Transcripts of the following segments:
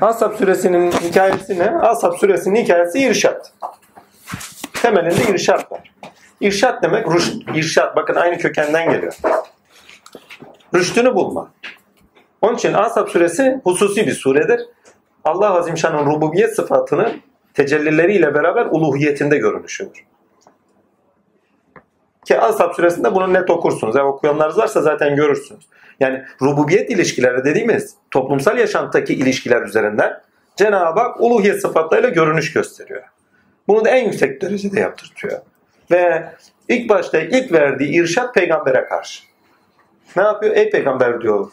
Asap suresinin hikayesi ne? Asap suresinin hikayesi irşat. Temelinde irşat var. İrşat demek rüşt. İrşat bakın aynı kökenden geliyor. Rüştünü bulma. Onun için Asap suresi hususi bir suredir. Allah Azimşan'ın rububiyet sıfatını tecellileriyle beraber uluhiyetinde görünüşüdür. Ki Ashab suresinde bunu net okursunuz. Eğer okuyanlarınız varsa zaten görürsünüz. Yani rububiyet ilişkileri dediğimiz toplumsal yaşantıdaki ilişkiler üzerinden Cenab-ı Hak uluhiyet sıfatlarıyla görünüş gösteriyor. Bunu da en yüksek derecede yaptırtıyor. Ve ilk başta ilk verdiği irşat peygambere karşı. Ne yapıyor? Ey peygamber diyor.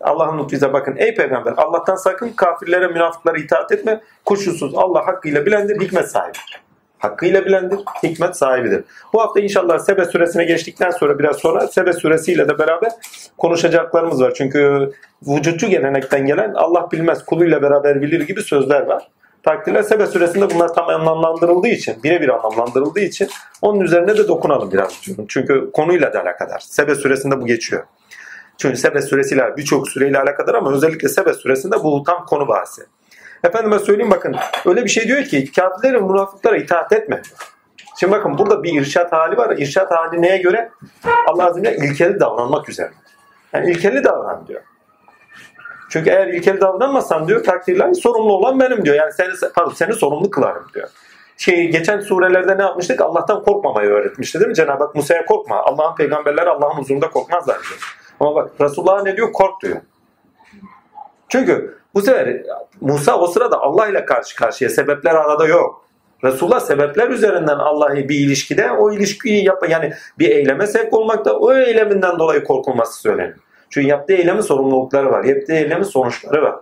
Allah'ın lütfüze bakın. Ey peygamber Allah'tan sakın kafirlere, münafıklara itaat etme. Kuşkusuz Allah hakkıyla bilendir, hikmet sahibidir. Hakkıyla bilendir, hikmet sahibidir. Bu hafta inşallah Sebe suresine geçtikten sonra biraz sonra Sebe suresiyle de beraber konuşacaklarımız var. Çünkü vücutçu gelenekten gelen Allah bilmez kuluyla beraber bilir gibi sözler var. Takdirler Sebe suresinde bunlar tam anlamlandırıldığı için, birebir anlamlandırıldığı için onun üzerine de dokunalım biraz diyorum. Çünkü konuyla da alakadar. Sebe suresinde bu geçiyor. Çünkü Sebe suresiyle birçok süreyle alakadar ama özellikle Sebe suresinde bu tam konu bahsi. Efendime söyleyeyim bakın öyle bir şey diyor ki kafirlerin münafıklara itaat etme. Şimdi bakın burada bir irşat hali var. İrşat hali neye göre? Allah Azze ve ilkeli davranmak üzere. Yani ilkeli davran diyor. Çünkü eğer ilkeli davranmazsan diyor takdirler sorumlu olan benim diyor. Yani seni, pardon, seni sorumlu kılarım diyor. Şey, geçen surelerde ne yapmıştık? Allah'tan korkmamayı öğretmişti değil mi? Cenab-ı Hak Musa'ya korkma. Allah'ın peygamberleri Allah'ın huzurunda korkmazlar diyor. Ama bak Resulullah ne diyor? Kork diyor. Çünkü bu sefer Musa o sırada Allah ile karşı karşıya sebepler arada yok. Resulullah sebepler üzerinden Allah'ı bir ilişkide o ilişkiyi yap yani bir eyleme sevk olmakta o eyleminden dolayı korkulması söyleniyor. Çünkü yaptığı eylemin sorumlulukları var. Yaptığı eylemin sonuçları var.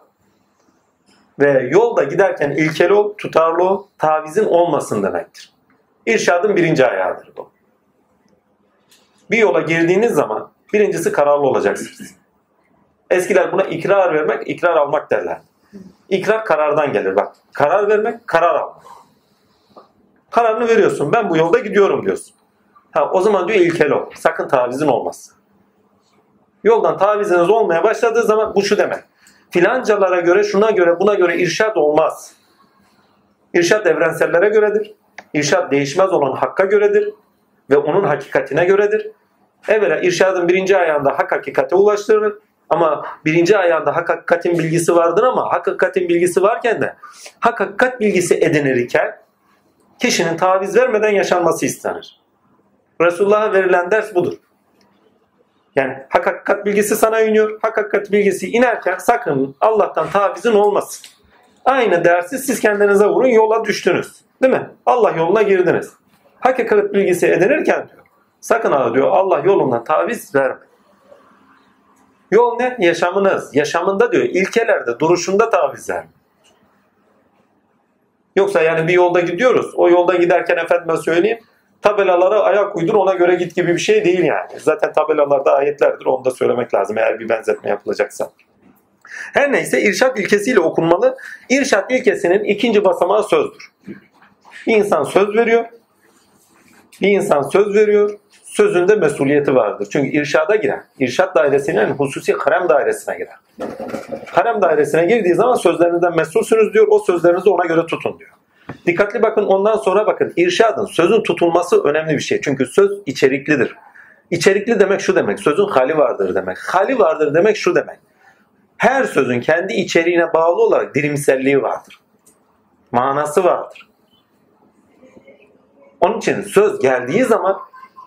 Ve yolda giderken ilkeli ol, tutarlı ol, tavizin olmasın demektir. İrşadın birinci ayağıdır bu. Bir yola girdiğiniz zaman birincisi kararlı olacaksınız. Eskiler buna ikrar vermek, ikrar almak derler. İkrar karardan gelir bak. Karar vermek, karar almak. Kararını veriyorsun. Ben bu yolda gidiyorum diyorsun. Ha, o zaman diyor ilkel ol. Sakın tavizin olmaz. Yoldan taviziniz olmaya başladığı zaman bu şu demek. Filancalara göre, şuna göre, buna göre irşat olmaz. İrşat evrensellere göredir. İrşat değişmez olan hakka göredir. Ve onun hakikatine göredir. Evvela irşadın birinci ayağında hak hakikate ulaştırılır. Ama birinci ayağında hak hakikatin bilgisi vardır ama hak hakikatin bilgisi varken de hak hakikat bilgisi edinirken kişinin taviz vermeden yaşanması istenir. Resulullah'a verilen ders budur. Yani hak hakikat bilgisi sana iniyor. Hak hakikat bilgisi inerken sakın Allah'tan tavizin olmasın. Aynı dersi siz kendinize vurun yola düştünüz. Değil mi? Allah yoluna girdiniz. Hak hakikat bilgisi edinirken diyor. Sakın ha diyor Allah yolundan taviz verme. Yol ne? Yaşamınız. Yaşamında diyor ilkelerde, duruşunda taviz verme. Yoksa yani bir yolda gidiyoruz. O yolda giderken efendime söyleyeyim tabelalara ayak uydur ona göre git gibi bir şey değil yani. Zaten tabelalarda ayetlerdir onu da söylemek lazım eğer bir benzetme yapılacaksa. Her neyse irşat ilkesiyle okunmalı. İrşat ilkesinin ikinci basamağı sözdür. Bir insan söz veriyor. Bir insan söz veriyor. Sözünde mesuliyeti vardır. Çünkü irşada giren, irşat dairesinin hususi harem dairesine girer. Harem dairesine girdiği zaman sözlerinizden mesulsünüz diyor. O sözlerinizi ona göre tutun diyor. Dikkatli bakın ondan sonra bakın irşadın sözün tutulması önemli bir şey. Çünkü söz içeriklidir. İçerikli demek şu demek. Sözün hali vardır demek. Hali vardır demek şu demek. Her sözün kendi içeriğine bağlı olarak dirimselliği vardır. Manası vardır. Onun için söz geldiği zaman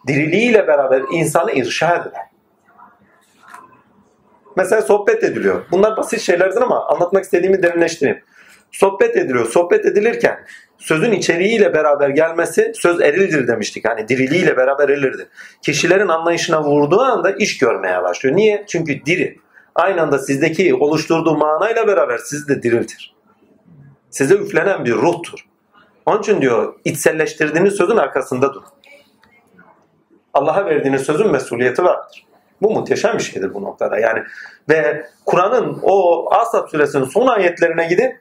diriliğiyle beraber insanı irşad eder. Mesela sohbet ediliyor. Bunlar basit şeylerdir ama anlatmak istediğimi derinleştireyim. Sohbet ediliyor. Sohbet edilirken sözün içeriğiyle beraber gelmesi söz erildir demiştik. Hani diriliğiyle beraber erilirdi. Kişilerin anlayışına vurduğu anda iş görmeye başlıyor. Niye? Çünkü diri. Aynı anda sizdeki oluşturduğu manayla beraber sizi de diriltir. Size üflenen bir ruhtur. Onun için diyor içselleştirdiğiniz sözün arkasında durun. Allah'a verdiğiniz sözün mesuliyeti vardır. Bu muhteşem bir şeydir bu noktada. Yani ve Kur'an'ın o Asap suresinin son ayetlerine gidin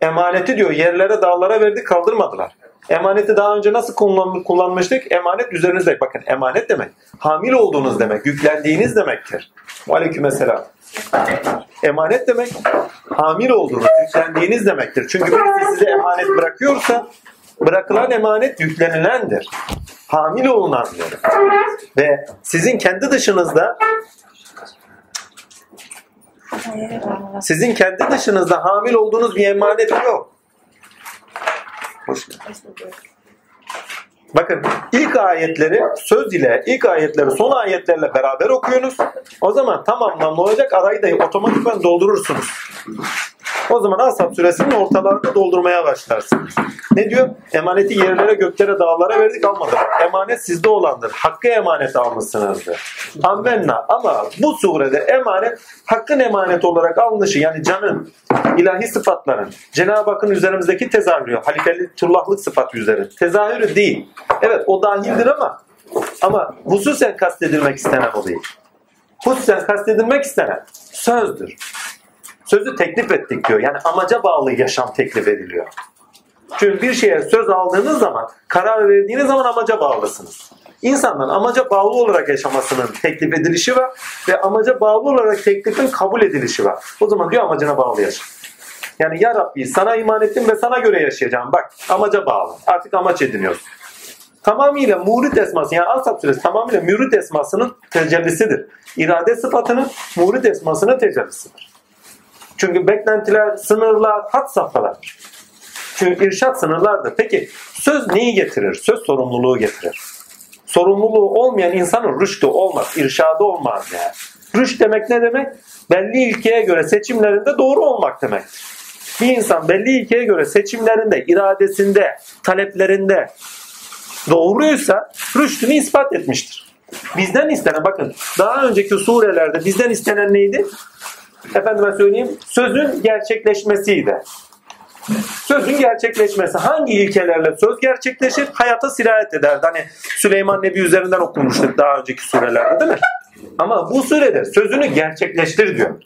emaneti diyor yerlere dağlara verdi kaldırmadılar. Emaneti daha önce nasıl kullan, kullanmıştık? Emanet üzerinizde. Bakın emanet demek. Hamil olduğunuz demek. Yüklendiğiniz demektir. Aleykümselam. Emanet demek hamil olduğunuz, yüklendiğiniz demektir. Çünkü birisi size emanet bırakıyorsa bırakılan emanet yüklenilendir. Hamil olunandır. Ve sizin kendi dışınızda sizin kendi dışınızda hamil olduğunuz bir emanet yok. Hoş Bakın ilk ayetleri söz ile ilk ayetleri son ayetlerle beraber okuyorsunuz. O zaman tamamlanma olacak arayı da otomatikman doldurursunuz. O zaman Ashab suresinin ortalarında doldurmaya başlarsınız. Ne diyor? Emaneti yerlere, göklere, dağlara verdik almadık. Emanet sizde olandır. Hakkı emanet almışsınızdır. Ammenna. Ama bu surede emanet hakkın emanet olarak alınışı yani canın, ilahi sıfatların, Cenab-ı Hakk'ın üzerimizdeki tezahürü, halifeli tullahlık sıfatı üzeri. Tezahürü değil. Evet o dahildir ama ama hususen kastedilmek istenen o değil. Hususen kastedilmek istenen sözdür. Sözü teklif ettik diyor. Yani amaca bağlı yaşam teklif ediliyor. Çünkü bir şeye söz aldığınız zaman, karar verdiğiniz zaman amaca bağlısınız. İnsanların amaca bağlı olarak yaşamasının teklif edilişi var ve amaca bağlı olarak teklifin kabul edilişi var. O zaman diyor amacına bağlı yaşa. Yani ya Rabbi sana iman ettim ve sana göre yaşayacağım. Bak amaca bağlı. Artık amaç ediniyorsun. Tamamıyla murid esması yani Asap suresi tamamıyla murid esmasının tecellisidir. İrade sıfatının murid esmasının tecellisidir. Çünkü beklentiler, sınırlar, hat safhalar. Çünkü irşat sınırlardır. Peki söz neyi getirir? Söz sorumluluğu getirir. Sorumluluğu olmayan insanın rüştü olmaz, irşadı olmaz yani. Rüşt demek ne demek? Belli ilkeye göre seçimlerinde doğru olmak demektir. Bir insan belli ilkeye göre seçimlerinde, iradesinde, taleplerinde doğruysa rüştünü ispat etmiştir. Bizden istenen bakın daha önceki surelerde bizden istenen neydi? Efendime söyleyeyim sözün gerçekleşmesiydi. Sözün gerçekleşmesi hangi ilkelerle söz gerçekleşir? Hayata sirayet ederdi. Hani Süleyman Nebi üzerinden okumuştuk daha önceki surelerde değil mi? Ama bu surede sözünü gerçekleştir diyor.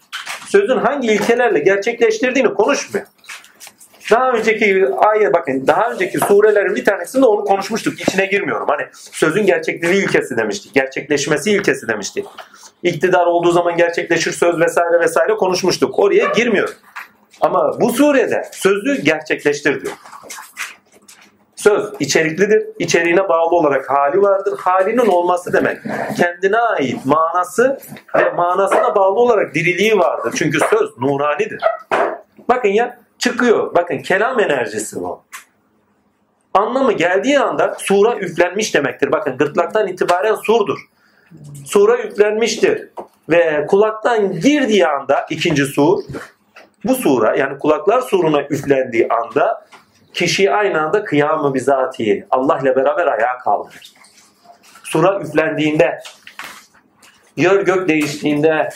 Sözün hangi ilkelerle gerçekleştirdiğini konuşmuyor. Daha önceki ayet bakın daha önceki surelerin bir tanesinde onu konuşmuştuk. İçine girmiyorum. Hani sözün gerçekliği ilkesi demiştik. Gerçekleşmesi ilkesi demiştik. İktidar olduğu zaman gerçekleşir söz vesaire vesaire konuşmuştuk. Oraya girmiyor. Ama bu surede sözü gerçekleştir diyor. Söz içeriklidir. İçeriğine bağlı olarak hali vardır. Halinin olması demek. Kendine ait manası ve manasına bağlı olarak diriliği vardır. Çünkü söz nuranidir. Bakın ya çıkıyor. Bakın kelam enerjisi bu. Anlamı geldiği anda sura üflenmiş demektir. Bakın gırtlaktan itibaren surdur. Sura yüklenmiştir. Ve kulaktan girdiği anda ikinci sur bu sura yani kulaklar suruna üflendiği anda kişi aynı anda kıyamı bizatihi Allah ile beraber ayağa kaldırır. Sura üflendiğinde yer gök değiştiğinde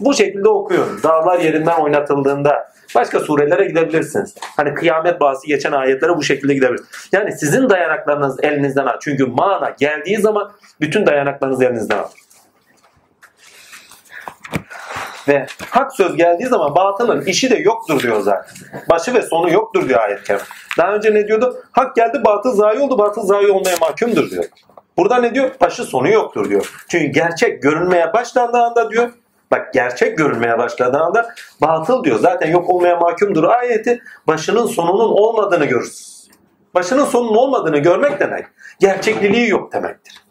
bu şekilde okuyun. Dağlar yerinden oynatıldığında başka surelere gidebilirsiniz. Hani kıyamet bahsi geçen ayetlere bu şekilde gidebilirsiniz. Yani sizin dayanaklarınız elinizden al. Çünkü mana geldiği zaman bütün dayanaklarınız elinizden alır. Ve hak söz geldiği zaman batılın işi de yoktur diyor zaten. Başı ve sonu yoktur diyor ayet kerime. Daha önce ne diyordu? Hak geldi batıl zayi oldu batıl zayi olmaya mahkumdur diyor. Burada ne diyor? Başı sonu yoktur diyor. Çünkü gerçek görünmeye başlandığı anda diyor Bak gerçek görünmeye başladığı anda batıl diyor. Zaten yok olmaya mahkumdur ayeti başının sonunun olmadığını görürsünüz. Başının sonunun olmadığını görmek demek gerçekliliği yok demektir.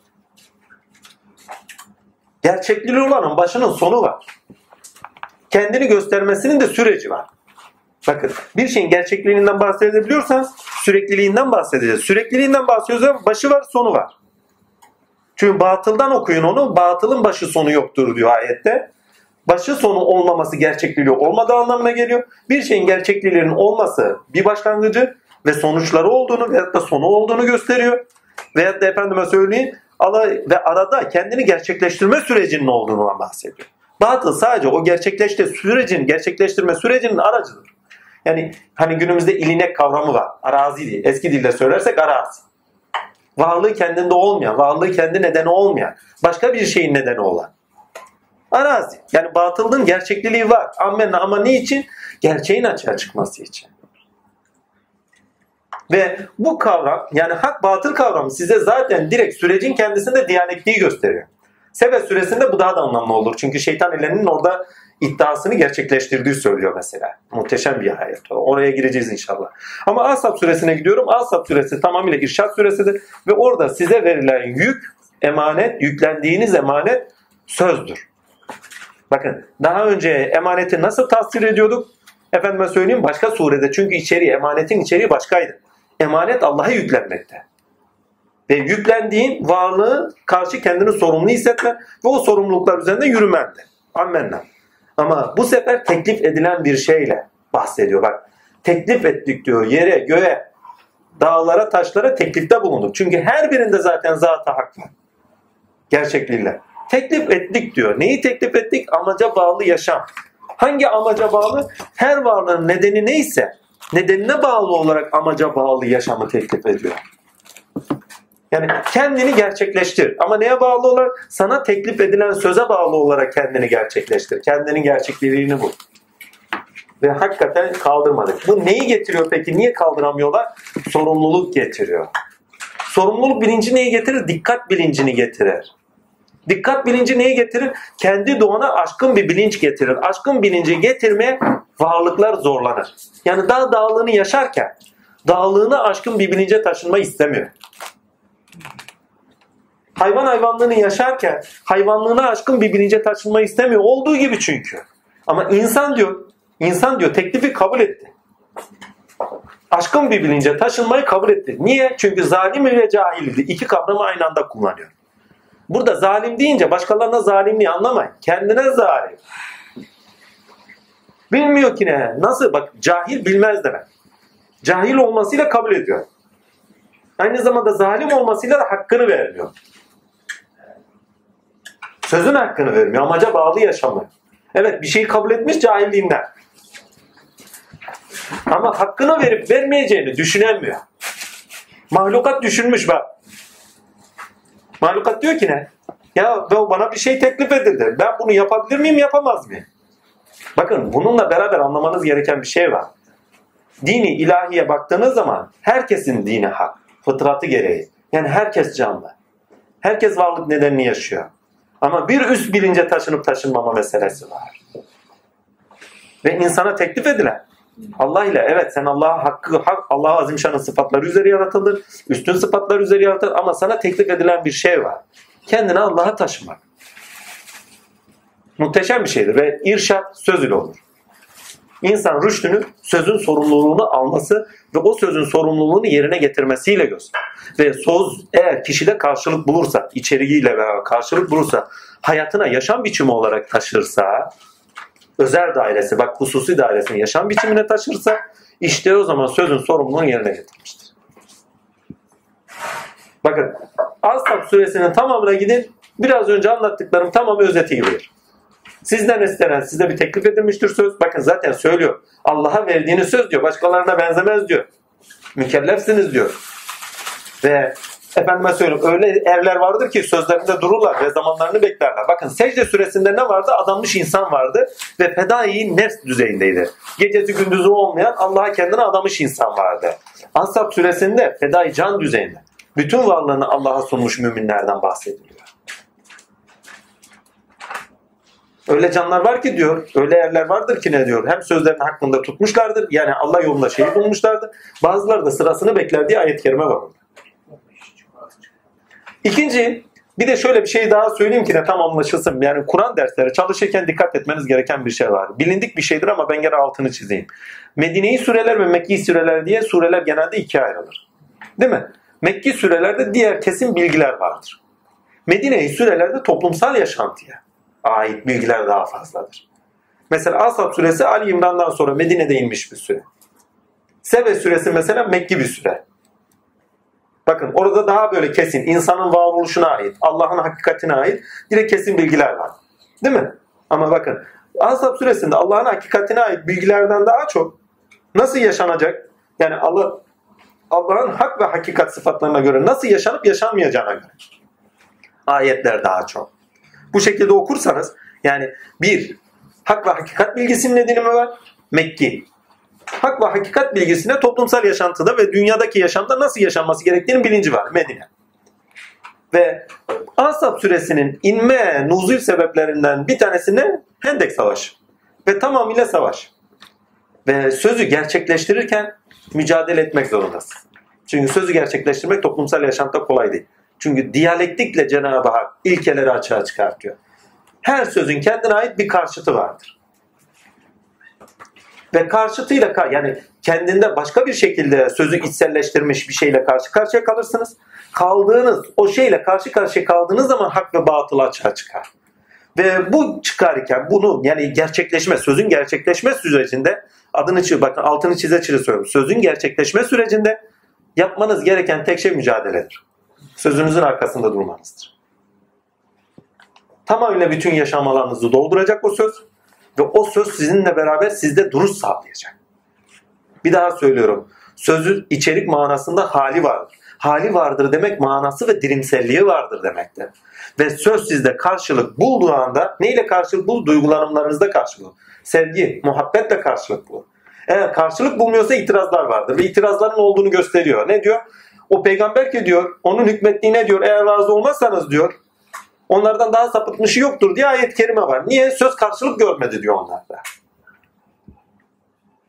Gerçekliliği olanın başının sonu var. Kendini göstermesinin de süreci var. Bakın bir şeyin gerçekliğinden bahsedebiliyorsanız sürekliliğinden bahsedeceğiz. Sürekliliğinden bahsediyoruz başı var sonu var. Çünkü batıldan okuyun onu. Batılın başı sonu yoktur diyor ayette başı sonu olmaması gerçekliği olmadığı anlamına geliyor. Bir şeyin gerçekliğinin olması bir başlangıcı ve sonuçları olduğunu veyahut da sonu olduğunu gösteriyor. Veyahut da efendime söyleyeyim ve arada kendini gerçekleştirme sürecinin olduğunu bahsediyor. Batıl sadece o gerçekleşti sürecin, gerçekleştirme sürecinin aracıdır. Yani hani günümüzde ilinek kavramı var. Arazi diye. Eski dilde söylersek arazi. Varlığı kendinde olmayan, varlığı kendi nedeni olmayan, başka bir şeyin nedeni olan. Arazi. Yani batılın gerçekliliği var. Amenna ama ne için? Gerçeğin açığa çıkması için. Ve bu kavram yani hak batıl kavramı size zaten direkt sürecin kendisinde diyanetliği gösteriyor. Sebe süresinde bu daha da anlamlı olur. Çünkü şeytan ellerinin orada iddiasını gerçekleştirdiği söylüyor mesela. Muhteşem bir ayet. Oraya gireceğiz inşallah. Ama Asap suresine gidiyorum. Asap suresi tamamıyla irşat suresidir. Ve orada size verilen yük, emanet, yüklendiğiniz emanet sözdür. Bakın daha önce emaneti nasıl tasvir ediyorduk? Efendime söyleyeyim başka surede. Çünkü içeriği, emanetin içeriği başkaydı. Emanet Allah'a yüklenmekte. Ve yüklendiğin varlığı karşı kendini sorumlu hissetme ve o sorumluluklar üzerinde yürümendi. Ammenna. Ama bu sefer teklif edilen bir şeyle bahsediyor. Bak teklif ettik diyor yere, göğe, dağlara, taşlara teklifte bulunduk. Çünkü her birinde zaten zata hak var. Gerçekliğiyle. Teklif ettik diyor. Neyi teklif ettik? Amaca bağlı yaşam. Hangi amaca bağlı? Her varlığın nedeni neyse nedenine bağlı olarak amaca bağlı yaşamı teklif ediyor. Yani kendini gerçekleştir. Ama neye bağlı olarak? Sana teklif edilen söze bağlı olarak kendini gerçekleştir. Kendinin gerçekliğini bul. Ve hakikaten kaldırmadık. Bu neyi getiriyor peki? Niye kaldıramıyorlar? Sorumluluk getiriyor. Sorumluluk bilinci neyi getirir? Dikkat bilincini getirir. Dikkat bilinci neyi getirir? Kendi doğana aşkın bir bilinç getirir. Aşkın bilinci getirmeye varlıklar zorlanır. Yani daha dağlığını yaşarken dağlığını aşkın bir bilince taşınma istemiyor hayvan hayvanlığını yaşarken hayvanlığına aşkın bir bilince taşınma istemiyor. Olduğu gibi çünkü. Ama insan diyor, insan diyor teklifi kabul etti. Aşkın bir bilince taşınmayı kabul etti. Niye? Çünkü zalim ve cahildi. İki kavramı aynı anda kullanıyor. Burada zalim deyince başkalarına zalimliği anlamayın. Kendine zalim. Bilmiyor ki ne? Nasıl? Bak cahil bilmez demek. Cahil olmasıyla kabul ediyor. Aynı zamanda zalim olmasıyla da hakkını vermiyor. Sözün hakkını vermiyor. Amaca bağlı yaşamı. Evet bir şeyi kabul etmiş cahilliğinden. Ama hakkını verip vermeyeceğini düşünemiyor. Mahlukat düşünmüş bak. Mahlukat diyor ki ne? Ya bana bir şey teklif edildi. Ben bunu yapabilir miyim yapamaz mıyım? Bakın bununla beraber anlamanız gereken bir şey var. Dini ilahiye baktığınız zaman herkesin dini hak. Fıtratı gereği. Yani herkes canlı. Herkes varlık nedenini yaşıyor. Ama bir üst bilince taşınıp taşınmama meselesi var. Ve insana teklif edilen Allah ile evet sen Allah'a hakkı hak Allah'a azimşanın sıfatları üzeri yaratıldın. Üstün sıfatlar üzeri yaratıldın ama sana teklif edilen bir şey var. Kendini Allah'a taşımak. Muhteşem bir şeydir ve irşat söz ile olur. İnsan rüştünü sözün sorumluluğunu alması ve o sözün sorumluluğunu yerine getirmesiyle gösterir. Ve söz eğer kişide karşılık bulursa, içeriğiyle beraber karşılık bulursa, hayatına yaşam biçimi olarak taşırsa, özel dairesi, bak hususi dairesini yaşam biçimine taşırsa, işte o zaman sözün sorumluluğunu yerine getirmiştir. Bakın, Asap suresinin tamamına gidin, biraz önce anlattıklarım tamamı özeti gibidir. Sizden istenen size bir teklif edilmiştir söz. Bakın zaten söylüyor. Allah'a verdiğini söz diyor. Başkalarına benzemez diyor. Mükellefsiniz diyor. Ve efendime söyleyeyim öyle erler vardır ki sözlerinde dururlar ve zamanlarını beklerler. Bakın secde süresinde ne vardı? Adanmış insan vardı ve fedai nefs düzeyindeydi. Gecesi gündüzü olmayan Allah'a kendine adamış insan vardı. Ansab süresinde fedai can düzeyinde. Bütün varlığını Allah'a sunmuş müminlerden bahsediliyor. Öyle canlar var ki diyor, öyle yerler vardır ki ne diyor, hem sözlerini hakkında tutmuşlardır, yani Allah yolunda şeyi bulmuşlardır. Bazıları da sırasını bekler diye ayet-i kerime var. İkinci, bir de şöyle bir şey daha söyleyeyim ki ne tam anlaşılsın. Yani Kur'an dersleri çalışırken dikkat etmeniz gereken bir şey var. Bilindik bir şeydir ama ben gene altını çizeyim. Medine'yi süreler ve Mekki süreler diye sureler genelde ikiye ayrılır. Değil mi? Mekki sürelerde diğer kesin bilgiler vardır. Medine'yi sürelerde toplumsal yaşantıya, ait bilgiler daha fazladır. Mesela Asad suresi Ali İmran'dan sonra Medine'de inmiş bir süre. Sebe suresi mesela Mekki bir süre. Bakın orada daha böyle kesin insanın varoluşuna ait, Allah'ın hakikatine ait direkt kesin bilgiler var. Değil mi? Ama bakın Ahzab suresinde Allah'ın hakikatine ait bilgilerden daha çok nasıl yaşanacak? Yani Allah Allah'ın hak ve hakikat sıfatlarına göre nasıl yaşanıp yaşanmayacağına göre. Ayetler daha çok bu şekilde okursanız yani bir hak ve hakikat bilgisinin nedeni mi var? Mekki. Hak ve hakikat bilgisine toplumsal yaşantıda ve dünyadaki yaşamda nasıl yaşanması gerektiğinin bilinci var Medine. Ve Asap suresinin inme nuzul sebeplerinden bir tanesi ne? Hendek Savaşı. Ve tamamıyla savaş. Ve sözü gerçekleştirirken mücadele etmek zorundasın. Çünkü sözü gerçekleştirmek toplumsal yaşamda kolay değil. Çünkü diyalektikle Cenab-ı Hak ilkeleri açığa çıkartıyor. Her sözün kendine ait bir karşıtı vardır. Ve karşıtıyla yani kendinde başka bir şekilde sözü içselleştirmiş bir şeyle karşı karşıya kalırsınız. Kaldığınız o şeyle karşı karşıya kaldığınız zaman hak ve batıl açığa çıkar. Ve bu çıkarken bunu yani gerçekleşme, sözün gerçekleşme sürecinde adını çiz, bakın altını çize çize söylüyorum. Sözün gerçekleşme sürecinde yapmanız gereken tek şey mücadeledir. Sözünüzün arkasında durmanızdır. Tamamıyla bütün yaşam alanınızı dolduracak o söz ve o söz sizinle beraber sizde duruş sağlayacak. Bir daha söylüyorum. Sözün içerik manasında hali vardır. Hali vardır demek manası ve dirimselliği vardır demektir. Ve söz sizde karşılık bulduğu anda neyle karşılık bul? Duygulanımlarınızda karşılık. Sevgi, muhabbetle karşılık bulur. Eğer karşılık bulmuyorsa itirazlar vardır. Ve itirazların olduğunu gösteriyor. Ne diyor? O peygamber ki diyor, onun hükmettiğine diyor, eğer razı olmazsanız diyor, onlardan daha sapıtmışı yoktur diye ayet-i kerime var. Niye? Söz karşılık görmedi diyor onlarda.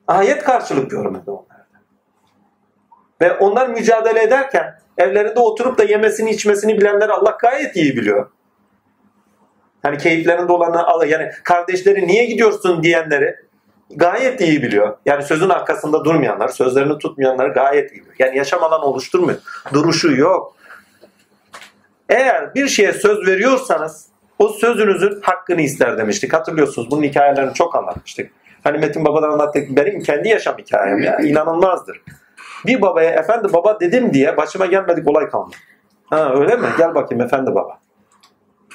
Ayet karşılık görmedi onlarda. Ve onlar mücadele ederken evlerinde oturup da yemesini içmesini bilenler Allah gayet iyi biliyor. Hani keyiflerinde olanı al yani kardeşleri niye gidiyorsun diyenleri gayet iyi biliyor. Yani sözün arkasında durmayanlar, sözlerini tutmayanlar gayet iyi biliyor. Yani yaşam alanı oluşturmuyor. Duruşu yok. Eğer bir şeye söz veriyorsanız o sözünüzün hakkını ister demiştik. Hatırlıyorsunuz bunun hikayelerini çok anlatmıştık. Hani Metin Baba'dan anlattık benim kendi yaşam hikayem ya inanılmazdır. Bir babaya efendi baba dedim diye başıma gelmedik olay kalmadı. Ha öyle mi? Gel bakayım efendi baba.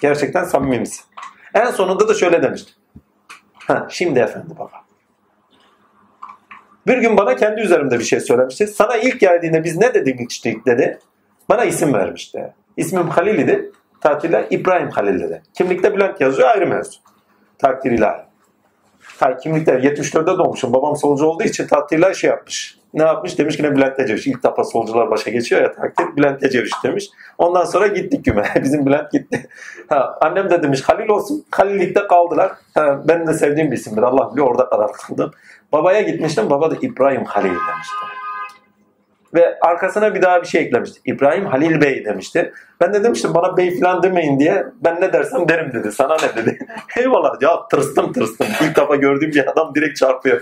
Gerçekten samimi misin? En sonunda da şöyle demişti. Ha şimdi efendi baba. Bir gün bana kendi üzerimde bir şey söylemişti. Sana ilk geldiğinde biz ne dedik dedi. Bana isim vermişti. İsmim Halil idi. Tatile İbrahim Halil dedi. Kimlikte Bülent yazıyor ayrı mevzu. Takdir ilahi. Ha, kimlikte 74'te doğmuşum. Babam solcu olduğu için tatile şey yapmış. Ne yapmış? Demiş ki ne Bülent Ecevit. İlk defa solcular başa geçiyor ya takdir. Bülent Ecevit demiş. Ondan sonra gittik güme. Bizim Bülent gitti. Ha, annem de demiş Halil olsun. Halillikte kaldılar. Ha, benim de sevdiğim bir isimdir. Allah biliyor orada kadar kaldım. Babaya gitmiştim. Baba da İbrahim Halil demişti. Ve arkasına bir daha bir şey eklemişti. İbrahim Halil Bey demişti. Ben de demiştim bana bey falan demeyin diye. Ben ne dersem derim dedi. Sana ne dedi. Eyvallah ya tırstım tırstım. İlk defa gördüğüm bir adam direkt çarpıyor.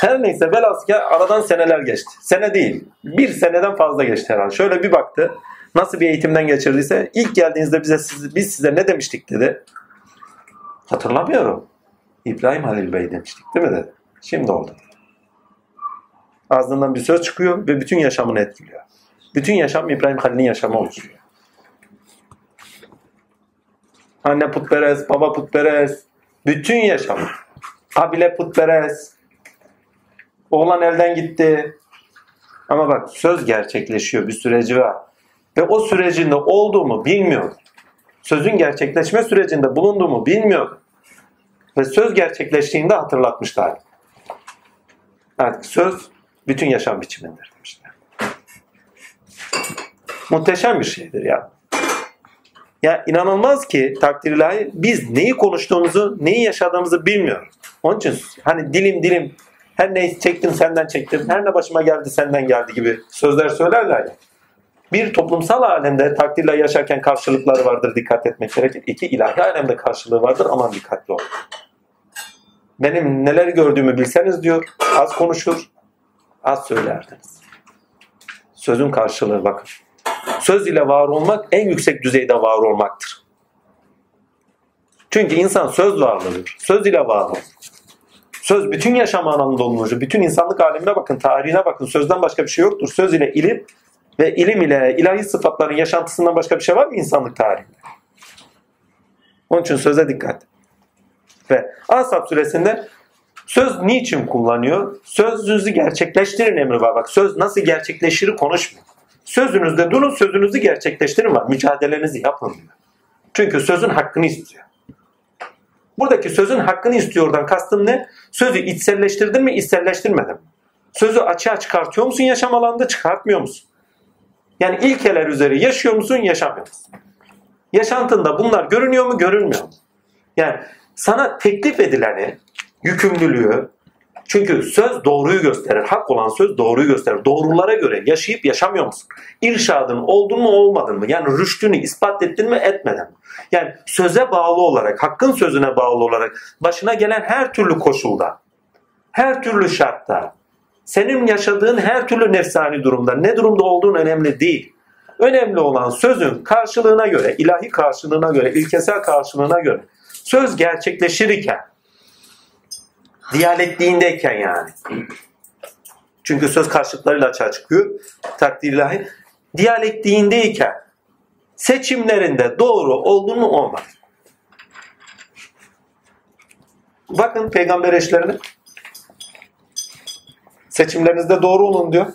Her neyse velhasıl aradan seneler geçti. Sene değil. Bir seneden fazla geçti herhalde. Şöyle bir baktı. Nasıl bir eğitimden geçirdiyse ilk geldiğinizde bize siz, biz size ne demiştik dedi. Hatırlamıyorum. İbrahim Halil Bey demiştik değil mi dedi. Şimdi oldu. Ağzından bir söz çıkıyor ve bütün yaşamını etkiliyor. Bütün yaşam İbrahim Halil'in yaşamı oluşuyor. Anne putperest, baba putperest, bütün yaşam. Kabile putperest. Oğlan elden gitti. Ama bak söz gerçekleşiyor, bir süreci var. Ve o sürecinde olduğumu bilmiyor. Sözün gerçekleşme sürecinde bulunduğumu bilmiyor. Ve söz gerçekleştiğinde hatırlatmışlar. Artık söz bütün yaşam biçimindir demişler. Muhteşem bir şeydir ya. Ya inanılmaz ki takdir biz neyi konuştuğumuzu, neyi yaşadığımızı bilmiyoruz. Onun için hani dilim dilim her neyi çektim senden çektim, her ne başıma geldi senden geldi gibi sözler söylerler ya. Bir toplumsal alemde takdirle yaşarken karşılıkları vardır dikkat etmek gerekir. İki ilahi alemde karşılığı vardır aman dikkatli olun. Benim neler gördüğümü bilseniz diyor az konuşur az söylerdiniz. Sözün karşılığı bakın. Söz ile var olmak en yüksek düzeyde var olmaktır. Çünkü insan söz varlığıdır. Söz ile var olur. Söz bütün yaşam anlamında olmuştur. Bütün insanlık alemine bakın, tarihine bakın. Sözden başka bir şey yoktur. Söz ile ilim ve ilim ile ilahi sıfatların yaşantısından başka bir şey var mı insanlık tarihinde? Onun için söze dikkat. Ve Asap suresinde Söz niçin kullanıyor? Sözünüzü gerçekleştirin emri var. Bak söz nasıl gerçekleşir konuşmuyor. Sözünüzde durun, sözünüzü gerçekleştirin var. Mücadelenizi yapın diyor. Çünkü sözün hakkını istiyor. Buradaki sözün hakkını istiyordan kastım ne? Sözü içselleştirdin mi, içselleştirmedin mi? Sözü açığa çıkartıyor musun yaşam alanında, çıkartmıyor musun? Yani ilkeler üzeri yaşıyor musun, yaşamıyor musun? Yaşantında bunlar görünüyor mu, görünmüyor mu? Yani sana teklif edileni, yükümlülüğü, çünkü söz doğruyu gösterir. Hak olan söz doğruyu gösterir. Doğrulara göre yaşayıp yaşamıyor musun? İrşadın oldun mu olmadın mı? Yani rüştünü ispat ettin mi etmeden mi? Yani söze bağlı olarak, hakkın sözüne bağlı olarak başına gelen her türlü koşulda, her türlü şartta, senin yaşadığın her türlü nefsani durumda ne durumda olduğun önemli değil. Önemli olan sözün karşılığına göre, ilahi karşılığına göre, ilkesel karşılığına göre söz gerçekleşirken diyalektiğindeyken yani. Çünkü söz karşılıklarıyla açığa çıkıyor. Takdir ilahi. Diyalektiğindeyken seçimlerinde doğru oldu mu olmaz. Bakın peygamber eşlerine. Seçimlerinizde doğru olun diyor.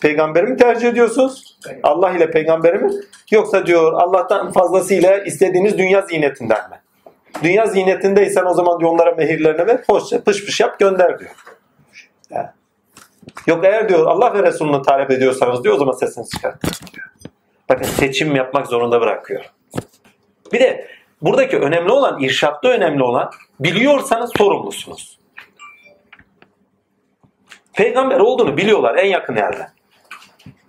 Peygamberi mi tercih ediyorsunuz? Allah ile peygamberi mi? Yoksa diyor Allah'tan fazlasıyla istediğiniz dünya ziynetinden mi? Dünya ziynetindeysen o zaman diyor onlara mehirlerini ver. Hoşça pış pış yap gönder diyor. Yok eğer diyor Allah ve Resulü'nü talep ediyorsanız diyor o zaman sesini çıkartın diyor. Bakın seçim yapmak zorunda bırakıyor. Bir de buradaki önemli olan, irşatta önemli olan biliyorsanız sorumlusunuz. Peygamber olduğunu biliyorlar en yakın yerden.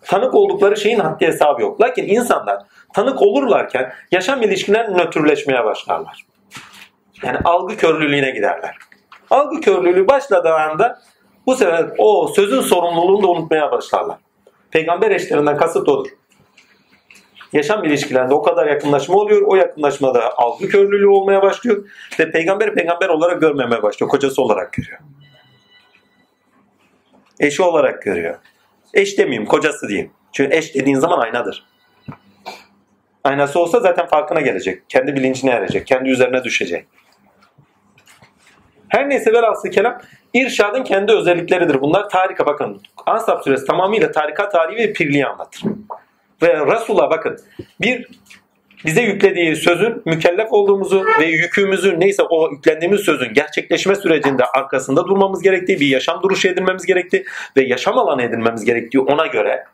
Tanık oldukları şeyin haddi hesabı yok. Lakin insanlar tanık olurlarken yaşam ilişkiler nötrleşmeye başlarlar. Yani algı körlülüğüne giderler. Algı körlülüğü başladığı anda bu sefer o sözün sorumluluğunu da unutmaya başlarlar. Peygamber eşlerinden kasıt odur. Yaşam ilişkilerinde o kadar yakınlaşma oluyor. O yakınlaşmada algı körlülüğü olmaya başlıyor. Ve peygamberi peygamber olarak görmemeye başlıyor. Kocası olarak görüyor. Eşi olarak görüyor. Eş demeyeyim, kocası diyeyim. Çünkü eş dediğin zaman aynadır. Aynası olsa zaten farkına gelecek. Kendi bilincine erecek. Kendi üzerine düşecek. Her neyse velhasıl kelam irşadın kendi özellikleridir. Bunlar tarika bakın. Ansap suresi tamamıyla tarika tarihi ve pirliği anlatır. Ve Resul'a bakın bir bize yüklediği sözün mükellef olduğumuzu ve yükümüzü neyse o yüklendiğimiz sözün gerçekleşme sürecinde arkasında durmamız gerektiği bir yaşam duruşu edinmemiz gerektiği ve yaşam alanı edinmemiz gerektiği ona göre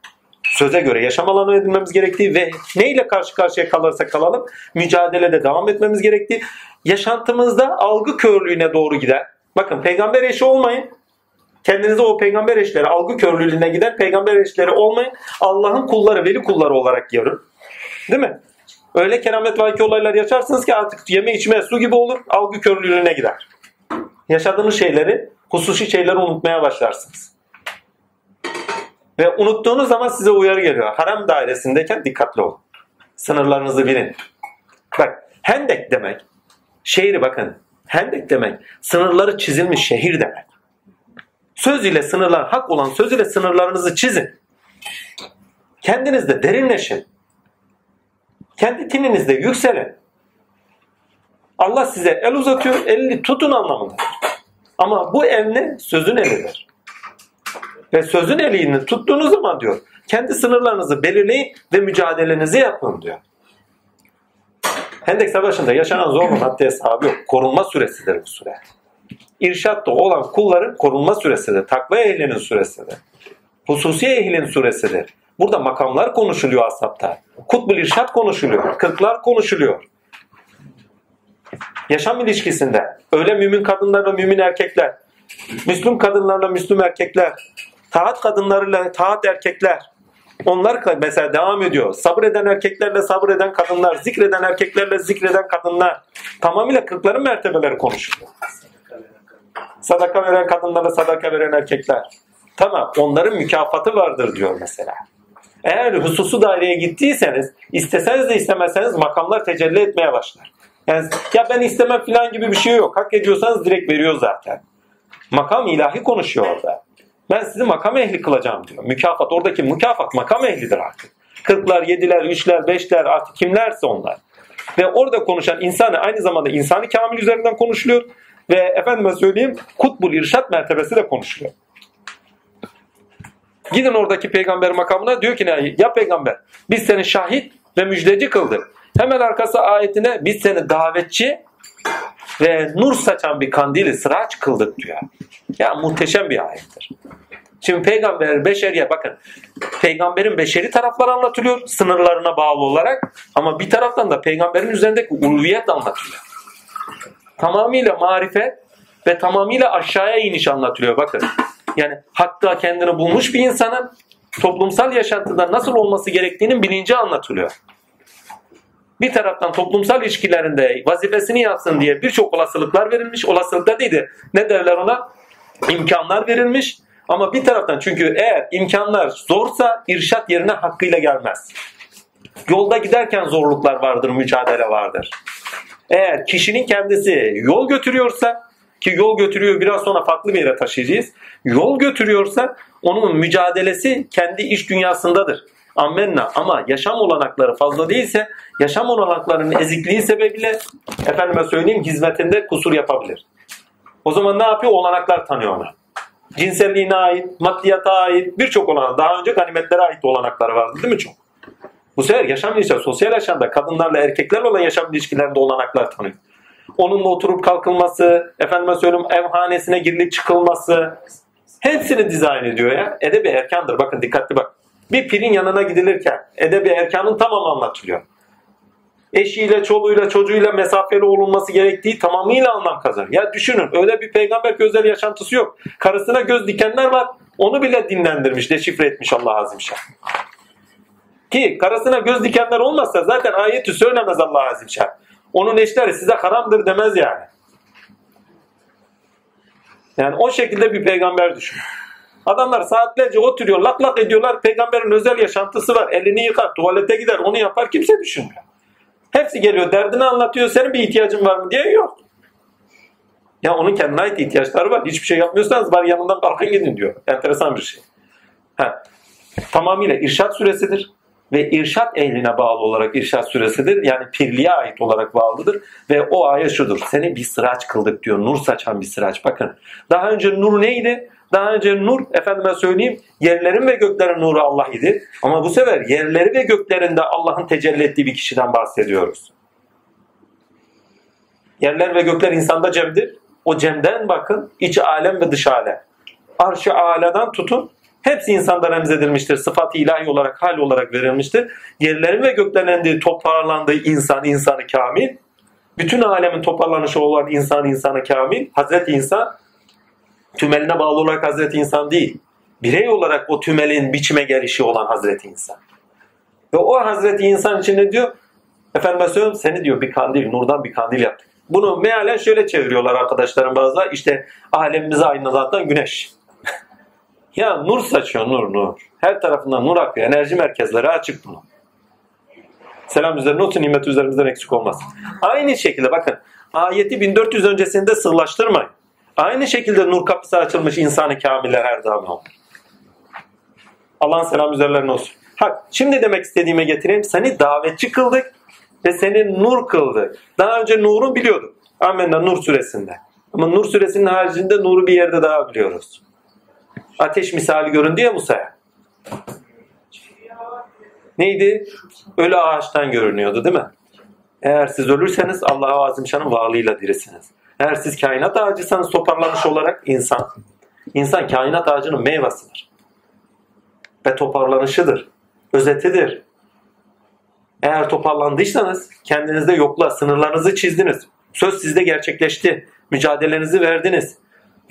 söze göre yaşam alanı edinmemiz gerektiği ve neyle karşı karşıya kalırsak kalalım mücadelede devam etmemiz gerektiği yaşantımızda algı körlüğüne doğru gider. Bakın peygamber eşi olmayın. Kendinize o peygamber eşleri algı körlüğüne gider. Peygamber eşleri olmayın. Allah'ın kulları, veli kulları olarak görün. Değil mi? Öyle keramet vaki olaylar yaşarsınız ki artık yeme içme su gibi olur. Algı körlüğüne gider. Yaşadığınız şeyleri, hususi şeyleri unutmaya başlarsınız. Ve unuttuğunuz zaman size uyarı geliyor. Harem dairesindeyken dikkatli olun. Sınırlarınızı bilin. Bak hendek demek, şehri bakın. Hendek demek, sınırları çizilmiş şehir demek. Söz ile sınırlar, hak olan söz ile sınırlarınızı çizin. Kendinizde derinleşin. Kendi tininizde yükselin. Allah size el uzatıyor, elini tutun anlamında. Ama bu el ne? Sözün elidir. Ve sözün elini tuttuğunuz zaman diyor, kendi sınırlarınızı belirleyin ve mücadelenizi yapın diyor. Hendek Savaşı'nda yaşanan zorluğun haddi hesabı yok. Korunma süresidir bu süre. İrşatta olan kulların korunma süresidir. Takva ehlinin süresidir. Hususi ehlin süresidir. Burada makamlar konuşuluyor asapta. Kutbul irşat konuşuluyor. Kırklar konuşuluyor. Yaşam ilişkisinde öyle mümin kadınlarla mümin erkekler, Müslüm kadınlarla Müslüm erkekler, taat kadınlarıyla taat erkekler, onlar mesela devam ediyor. Sabreden erkeklerle sabreden kadınlar, zikreden erkeklerle zikreden kadınlar. Tamamıyla kırkların mertebeleri konuşuluyor. Sadaka veren kadınlarla sadaka veren erkekler. Tamam onların mükafatı vardır diyor mesela. Eğer hususu daireye gittiyseniz isteseniz de istemezseniz makamlar tecelli etmeye başlar. Yani ya ben istemem falan gibi bir şey yok. Hak ediyorsanız direkt veriyor zaten. Makam ilahi konuşuyor orada. Ben sizi makam ehli kılacağım diyor. Mükafat oradaki mükafat makam ehlidir artık. Kırklar, yediler, üçler, beşler artık kimlerse onlar. Ve orada konuşan insanı aynı zamanda insani kamil üzerinden konuşuluyor. Ve efendime söyleyeyim kutbul irşat mertebesi de konuşuluyor. Gidin oradaki peygamber makamına diyor ki ne? Ya peygamber biz seni şahit ve müjdeci kıldık. Hemen arkası ayetine biz seni davetçi ve nur saçan bir kandili sıraç kıldık diyor. Ya muhteşem bir ayettir. Şimdi peygamber beşeriye bakın. Peygamberin beşeri tarafları anlatılıyor sınırlarına bağlı olarak ama bir taraftan da peygamberin üzerindeki ulviyet anlatılıyor. Tamamıyla marifet ve tamamıyla aşağıya iniş anlatılıyor bakın. Yani hatta kendini bulmuş bir insanın toplumsal yaşantıda nasıl olması gerektiğinin bilinci anlatılıyor. Bir taraftan toplumsal ilişkilerinde vazifesini yapsın diye birçok olasılıklar verilmiş. Olasılıklar değildi. Ne derler ona? İmkanlar verilmiş. Ama bir taraftan çünkü eğer imkanlar zorsa irşat yerine hakkıyla gelmez. Yolda giderken zorluklar vardır, mücadele vardır. Eğer kişinin kendisi yol götürüyorsa ki yol götürüyor biraz sonra farklı bir yere taşıyacağız. Yol götürüyorsa onun mücadelesi kendi iş dünyasındadır. Ammenna ama yaşam olanakları fazla değilse yaşam olanaklarının ezikliği sebebiyle efendime söyleyeyim hizmetinde kusur yapabilir. O zaman ne yapıyor? Olanaklar tanıyor ona. Cinselliğine ait, maddiyata ait birçok olanak. Daha önce ganimetlere ait olanakları vardı değil mi çok? Bu sefer yaşam ilişkileri, sosyal yaşamda kadınlarla erkeklerle olan yaşam ilişkilerinde olanaklar tanıyor. Onunla oturup kalkılması, efendime söyleyeyim evhanesine girilip çıkılması hepsini dizayn ediyor ya. Edebi erkandır. Bakın dikkatli bak. Bir pirin yanına gidilirken edebi erkanın tamamı anlatılıyor. Eşiyle, çoluğuyla, çocuğuyla mesafeli olunması gerektiği tamamıyla anlam kazanıyor. Ya düşünün öyle bir peygamber özel yaşantısı yok. Karısına göz dikenler var. Onu bile dinlendirmiş, deşifre etmiş Allah Azimşah. Ki karısına göz dikenler olmazsa zaten ayeti söylemez Allah Azimşah. Onun eşleri size haramdır demez yani. Yani o şekilde bir peygamber düşün. Adamlar saatlerce oturuyor, lak lak ediyorlar. Peygamberin özel yaşantısı var. Elini yıkar, tuvalete gider, onu yapar. Kimse düşünmüyor. Hepsi geliyor, derdini anlatıyor. Senin bir ihtiyacın var mı diye yok. Ya onun kendine ait ihtiyaçları var. Hiçbir şey yapmıyorsanız bari yanından kalkın gidin diyor. Enteresan bir şey. Ha. Tamamıyla irşat süresidir ve irşat ehline bağlı olarak irşat süresidir. Yani pirliğe ait olarak bağlıdır. Ve o ayet şudur. Seni bir sıraç kıldık diyor. Nur saçan bir sıraç. Bakın. Daha önce nur neydi? Daha önce nur efendime söyleyeyim yerlerin ve göklerin nuru Allah idi. Ama bu sefer yerleri ve göklerinde Allah'ın tecelli ettiği bir kişiden bahsediyoruz. Yerler ve gökler insanda cemdir. O cemden bakın iç alem ve dış alem. Arş-ı aladan tutun Hepsi insanda remzedilmiştir. Sıfat ilahi olarak, hal olarak verilmiştir. Yerlerin ve göklerin toparlandığı insan, insanı kamil. Bütün alemin toparlanışı olan insan, insanı kamil. Hazreti insan tümeline bağlı olarak Hazreti insan değil. Birey olarak o tümelin biçime gelişi olan Hazreti insan. Ve o Hazreti insan için ne diyor? Efendim söylüyorum seni diyor bir kandil, nurdan bir kandil yaptık. Bunu mealen şöyle çeviriyorlar arkadaşlarım bazıları. İşte alemimizi aydınlatan güneş. Ya nur saçıyor nur nur. Her tarafından nur akıyor. Enerji merkezleri açık bunu. Selam üzerine olsun nimet üzerimizden eksik olmaz. Aynı şekilde bakın ayeti 1400 öncesinde sırlaştırmayın. Aynı şekilde nur kapısı açılmış insanı kamiller her daim olur. Allah'ın selam üzerlerine olsun. Ha, şimdi demek istediğime getireyim. Seni davetçi kıldık ve seni nur kıldı. Daha önce nuru biliyorduk. Amenna Nur suresinde. Ama Nur suresinin haricinde nuru bir yerde daha biliyoruz ateş misali göründü ya Musa'ya. Neydi? Ölü ağaçtan görünüyordu değil mi? Eğer siz ölürseniz Allah-u Azimşan'ın varlığıyla dirisiniz. Eğer siz kainat ağacıysanız toparlanmış olarak insan. İnsan kainat ağacının meyvasıdır. Ve toparlanışıdır. Özetidir. Eğer toparlandıysanız kendinizde yokla, sınırlarınızı çizdiniz. Söz sizde gerçekleşti. Mücadelenizi verdiniz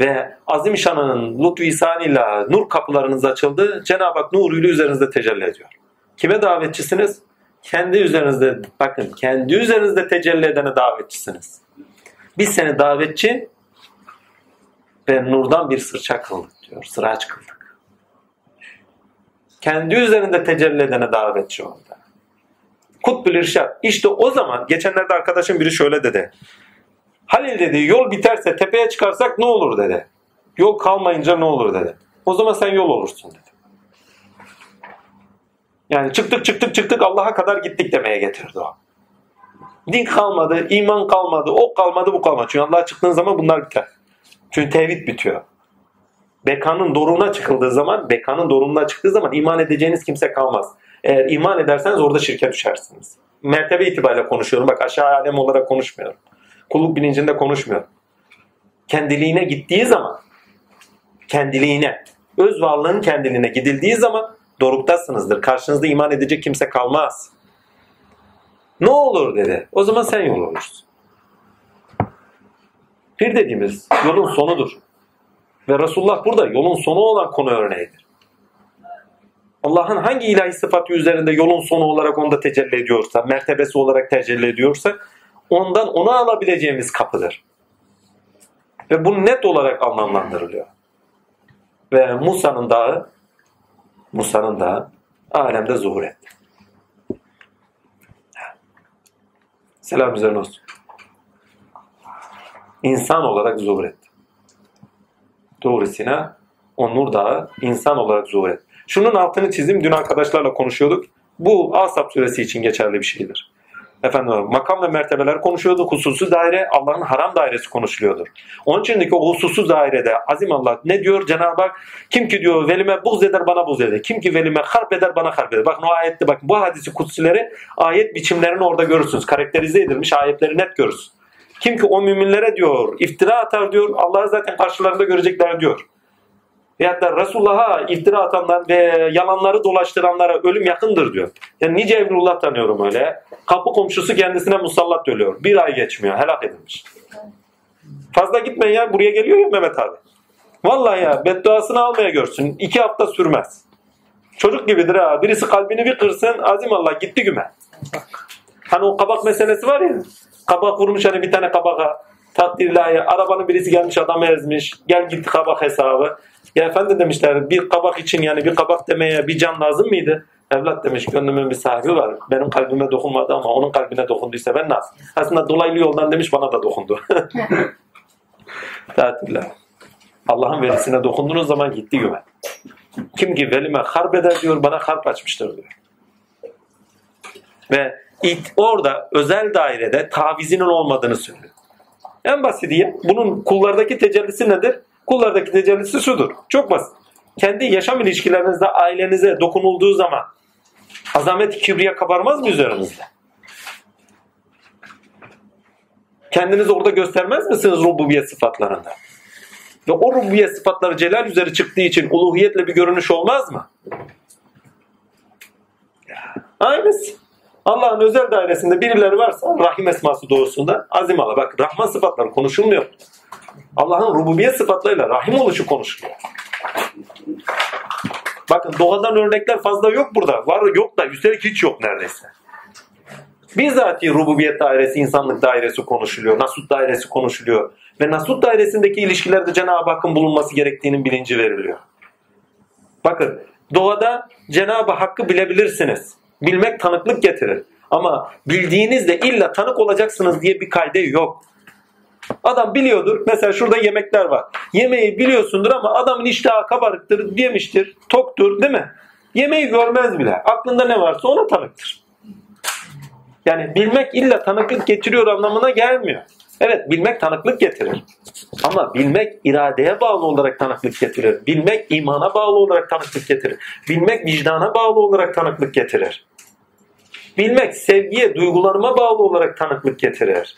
ve azim şanının lütfu ihsanıyla nur kapılarınız açıldı. Cenab-ı Hak nuruyla üzerinizde tecelli ediyor. Kime davetçisiniz? Kendi üzerinizde, bakın kendi üzerinizde tecelli edene davetçisiniz. Biz seni davetçi ve nurdan bir sırça kıldık diyor. Sıraç kıldık. Kendi üzerinde tecelli edene davetçi oldu. Kutbül İrşad. İşte o zaman geçenlerde arkadaşım biri şöyle dedi. Halil dedi yol biterse tepeye çıkarsak ne olur dedi. Yol kalmayınca ne olur dedi. O zaman sen yol olursun dedi. Yani çıktık çıktık çıktık Allah'a kadar gittik demeye getirdi o. Din kalmadı, iman kalmadı, o kalmadı, bu kalmadı. Çünkü Allah'a çıktığın zaman bunlar biter. Çünkü tevhid bitiyor. Bekanın doruğuna çıkıldığı zaman, bekanın doruğuna çıktığı zaman iman edeceğiniz kimse kalmaz. Eğer iman ederseniz orada şirke düşersiniz. Mertebe itibariyle konuşuyorum. Bak aşağı alem olarak konuşmuyorum. Kulluk bilincinde konuşmuyor. Kendiliğine gittiği zaman kendiliğine, öz varlığın kendiliğine gidildiği zaman doruktasınızdır. Karşınızda iman edecek kimse kalmaz. Ne olur dedi. O zaman sen yol olursun. Pir dediğimiz yolun sonudur. Ve Resulullah burada yolun sonu olan konu örneğidir. Allah'ın hangi ilahi sıfatı üzerinde yolun sonu olarak onda tecelli ediyorsa, mertebesi olarak tecelli ediyorsa ondan onu alabileceğimiz kapıdır. Ve bu net olarak anlamlandırılıyor. Ve Musa'nın dağı Musa'nın dağı alemde zuhur etti. Selam üzerine olsun. İnsan olarak zuhur etti. Doğru Sina o Nur Dağı insan olarak zuhur etti. Şunun altını çizdim. Dün arkadaşlarla konuşuyorduk. Bu Asap suresi için geçerli bir şeydir. Efendim makam ve mertebeler konuşuyorduk. Hususi daire Allah'ın haram dairesi konuşuluyordur. Onun içindeki o hususi dairede azim Allah ne diyor Cenab-ı Hak? Kim ki diyor velime buz eder bana buz eder. Kim ki velime harp eder bana harp eder. Bakın o ayette bakın bu hadisi kutsileri ayet biçimlerini orada görürsünüz. Karakterize edilmiş ayetleri net görürsünüz. Kim ki o müminlere diyor iftira atar diyor Allah'ı zaten karşılarında görecekler diyor. Veyahut da Resulullah'a iftira atanlar ve yalanları dolaştıranlara ölüm yakındır diyor. Yani nice Emrullah tanıyorum öyle. Kapı komşusu kendisine musallat ölüyor. Bir ay geçmiyor. Helak edilmiş. Fazla gitmeyin ya. Buraya geliyor ya Mehmet abi. Vallahi ya bedduasını almaya görsün. İki hafta sürmez. Çocuk gibidir ha. Birisi kalbini bir kırsın. Azim Allah gitti güme. Hani o kabak meselesi var ya. Kabak vurmuş hani bir tane kabaka. Takdirlahi. Arabanın birisi gelmiş adam ezmiş. Gel gitti kabak hesabı. Ya efendi demişler bir kabak için yani bir kabak demeye bir can lazım mıydı? Evlat demiş gönlümün bir sahibi var. Benim kalbime dokunmadı ama onun kalbine dokunduysa ben nasıl? Aslında dolaylı yoldan demiş bana da dokundu. Tatillah. Allah'ın velisine dokunduğunuz zaman gitti güven. Kim ki velime harp eder diyor bana harp açmıştır diyor. Ve it, orada özel dairede tavizinin olmadığını söylüyor. En basiti bunun kullardaki tecellisi nedir? Kullardaki tecellisi şudur. Çok basit. Kendi yaşam ilişkilerinizde ailenize dokunulduğu zaman azamet kibriye kabarmaz mı üzerinizde? Kendinizi orada göstermez misiniz rububiyet sıfatlarında? Ve o rububiyet sıfatları celal üzeri çıktığı için uluhiyetle bir görünüş olmaz mı? Aynısı. Allah'ın özel dairesinde birileri varsa rahim esması doğrusunda azim Allah. Bak Rahman sıfatları konuşulmuyor. Allah'ın rububiyet sıfatlarıyla rahim oluşu konuşuluyor. Bakın doğadan örnekler fazla yok burada. Var yok da üstelik hiç yok neredeyse. Bizzati rububiyet dairesi, insanlık dairesi konuşuluyor. Nasut dairesi konuşuluyor. Ve Nasut dairesindeki ilişkilerde Cenab-ı Hakk'ın bulunması gerektiğinin bilinci veriliyor. Bakın doğada Cenab-ı Hakk'ı bilebilirsiniz. Bilmek tanıklık getirir. Ama bildiğinizde illa tanık olacaksınız diye bir kayde yok. Adam biliyordur. Mesela şurada yemekler var. Yemeği biliyorsundur ama adamın iştahı kabarıktır, yemiştir, toktur değil mi? Yemeği görmez bile. Aklında ne varsa ona tanıktır. Yani bilmek illa tanıklık getiriyor anlamına gelmiyor. Evet bilmek tanıklık getirir. Ama bilmek iradeye bağlı olarak tanıklık getirir. Bilmek imana bağlı olarak tanıklık getirir. Bilmek vicdana bağlı olarak tanıklık getirir. Bilmek sevgiye, duygularıma bağlı olarak tanıklık getirir.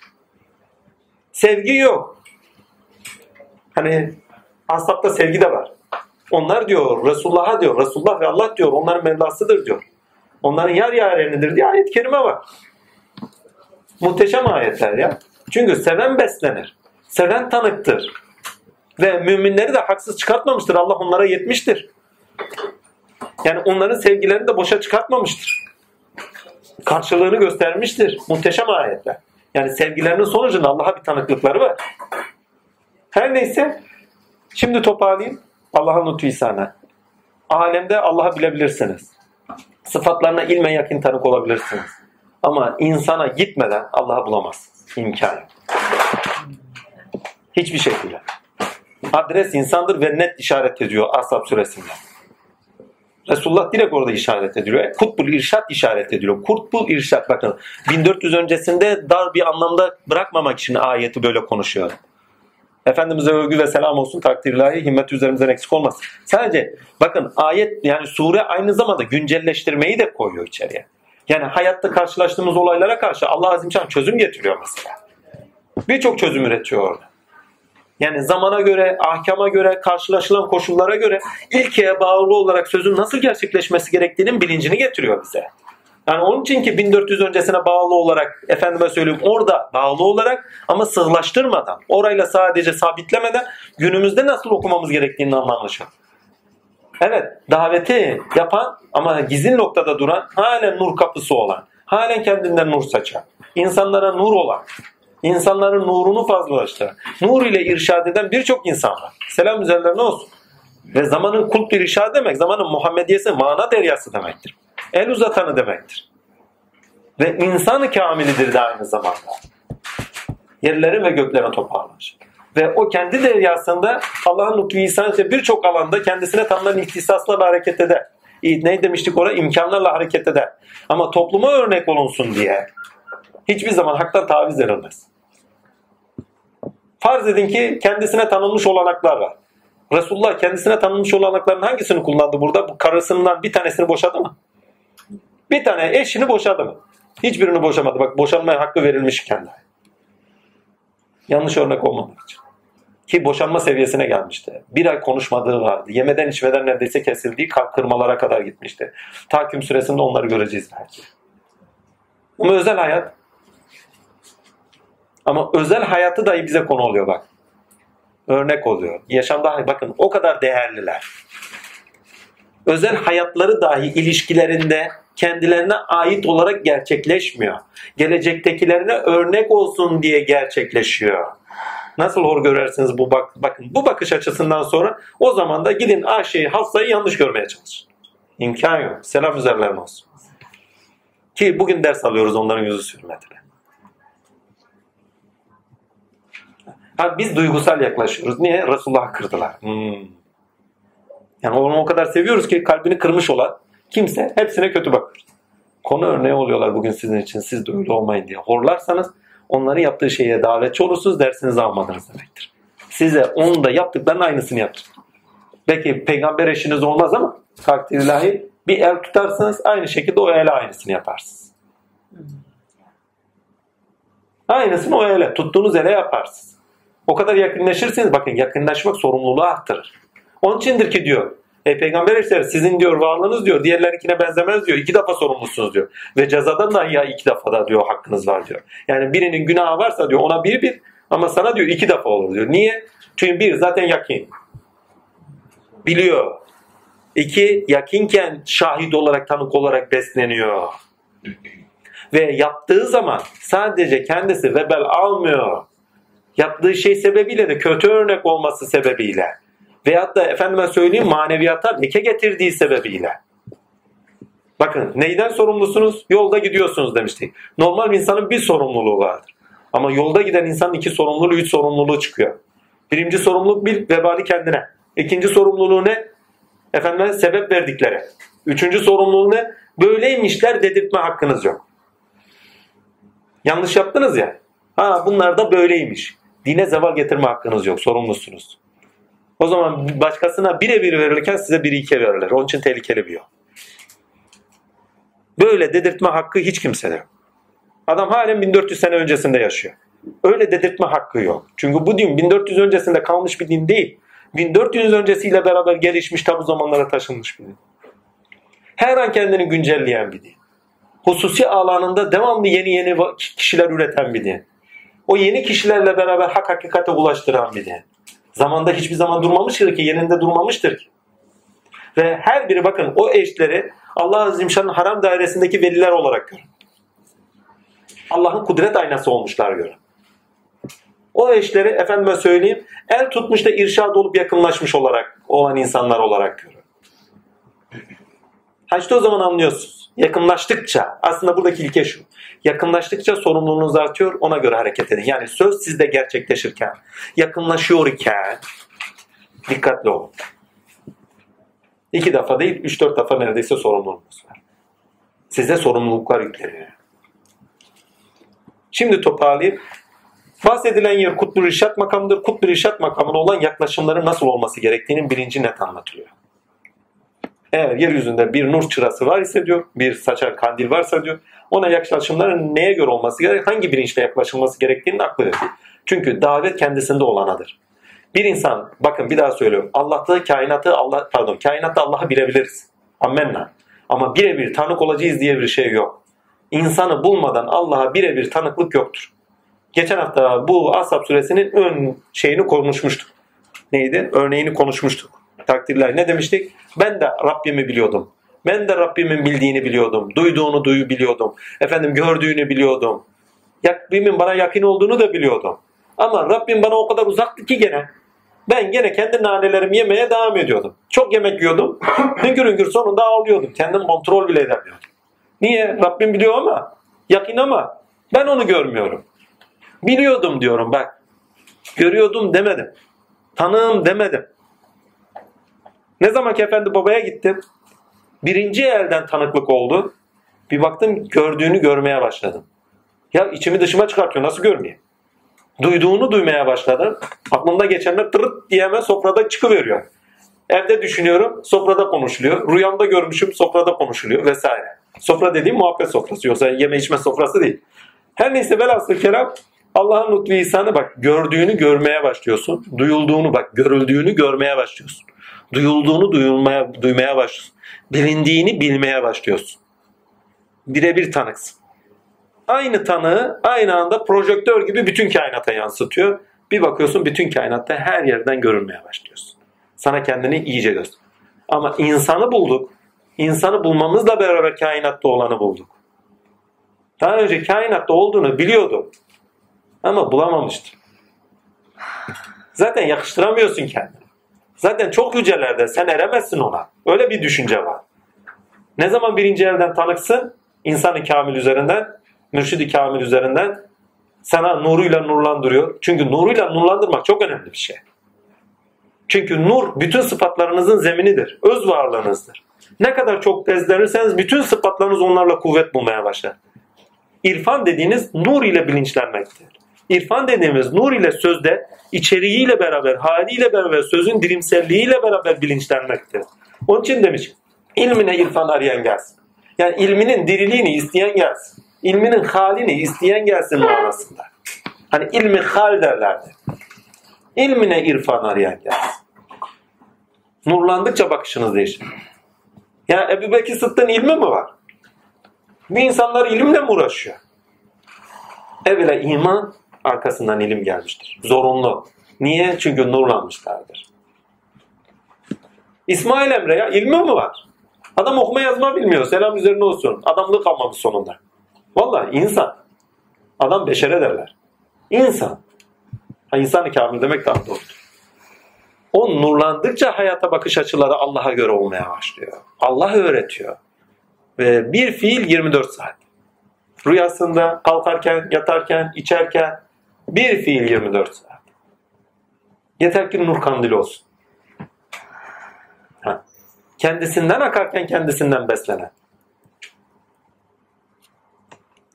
Sevgi yok. Hani asapta sevgi de var. Onlar diyor Resulullah'a diyor. Resulullah ve Allah diyor. Onların Mevlasıdır diyor. Onların yar yarenidir diye ayet-i kerime var. Muhteşem ayetler ya. Çünkü seven beslenir. Seven tanıktır. Ve müminleri de haksız çıkartmamıştır. Allah onlara yetmiştir. Yani onların sevgilerini de boşa çıkartmamıştır. Karşılığını göstermiştir. Muhteşem ayetler. Yani sevgilerinin sonucunda Allah'a bir tanıklıkları var. Her neyse şimdi toparlayayım. Allah'ın lütfu ihsanı. Alemde Allah'ı bilebilirsiniz. Sıfatlarına ilme yakın tanık olabilirsiniz. Ama insana gitmeden Allah'ı bulamazsınız. İmkan. Hiçbir şekilde. Adres insandır ve net işaret ediyor Ashab suresinde. Resulullah direkt orada işaret ediliyor. Kutbul irşat işaret ediliyor. Kutbul irşat bakın 1400 öncesinde dar bir anlamda bırakmamak için ayeti böyle konuşuyor. Efendimiz'e övgü ve selam olsun takdir ilahi himmet üzerimizden eksik olmasın. Sadece bakın ayet yani sure aynı zamanda güncelleştirmeyi de koyuyor içeriye. Yani hayatta karşılaştığımız olaylara karşı Allah Azimşan çözüm getiriyor mesela. Birçok çözüm üretiyor orada. Yani zamana göre, ahkama göre, karşılaşılan koşullara göre ilkeye bağlı olarak sözün nasıl gerçekleşmesi gerektiğinin bilincini getiriyor bize. Yani onun için ki 1400 öncesine bağlı olarak, efendime söyleyeyim orada bağlı olarak ama sığlaştırmadan, orayla sadece sabitlemeden günümüzde nasıl okumamız gerektiğini anlamışım. Evet, daveti yapan ama gizli noktada duran, halen nur kapısı olan, halen kendinden nur saçan, insanlara nur olan, insanların nurunu fazlalaştıran, nur ile irşad eden birçok insan var. Selam üzerlerine olsun. Ve zamanın kult bir irşad demek, zamanın Muhammediyesi mana deryası demektir. El uzatanı demektir. Ve insanı kamilidir de aynı zamanda. Yerleri ve göklerine toparlamış. Ve o kendi deryasında Allah'ın lütfu ihsanıyla birçok alanda kendisine tanınan ihtisaslarla hareket eder. Ne demiştik orada? İmkanlarla hareket eder. Ama topluma örnek olunsun diye hiçbir zaman haktan taviz verilmez. Farz edin ki kendisine tanınmış olanaklar var. Resulullah kendisine tanınmış olanakların hangisini kullandı burada? Bu karısından bir tanesini boşadı mı? Bir tane eşini boşadı mı? Hiçbirini boşamadı. Bak boşanmaya hakkı verilmiş kendi. Yanlış örnek olmamak için. Ki boşanma seviyesine gelmişti. Bir ay konuşmadığı vardı. Yemeden içmeden neredeyse kesildiği kalp kırmalara kadar gitmişti. Takvim süresinde onları göreceğiz belki. Ama özel hayat. Ama özel hayatı dahi bize konu oluyor bak. Örnek oluyor. Yaşamda bakın o kadar değerliler. Özel hayatları dahi ilişkilerinde kendilerine ait olarak gerçekleşmiyor. Gelecektekilerine örnek olsun diye gerçekleşiyor. Nasıl hor görersiniz bu bak bakın bu bakış açısından sonra o zaman da gidin Ayşe'yi hastayı yanlış görmeye çalışın. İmkan yok. Selam üzerlerine olsun. Ki bugün ders alıyoruz onların yüzü sürmediler. Ha, biz duygusal yaklaşıyoruz. Niye? Resulullah kırdılar. Hmm. Yani onu o kadar seviyoruz ki kalbini kırmış olan kimse hepsine kötü bakıyor. Konu örneği oluyorlar bugün sizin için. Siz de öyle olmayın diye. Horlarsanız onların yaptığı şeye davetçi olursunuz dersinizi almadınız demektir. Size onun da yaptıklarının aynısını yaptır. Belki peygamber eşiniz olmaz ama takdir ilahi bir el tutarsınız aynı şekilde o ele aynısını yaparsınız. Aynısını o ele, tuttuğunuz ele yaparsınız. O kadar yakınlaşırsınız bakın yakınlaşmak sorumluluğu arttırır. Onun içindir ki diyor e, peygamber eşleri sizin diyor varlığınız diyor diğerlerinkine benzemez diyor. iki defa sorumlusunuz diyor. Ve cezadan da ya iki defa da diyor hakkınız var diyor. Yani birinin günahı varsa diyor ona bir bir ama sana diyor iki defa olur diyor. Niye? Çünkü bir zaten yakin. Biliyor. İki yakinken şahit olarak tanık olarak besleniyor. Ve yaptığı zaman sadece kendisi vebel almıyor. Yaptığı şey sebebiyle de kötü örnek olması sebebiyle veyahut da efendime söyleyeyim maneviyata leke getirdiği sebebiyle. Bakın neyden sorumlusunuz? Yolda gidiyorsunuz demiştik. Normal bir insanın bir sorumluluğu vardır. Ama yolda giden insanın iki sorumluluğu, üç sorumluluğu çıkıyor. Birinci sorumluluk bir vebali kendine. İkinci sorumluluğu ne? Efendime sebep verdikleri. Üçüncü sorumluluğu ne? Böyleymişler dedirtme hakkınız yok. Yanlış yaptınız ya. Ha bunlar da böyleymiş. Dine zeval getirme hakkınız yok. Sorumlusunuz. O zaman başkasına birebir verirken size bir iki verirler. Onun için tehlikeli bir yol. Böyle dedirtme hakkı hiç kimsede yok. Adam halen 1400 sene öncesinde yaşıyor. Öyle dedirtme hakkı yok. Çünkü bu din 1400 öncesinde kalmış bir din değil. 1400 öncesiyle beraber gelişmiş tabu zamanlara taşınmış bir din. Her an kendini güncelleyen bir din. Hususi alanında devamlı yeni yeni kişiler üreten bir din. O yeni kişilerle beraber hak hakikate ulaştıran bir din. Zamanda hiçbir zaman durmamıştır ki, yerinde durmamıştır ki. Ve her biri bakın o eşleri Allah Azimşan'ın haram dairesindeki veliler olarak görün. Allah'ın kudret aynası olmuşlar görün. O eşleri efendime söyleyeyim el tutmuş da irşad olup yakınlaşmış olarak olan insanlar olarak görün. Ha işte o zaman anlıyorsunuz. Yakınlaştıkça aslında buradaki ilke şu. Yakınlaştıkça sorumluluğunuz artıyor ona göre hareket edin. Yani söz sizde gerçekleşirken, yakınlaşıyor iken dikkatli olun. İki defa değil, üç dört defa neredeyse sorumluluğunuz var. Size sorumluluklar yükleniyor. Şimdi toparlayayım. Bahsedilen yer kutbu irşat makamıdır. Kutbu irşat makamına olan yaklaşımların nasıl olması gerektiğinin birinci net anlatılıyor. Eğer yeryüzünde bir nur çırası var ise diyor, bir saçan kandil varsa diyor, ona yaklaşımların neye göre olması gerek, hangi bilinçle yaklaşılması gerektiğini aklı veriyor. Çünkü davet kendisinde olanadır. Bir insan, bakın bir daha söylüyorum. Allah'ta kainatı Allah pardon, kainatta Allah'ı bilebiliriz. Amenna. Ama birebir tanık olacağız diye bir şey yok. İnsanı bulmadan Allah'a birebir tanıklık yoktur. Geçen hafta bu Ashab suresinin ön şeyini konuşmuştuk. Neydi? Örneğini konuşmuştuk. Takdirler ne demiştik? Ben de Rabbimi biliyordum. Ben de Rabbimin bildiğini biliyordum. Duyduğunu duyu biliyordum. Efendim gördüğünü biliyordum. Rabbimin bana yakın olduğunu da biliyordum. Ama Rabbim bana o kadar uzaktı ki gene. Ben gene kendi nanelerimi yemeye devam ediyordum. Çok yemek yiyordum. hüngür hüngür sonunda ağlıyordum. Kendim kontrol bile edemiyordum. Niye? Rabbim biliyor ama, yakın ama ben onu görmüyorum. Biliyordum diyorum bak. Görüyordum demedim. Tanığım demedim. Ne zaman ki efendi babaya gittim. Birinci elden tanıklık oldu. Bir baktım gördüğünü görmeye başladım. Ya içimi dışıma çıkartıyor nasıl görmeyeyim? Duyduğunu duymaya başladım. Aklımda geçenler tırıt diye sofrada çıkıveriyor. Evde düşünüyorum sofrada konuşuluyor. Rüyamda görmüşüm sofrada konuşuluyor vesaire. Sofra dediğim muhabbet sofrası yoksa yeme içme sofrası değil. Her neyse velhasıl kelam Allah'ın lütfu ihsanı bak gördüğünü görmeye başlıyorsun. Duyulduğunu bak görüldüğünü görmeye başlıyorsun. Duyulduğunu duyulmaya, duymaya başlıyorsun. Bilindiğini bilmeye başlıyorsun. Birebir tanıksın. Aynı tanığı aynı anda projektör gibi bütün kainata yansıtıyor. Bir bakıyorsun bütün kainatta her yerden görünmeye başlıyorsun. Sana kendini iyice göster. Ama insanı bulduk. İnsanı bulmamızla beraber kainatta olanı bulduk. Daha önce kainatta olduğunu biliyordum. Ama bulamamıştım. Zaten yakıştıramıyorsun kendini. Zaten çok yücelerde sen eremezsin ona. Öyle bir düşünce var. Ne zaman birinci elden tanıksın? İnsanı kamil üzerinden, mürşidi kamil üzerinden sana nuruyla nurlandırıyor. Çünkü nuruyla nurlandırmak çok önemli bir şey. Çünkü nur bütün sıfatlarınızın zeminidir. Öz varlığınızdır. Ne kadar çok bezlenirseniz bütün sıfatlarınız onlarla kuvvet bulmaya başlar. İrfan dediğiniz nur ile bilinçlenmektir. İrfan dediğimiz nur ile sözde içeriğiyle beraber, haliyle beraber, sözün dilimselliğiyle beraber bilinçlenmektir. Onun için demiş, ilmine irfan arayan gelsin. Yani ilminin diriliğini isteyen gelsin. İlminin halini isteyen gelsin manasında. Hani ilmi hal derlerdi. İlmine irfan arayan gelsin. Nurlandıkça bakışınız değişir. Ya Ebu Bekir Sıddık'ın ilmi mi var? Bu insanlar ilimle mi uğraşıyor? Evvela iman, arkasından ilim gelmiştir. Zorunlu. Niye? Çünkü nurlanmışlardır. İsmail Emre ya ilmi mi var? Adam okuma yazma bilmiyor. Selam üzerine olsun. Adamlık almamış sonunda. Vallahi insan. Adam beşere derler. İnsan. Ha, insan-ı kamil demek daha doğrudur. O nurlandıkça hayata bakış açıları Allah'a göre olmaya başlıyor. Allah öğretiyor. Ve bir fiil 24 saat. Rüyasında, kalkarken, yatarken, içerken bir fiil 24 saat. Yeter ki nur kandili olsun. Ha. Kendisinden akarken kendisinden beslenen.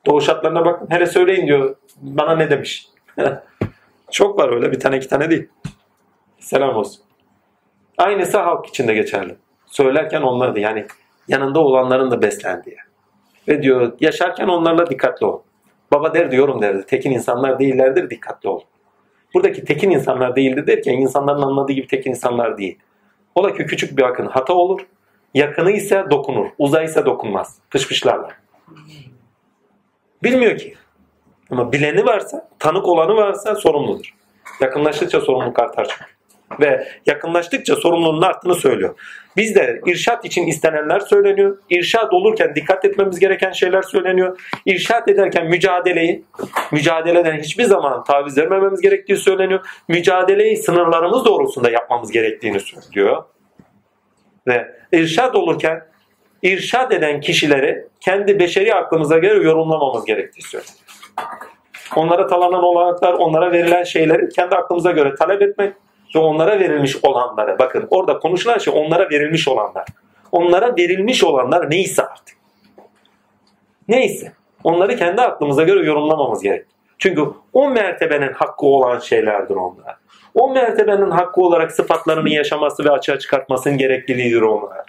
Doğu şartlarına bakın. Hele söyleyin diyor. Bana ne demiş. Çok var öyle. Bir tane iki tane değil. Selam olsun. Aynısı halk içinde geçerli. Söylerken onlardı. Yani yanında olanların da beslendiği. Ve diyor yaşarken onlarla dikkatli ol. Baba der diyorum derdi. Tekin insanlar değillerdir dikkatli ol. Buradaki tekin insanlar değildir derken insanların anladığı gibi tekin insanlar değil. Ola ki küçük bir akın hata olur. Yakını ise dokunur. Uzay ise dokunmaz. Pışpışlarla. Bilmiyor ki. Ama bileni varsa, tanık olanı varsa sorumludur. Yakınlaştıkça sorumluluk artar çünkü ve yakınlaştıkça sorumluluğun arttığını söylüyor. Bizde irşat için istenenler söyleniyor. İrşat olurken dikkat etmemiz gereken şeyler söyleniyor. İrşat ederken mücadeleyi, mücadeleden hiçbir zaman taviz vermememiz gerektiği söyleniyor. Mücadeleyi sınırlarımız doğrultusunda yapmamız gerektiğini söylüyor. Ve irşat olurken irşat eden kişileri kendi beşeri aklımıza göre yorumlamamız gerektiği söyleniyor. Onlara talanan olanaklar, onlara verilen şeyleri kendi aklımıza göre talep etmek ve onlara verilmiş olanlara bakın orada konuşulan şey onlara verilmiş olanlar. Onlara verilmiş olanlar neyse artık. Neyse. Onları kendi aklımıza göre yorumlamamız gerek. Çünkü o mertebenin hakkı olan şeylerdir onlar. O mertebenin hakkı olarak sıfatlarını yaşaması ve açığa çıkartmasının gerekliliğidir onlar.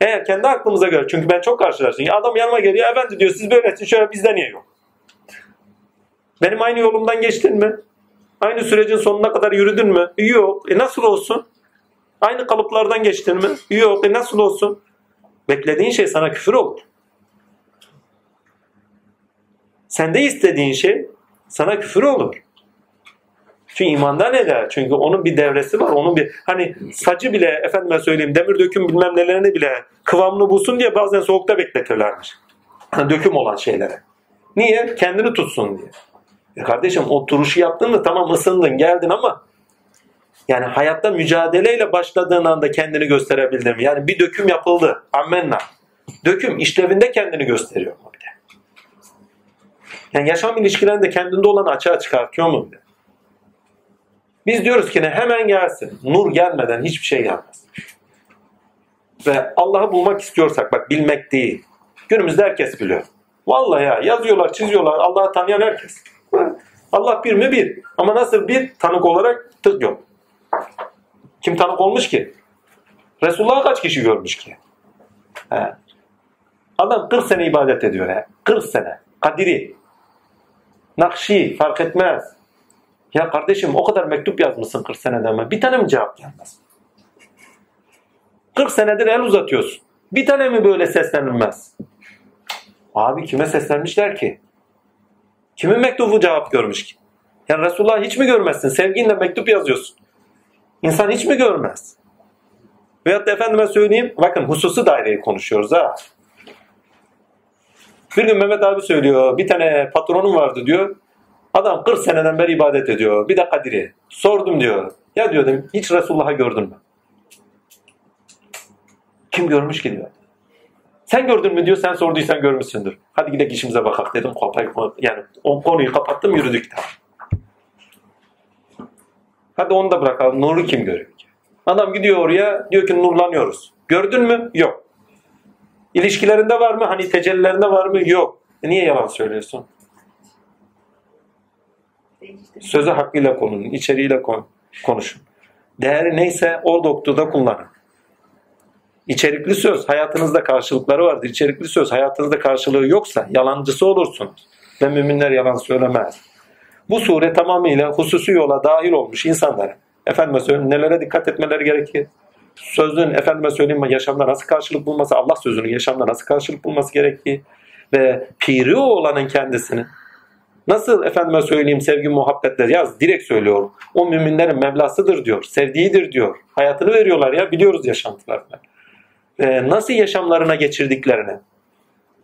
Eğer kendi aklımıza göre, çünkü ben çok karşılaştım. Adam yanıma geliyor, efendi diyor siz böyle şöyle bizde niye yok? Benim aynı yolumdan geçtin mi? Aynı sürecin sonuna kadar yürüdün mü? Yok. E nasıl olsun? Aynı kalıplardan geçtin mi? Yok. E nasıl olsun? Beklediğin şey sana küfür olur. Sende istediğin şey sana küfür olur. Çünkü imanda ne der? Çünkü onun bir devresi var. Onun bir hani sacı bile efendime söyleyeyim demir döküm bilmem nelerini bile kıvamını bulsun diye bazen soğukta bekletirlermiş. döküm olan şeylere. Niye? Kendini tutsun diye. E kardeşim o turuşu yaptın mı tamam ısındın geldin ama yani hayatta mücadeleyle başladığın anda kendini gösterebildin mi? Yani bir döküm yapıldı. Ammenna. Döküm işlevinde kendini gösteriyor mu bir de? Yani yaşam ilişkilerinde kendinde olanı açığa çıkartıyor mu bir de? Biz diyoruz ki ne hemen gelsin. Nur gelmeden hiçbir şey gelmez. Ve Allah'ı bulmak istiyorsak bak bilmek değil. Günümüzde herkes biliyor. Vallahi ya yazıyorlar, çiziyorlar. Allah'ı tanıyan herkes. Allah bir mi? Bir. Ama nasıl bir? Tanık olarak tık yok. Kim tanık olmuş ki? Resulullah kaç kişi görmüş ki? He. Adam 40 sene ibadet ediyor. He. 40 sene. Kadiri. Nakşi fark etmez. Ya kardeşim o kadar mektup yazmışsın 40 seneden mi? Bir tane mi cevap gelmez? 40 senedir el uzatıyorsun. Bir tane mi böyle seslenilmez? Abi kime seslenmişler ki? Kimin mektubu cevap görmüş ki? Yani Resulullah hiç mi görmezsin? Sevginle mektup yazıyorsun. İnsan hiç mi görmez? Veyahut da efendime söyleyeyim, bakın hususi daireyi konuşuyoruz ha. Bir gün Mehmet abi söylüyor, bir tane patronum vardı diyor. Adam 40 seneden beri ibadet ediyor. Bir de Kadir'i. Sordum diyor. Ya diyordum hiç Resulullah'ı gördün mü? Kim görmüş ki diyor. Sen gördün mü diyor. Sen sorduysan görmüşsündür. Hadi gidelim işimize bakalım dedim. Yani o konuyu kapattım yürüdük tamam. Hadi onu da bırakalım. Nuru kim görüyor ki? Adam gidiyor oraya diyor ki nurlanıyoruz. Gördün mü? Yok. İlişkilerinde var mı? Hani tecellilerinde var mı? Yok. E niye yalan söylüyorsun? Sözü hakkıyla konun, içeriğiyle konuşun. Değeri neyse o noktada kullanın. İçerikli söz hayatınızda karşılıkları vardır. İçerikli söz hayatınızda karşılığı yoksa yalancısı olursunuz. Ve müminler yalan söylemez. Bu sure tamamıyla hususi yola dahil olmuş insanlara. Efendime söyleyeyim nelere dikkat etmeleri gerekir? Sözün efendime söyleyeyim yaşamda nasıl karşılık bulması, Allah sözünün yaşamda nasıl karşılık bulması gerektiği ve piri olanın kendisini Nasıl efendime söyleyeyim sevgi muhabbetler yaz direkt söylüyor. O müminlerin Mevlasıdır diyor. Sevdiğidir diyor. Hayatını veriyorlar ya biliyoruz yaşantılarını. Ee, nasıl yaşamlarına geçirdiklerini.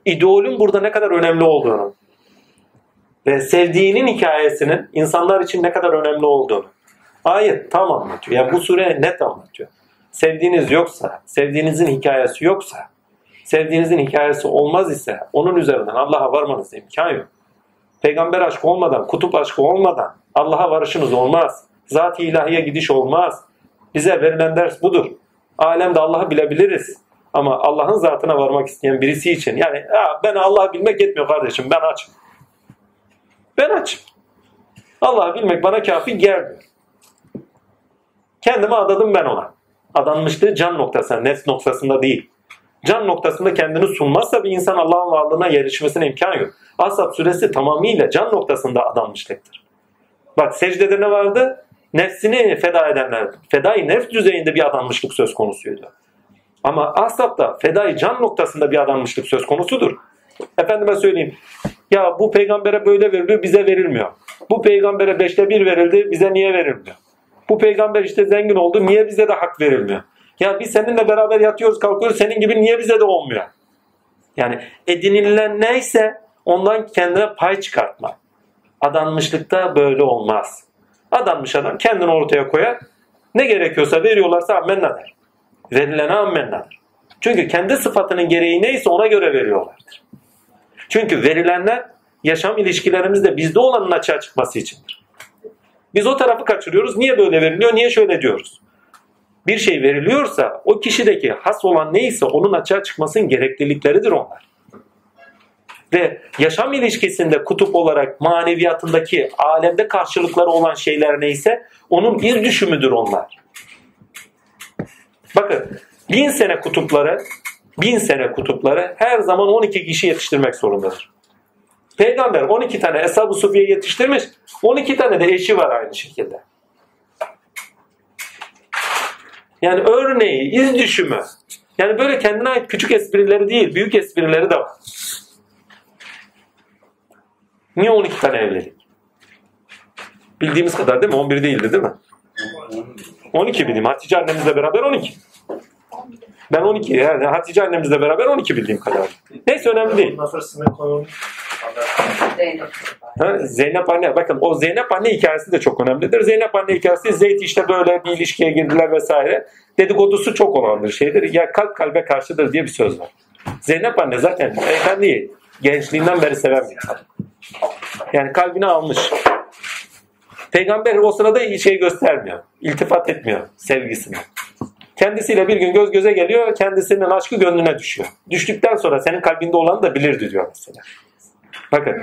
İdeolün burada ne kadar önemli olduğunu. Ve sevdiğinin hikayesinin insanlar için ne kadar önemli olduğunu. Ayet tam anlatıyor. Yani bu sure net anlatıyor. Sevdiğiniz yoksa, sevdiğinizin hikayesi yoksa, sevdiğinizin hikayesi olmaz ise onun üzerinden Allah'a varmanız imkan yok. Peygamber aşkı olmadan, kutup aşkı olmadan Allah'a varışınız olmaz. Zat-ı ilahiye gidiş olmaz. Bize verilen ders budur. Alemde Allah'ı bilebiliriz. Ama Allah'ın zatına varmak isteyen birisi için yani ya ben Allah'ı bilmek yetmiyor kardeşim ben açım. Ben açım. Allah'ı bilmek bana kafi gelmiyor. Kendime adadım ben ona. Adanmışlığı can noktasında, nefs noktasında değil. Can noktasında kendini sunmazsa bir insan Allah'ın varlığına erişmesine imkan yok. Ashab suresi tamamıyla can noktasında adanmışlıktır. Bak secdede ne vardı? Nefsini feda edenler. Fedai nefs düzeyinde bir adanmışlık söz konusuydu. Ama ashabda fedai can noktasında bir adanmışlık söz konusudur. Efendime söyleyeyim. Ya bu peygambere böyle veriliyor bize verilmiyor. Bu peygambere beşte bir verildi bize niye verilmiyor? Bu peygamber işte zengin oldu niye bize de hak verilmiyor? Ya biz seninle beraber yatıyoruz kalkıyoruz senin gibi niye bize de olmuyor? Yani edinilen neyse ondan kendine pay çıkartma. Adanmışlıkta böyle olmaz. Adanmış adam kendini ortaya koyar. Ne gerekiyorsa veriyorlarsa ammenna der. Verilene ammenna der. Çünkü kendi sıfatının gereği neyse ona göre veriyorlardır. Çünkü verilenler yaşam ilişkilerimizde bizde olanın açığa çıkması içindir. Biz o tarafı kaçırıyoruz. Niye böyle veriliyor? Niye şöyle diyoruz? Bir şey veriliyorsa o kişideki has olan neyse onun açığa çıkmasının gereklilikleridir onlar ve yaşam ilişkisinde kutup olarak maneviyatındaki alemde karşılıkları olan şeyler neyse onun iz düşümüdür onlar. Bakın bin sene kutupları bin sene kutupları her zaman 12 kişi yetiştirmek zorundadır. Peygamber 12 tane Eshab-ı Sufiye yetiştirmiş. 12 tane de eşi var aynı şekilde. Yani örneği, iz düşümü. Yani böyle kendine ait küçük esprileri değil, büyük esprileri de var. Niye 12 tane evlilik? Bildiğimiz kadar değil mi? 11 değildi değil mi? 12 bileyim. Hatice annemizle beraber 12. Ben 12 yani Hatice annemizle beraber 12 bildiğim kadar. Neyse önemli değil. Ha, Zeynep anne bakın o Zeynep anne hikayesi de çok önemlidir. Zeynep anne hikayesi Zeyd işte böyle bir ilişkiye girdiler vesaire. Dedikodusu çok olandır şeydir. Ya kalp kalbe karşıdır diye bir söz var. Zeynep anne zaten efendiyi gençliğinden beri seven bir kadın. Yani kalbine almış. Peygamber o sırada şey göstermiyor. İltifat etmiyor sevgisini. Kendisiyle bir gün göz göze geliyor. Kendisinin aşkı gönlüne düşüyor. Düştükten sonra senin kalbinde olanı da bilirdi diyor mesela. Bakın.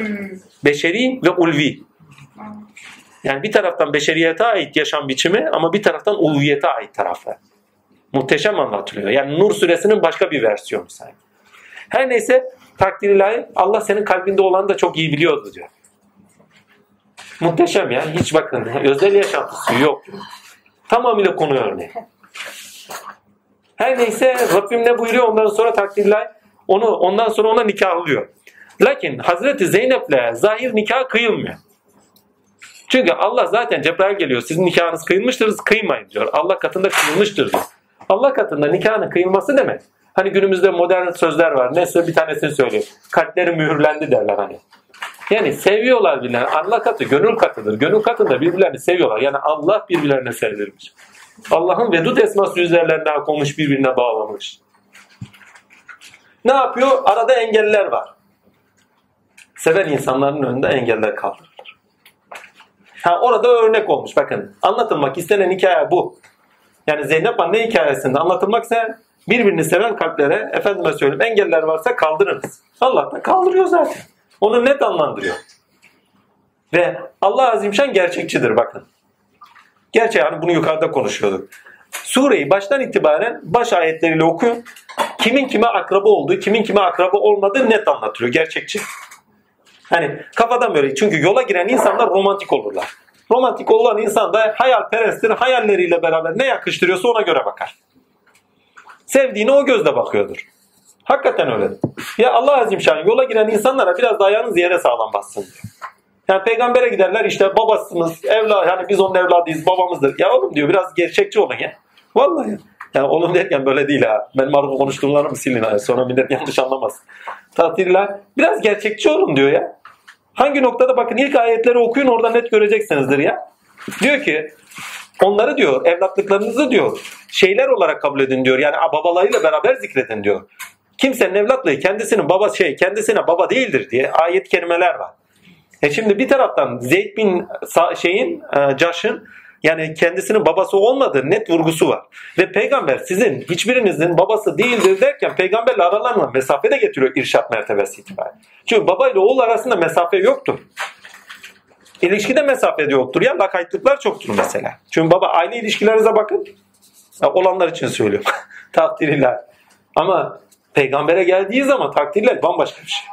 Beşeri ve ulvi. Yani bir taraftan beşeriyete ait yaşam biçimi ama bir taraftan ulviyete ait tarafı. Muhteşem anlatılıyor. Yani Nur suresinin başka bir versiyonu sanki. Her neyse takdir ilahi Allah senin kalbinde olanı da çok iyi biliyordu diyor. Muhteşem ya. Hiç bakın özel yaşantısı yok. Tamamıyla konu örneği. Her neyse Rabbim ne buyuruyor ondan sonra takdir ilahi onu ondan sonra ona nikahlıyor. Lakin Hazreti Zeynep'le zahir nikah kıyılmıyor. Çünkü Allah zaten Cebrail geliyor. Sizin nikahınız kıyılmıştır, kıymayın diyor. Allah katında kıyılmıştır diyor. Allah katında nikahın kıyılması demek. Hani günümüzde modern sözler var. Neyse bir tanesini söyleyeyim. Kalpleri mühürlendi derler hani. Yani seviyorlar birbirlerini. Allah katı gönül katıdır. Gönül katında birbirlerini seviyorlar. Yani Allah birbirlerine sevdirmiş. Allah'ın vedud esması üzerlerinden konmuş birbirine bağlamış. Ne yapıyor? Arada engeller var. Seven insanların önünde engeller kaldırılır. Ha orada örnek olmuş bakın. Anlatılmak istenen hikaye bu. Yani Zeynep anne hikayesinde anlatılmaksa birbirini seven kalplere efendime söyleyeyim engeller varsa kaldırınız. Allah da kaldırıyor zaten. Onu net anlandırıyor. Ve Allah Azimşan gerçekçidir bakın. Gerçi yani bunu yukarıda konuşuyorduk. Sureyi baştan itibaren baş ayetleriyle okuyun. Kimin kime akraba olduğu, kimin kime akraba olmadığı net anlatılıyor. Gerçekçi. Hani kafadan böyle. Çünkü yola giren insanlar romantik olurlar. Romantik olan insan da hayalperesttir. Hayalleriyle beraber ne yakıştırıyorsa ona göre bakar. Sevdiğine o gözle bakıyordur. Hakikaten öyle. Ya Allah Azimşan yola giren insanlara biraz da ayağınız yere sağlam bassın diyor. Yani peygambere giderler işte babasınız, evlat, yani biz onun evladıyız, babamızdır. Ya oğlum diyor biraz gerçekçi olun ya. Vallahi ya. Yani oğlum derken böyle değil ha. Benim arada konuştuklarımı silin. ha. Sonra millet yanlış anlamaz. Tatiller biraz gerçekçi olun diyor ya. Hangi noktada bakın ilk ayetleri okuyun orada net göreceksinizdir ya. Diyor ki onları diyor evlatlıklarınızı diyor şeyler olarak kabul edin diyor. Yani babalarıyla beraber zikredin diyor. Kimsenin evlatlığı kendisinin baba şey kendisine baba değildir diye ayet kelimeler var. E şimdi bir taraftan Zeyd bin şeyin e, Caş'ın yani kendisinin babası olmadığı net vurgusu var. Ve peygamber sizin hiçbirinizin babası değildir derken peygamberle aralarına mesafe de getiriyor irşat mertebesi itibariyle. Çünkü baba ile oğul arasında mesafe yoktur. İlişkide mesafe de yoktur ya lakaytlıklar çoktur mesela. Çünkü baba aile ilişkilerinize bakın. Ya, olanlar için söylüyorum. Takdirler. Ama peygambere geldiği zaman takdirler bambaşka bir şey.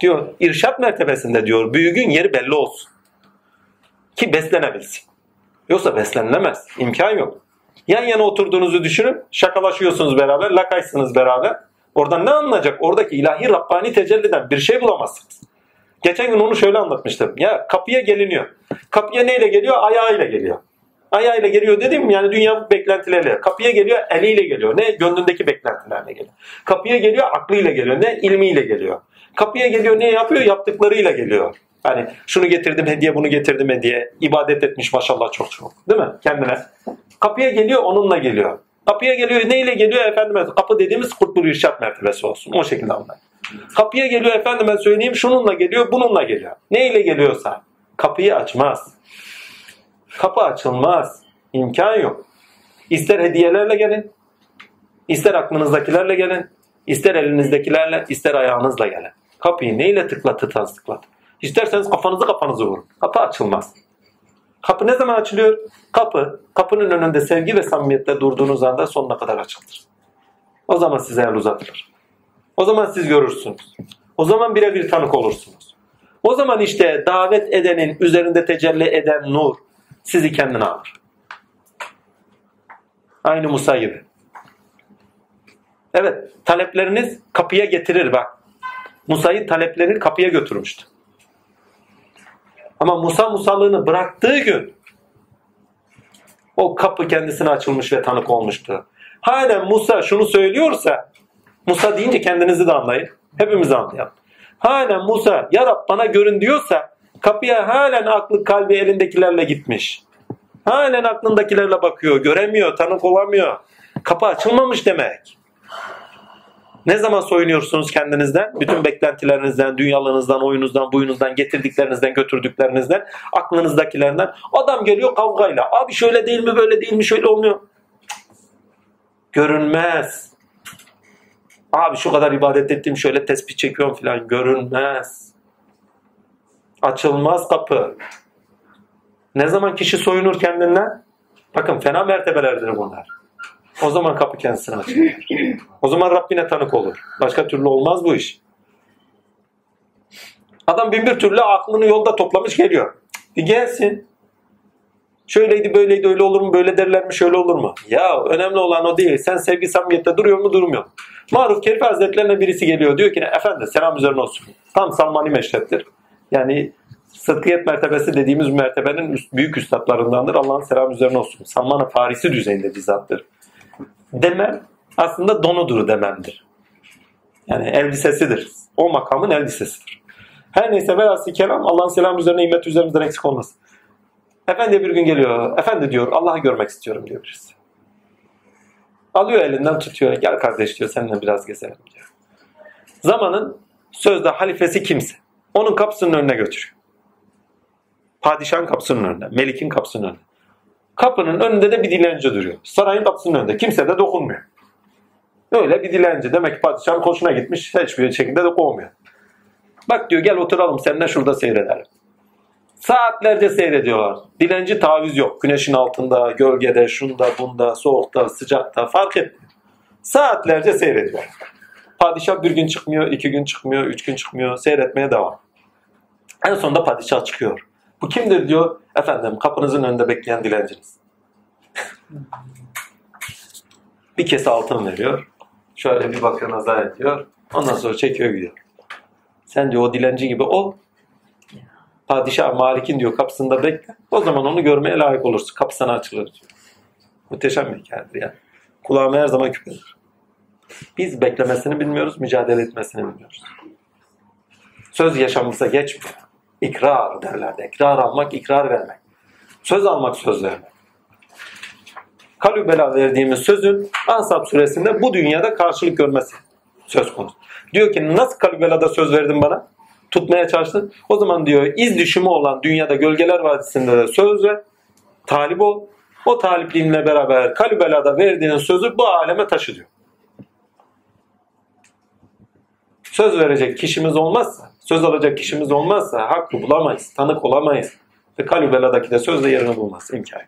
Diyor irşat mertebesinde diyor büyüğün yeri belli olsun ki beslenebilsin. Yoksa beslenilemez. İmkan yok. Yan yana oturduğunuzu düşünün. Şakalaşıyorsunuz beraber, lakaysınız beraber. Oradan ne anlayacak? Oradaki ilahi Rabbani tecelliden bir şey bulamazsınız. Geçen gün onu şöyle anlatmıştım. Ya kapıya geliniyor. Kapıya neyle geliyor? Ayağıyla geliyor. Ayağıyla geliyor dedim yani dünya beklentileriyle. Kapıya geliyor eliyle geliyor. Ne? Gönlündeki beklentilerle geliyor. Kapıya geliyor aklıyla geliyor. Ne? ilmiyle geliyor. Kapıya geliyor ne yapıyor? Yaptıklarıyla geliyor. Hani şunu getirdim hediye bunu getirdim hediye. İbadet etmiş maşallah çok çok. Değil mi? Kendine. Kapıya geliyor onunla geliyor. Kapıya geliyor neyle geliyor efendime? Kapı dediğimiz kurtbul irşat mertebesi olsun. O şekilde anlayın. Kapıya geliyor efendime söyleyeyim şununla geliyor bununla geliyor. Neyle geliyorsa kapıyı açmaz. Kapı açılmaz. İmkan yok. İster hediyelerle gelin, ister aklınızdakilerle gelin, ister elinizdekilerle, ister ayağınızla gelin. Kapıyı neyle tıklatırsanız tıklat. İsterseniz kafanızı kafanızı vurun. Kapı açılmaz. Kapı ne zaman açılıyor? Kapı, kapının önünde sevgi ve samimiyetle durduğunuz anda sonuna kadar açılır. O zaman size el uzatılır. O zaman siz görürsünüz. O zaman birebir tanık olursunuz. O zaman işte davet edenin üzerinde tecelli eden nur sizi kendine alır. Aynı Musa gibi. Evet, talepleriniz kapıya getirir bak. Musa'yı talepleri kapıya götürmüştü. Ama Musa Musalığını bıraktığı gün o kapı kendisine açılmış ve tanık olmuştu. Halen Musa şunu söylüyorsa Musa deyince kendinizi de anlayın. Hepimiz anlayalım. Halen Musa ya Rab bana görün diyorsa kapıya halen aklı kalbi elindekilerle gitmiş. Halen aklındakilerle bakıyor, göremiyor, tanık olamıyor. Kapı açılmamış demek. Ne zaman soyunuyorsunuz kendinizden? Bütün beklentilerinizden, dünyalığınızdan, oyunuzdan, buyunuzdan, getirdiklerinizden, götürdüklerinizden, aklınızdakilerinden. Adam geliyor kavgayla. Abi şöyle değil mi, böyle değil mi, şöyle olmuyor. Görünmez. Abi şu kadar ibadet ettim, şöyle tespih çekiyorum falan. Görünmez. Açılmaz kapı. Ne zaman kişi soyunur kendinden? Bakın fena mertebelerdir bunlar. O zaman kapı kendisine açılır. O zaman Rabbine tanık olur. Başka türlü olmaz bu iş. Adam bin bir türlü aklını yolda toplamış geliyor. Bir gelsin. Şöyleydi böyleydi öyle olur mu böyle derler mi şöyle olur mu? Ya önemli olan o değil. Sen sevgi samimiyette duruyor mu durmuyor mu? Maruf Kerif Hazretlerine birisi geliyor diyor ki efendim selam üzerine olsun. Tam Salmani meşreptir. Yani sıdkiyet mertebesi dediğimiz mertebenin üst, büyük üstadlarındandır. Allah'ın selam üzerine olsun. Salman-ı Farisi düzeyinde bir zattır. Demem aslında donudur dememdir. Yani elbisesidir. O makamın elbisesidir. Her neyse velhasıl kelam Allah'ın selam üzerine nimet üzerimizden eksik olmasın. Efendi bir gün geliyor. Efendi diyor Allah'ı görmek istiyorum diyor birisi. Alıyor elinden tutuyor. Gel kardeş diyor seninle biraz gezelim diyor. Zamanın sözde halifesi kimse. Onun kapısının önüne götürüyor. Padişahın kapısının önünde. Melik'in kapısının önünde. Kapının önünde de bir dilenci duruyor. Sarayın kapısının önünde. Kimse de dokunmuyor. Öyle bir dilenci. Demek ki padişahın hoşuna gitmiş. Hiçbir şekilde de kovmuyor. Bak diyor gel oturalım seninle şurada seyredelim. Saatlerce seyrediyorlar. Dilenci taviz yok. Güneşin altında, gölgede, şunda, bunda, soğukta, sıcakta fark etmiyor. Saatlerce seyrediyor. Padişah bir gün çıkmıyor, iki gün çıkmıyor, üç gün çıkmıyor. Seyretmeye devam. En sonunda padişah çıkıyor. Bu kimdir diyor. Efendim kapınızın önünde bekleyen dilenciniz. bir kese altın veriyor. Şöyle bir bakıyor nazar ediyor. Ondan sonra çekiyor gidiyor. Sen diyor o dilenci gibi ol. Padişah Malik'in diyor kapısında bekle. O zaman onu görmeye layık olursun. Kapı sana açılır diyor. Muhteşem bir hikayedir yani. Kulağıma her zaman küpedir. Biz beklemesini bilmiyoruz, mücadele etmesini bilmiyoruz. Söz yaşamımıza geçmiyor. İkrar derlerdi. İkrar almak, ikrar vermek. Söz almak, söz vermek. Kalübela verdiğimiz sözün Ansab suresinde bu dünyada karşılık görmesi söz konusu. Diyor ki nasıl Kalübela'da söz verdin bana? Tutmaya çalıştın. O zaman diyor iz düşümü olan dünyada gölgeler vadisinde de söz ver. Talip ol. O talipliğinle beraber Kalübela'da verdiğin sözü bu aleme taşı diyor. Söz verecek kişimiz olmazsa, söz alacak kişimiz olmazsa hakkı bulamayız, tanık olamayız. Ve Kalübela'daki de sözle yerini bulmaz. imkan.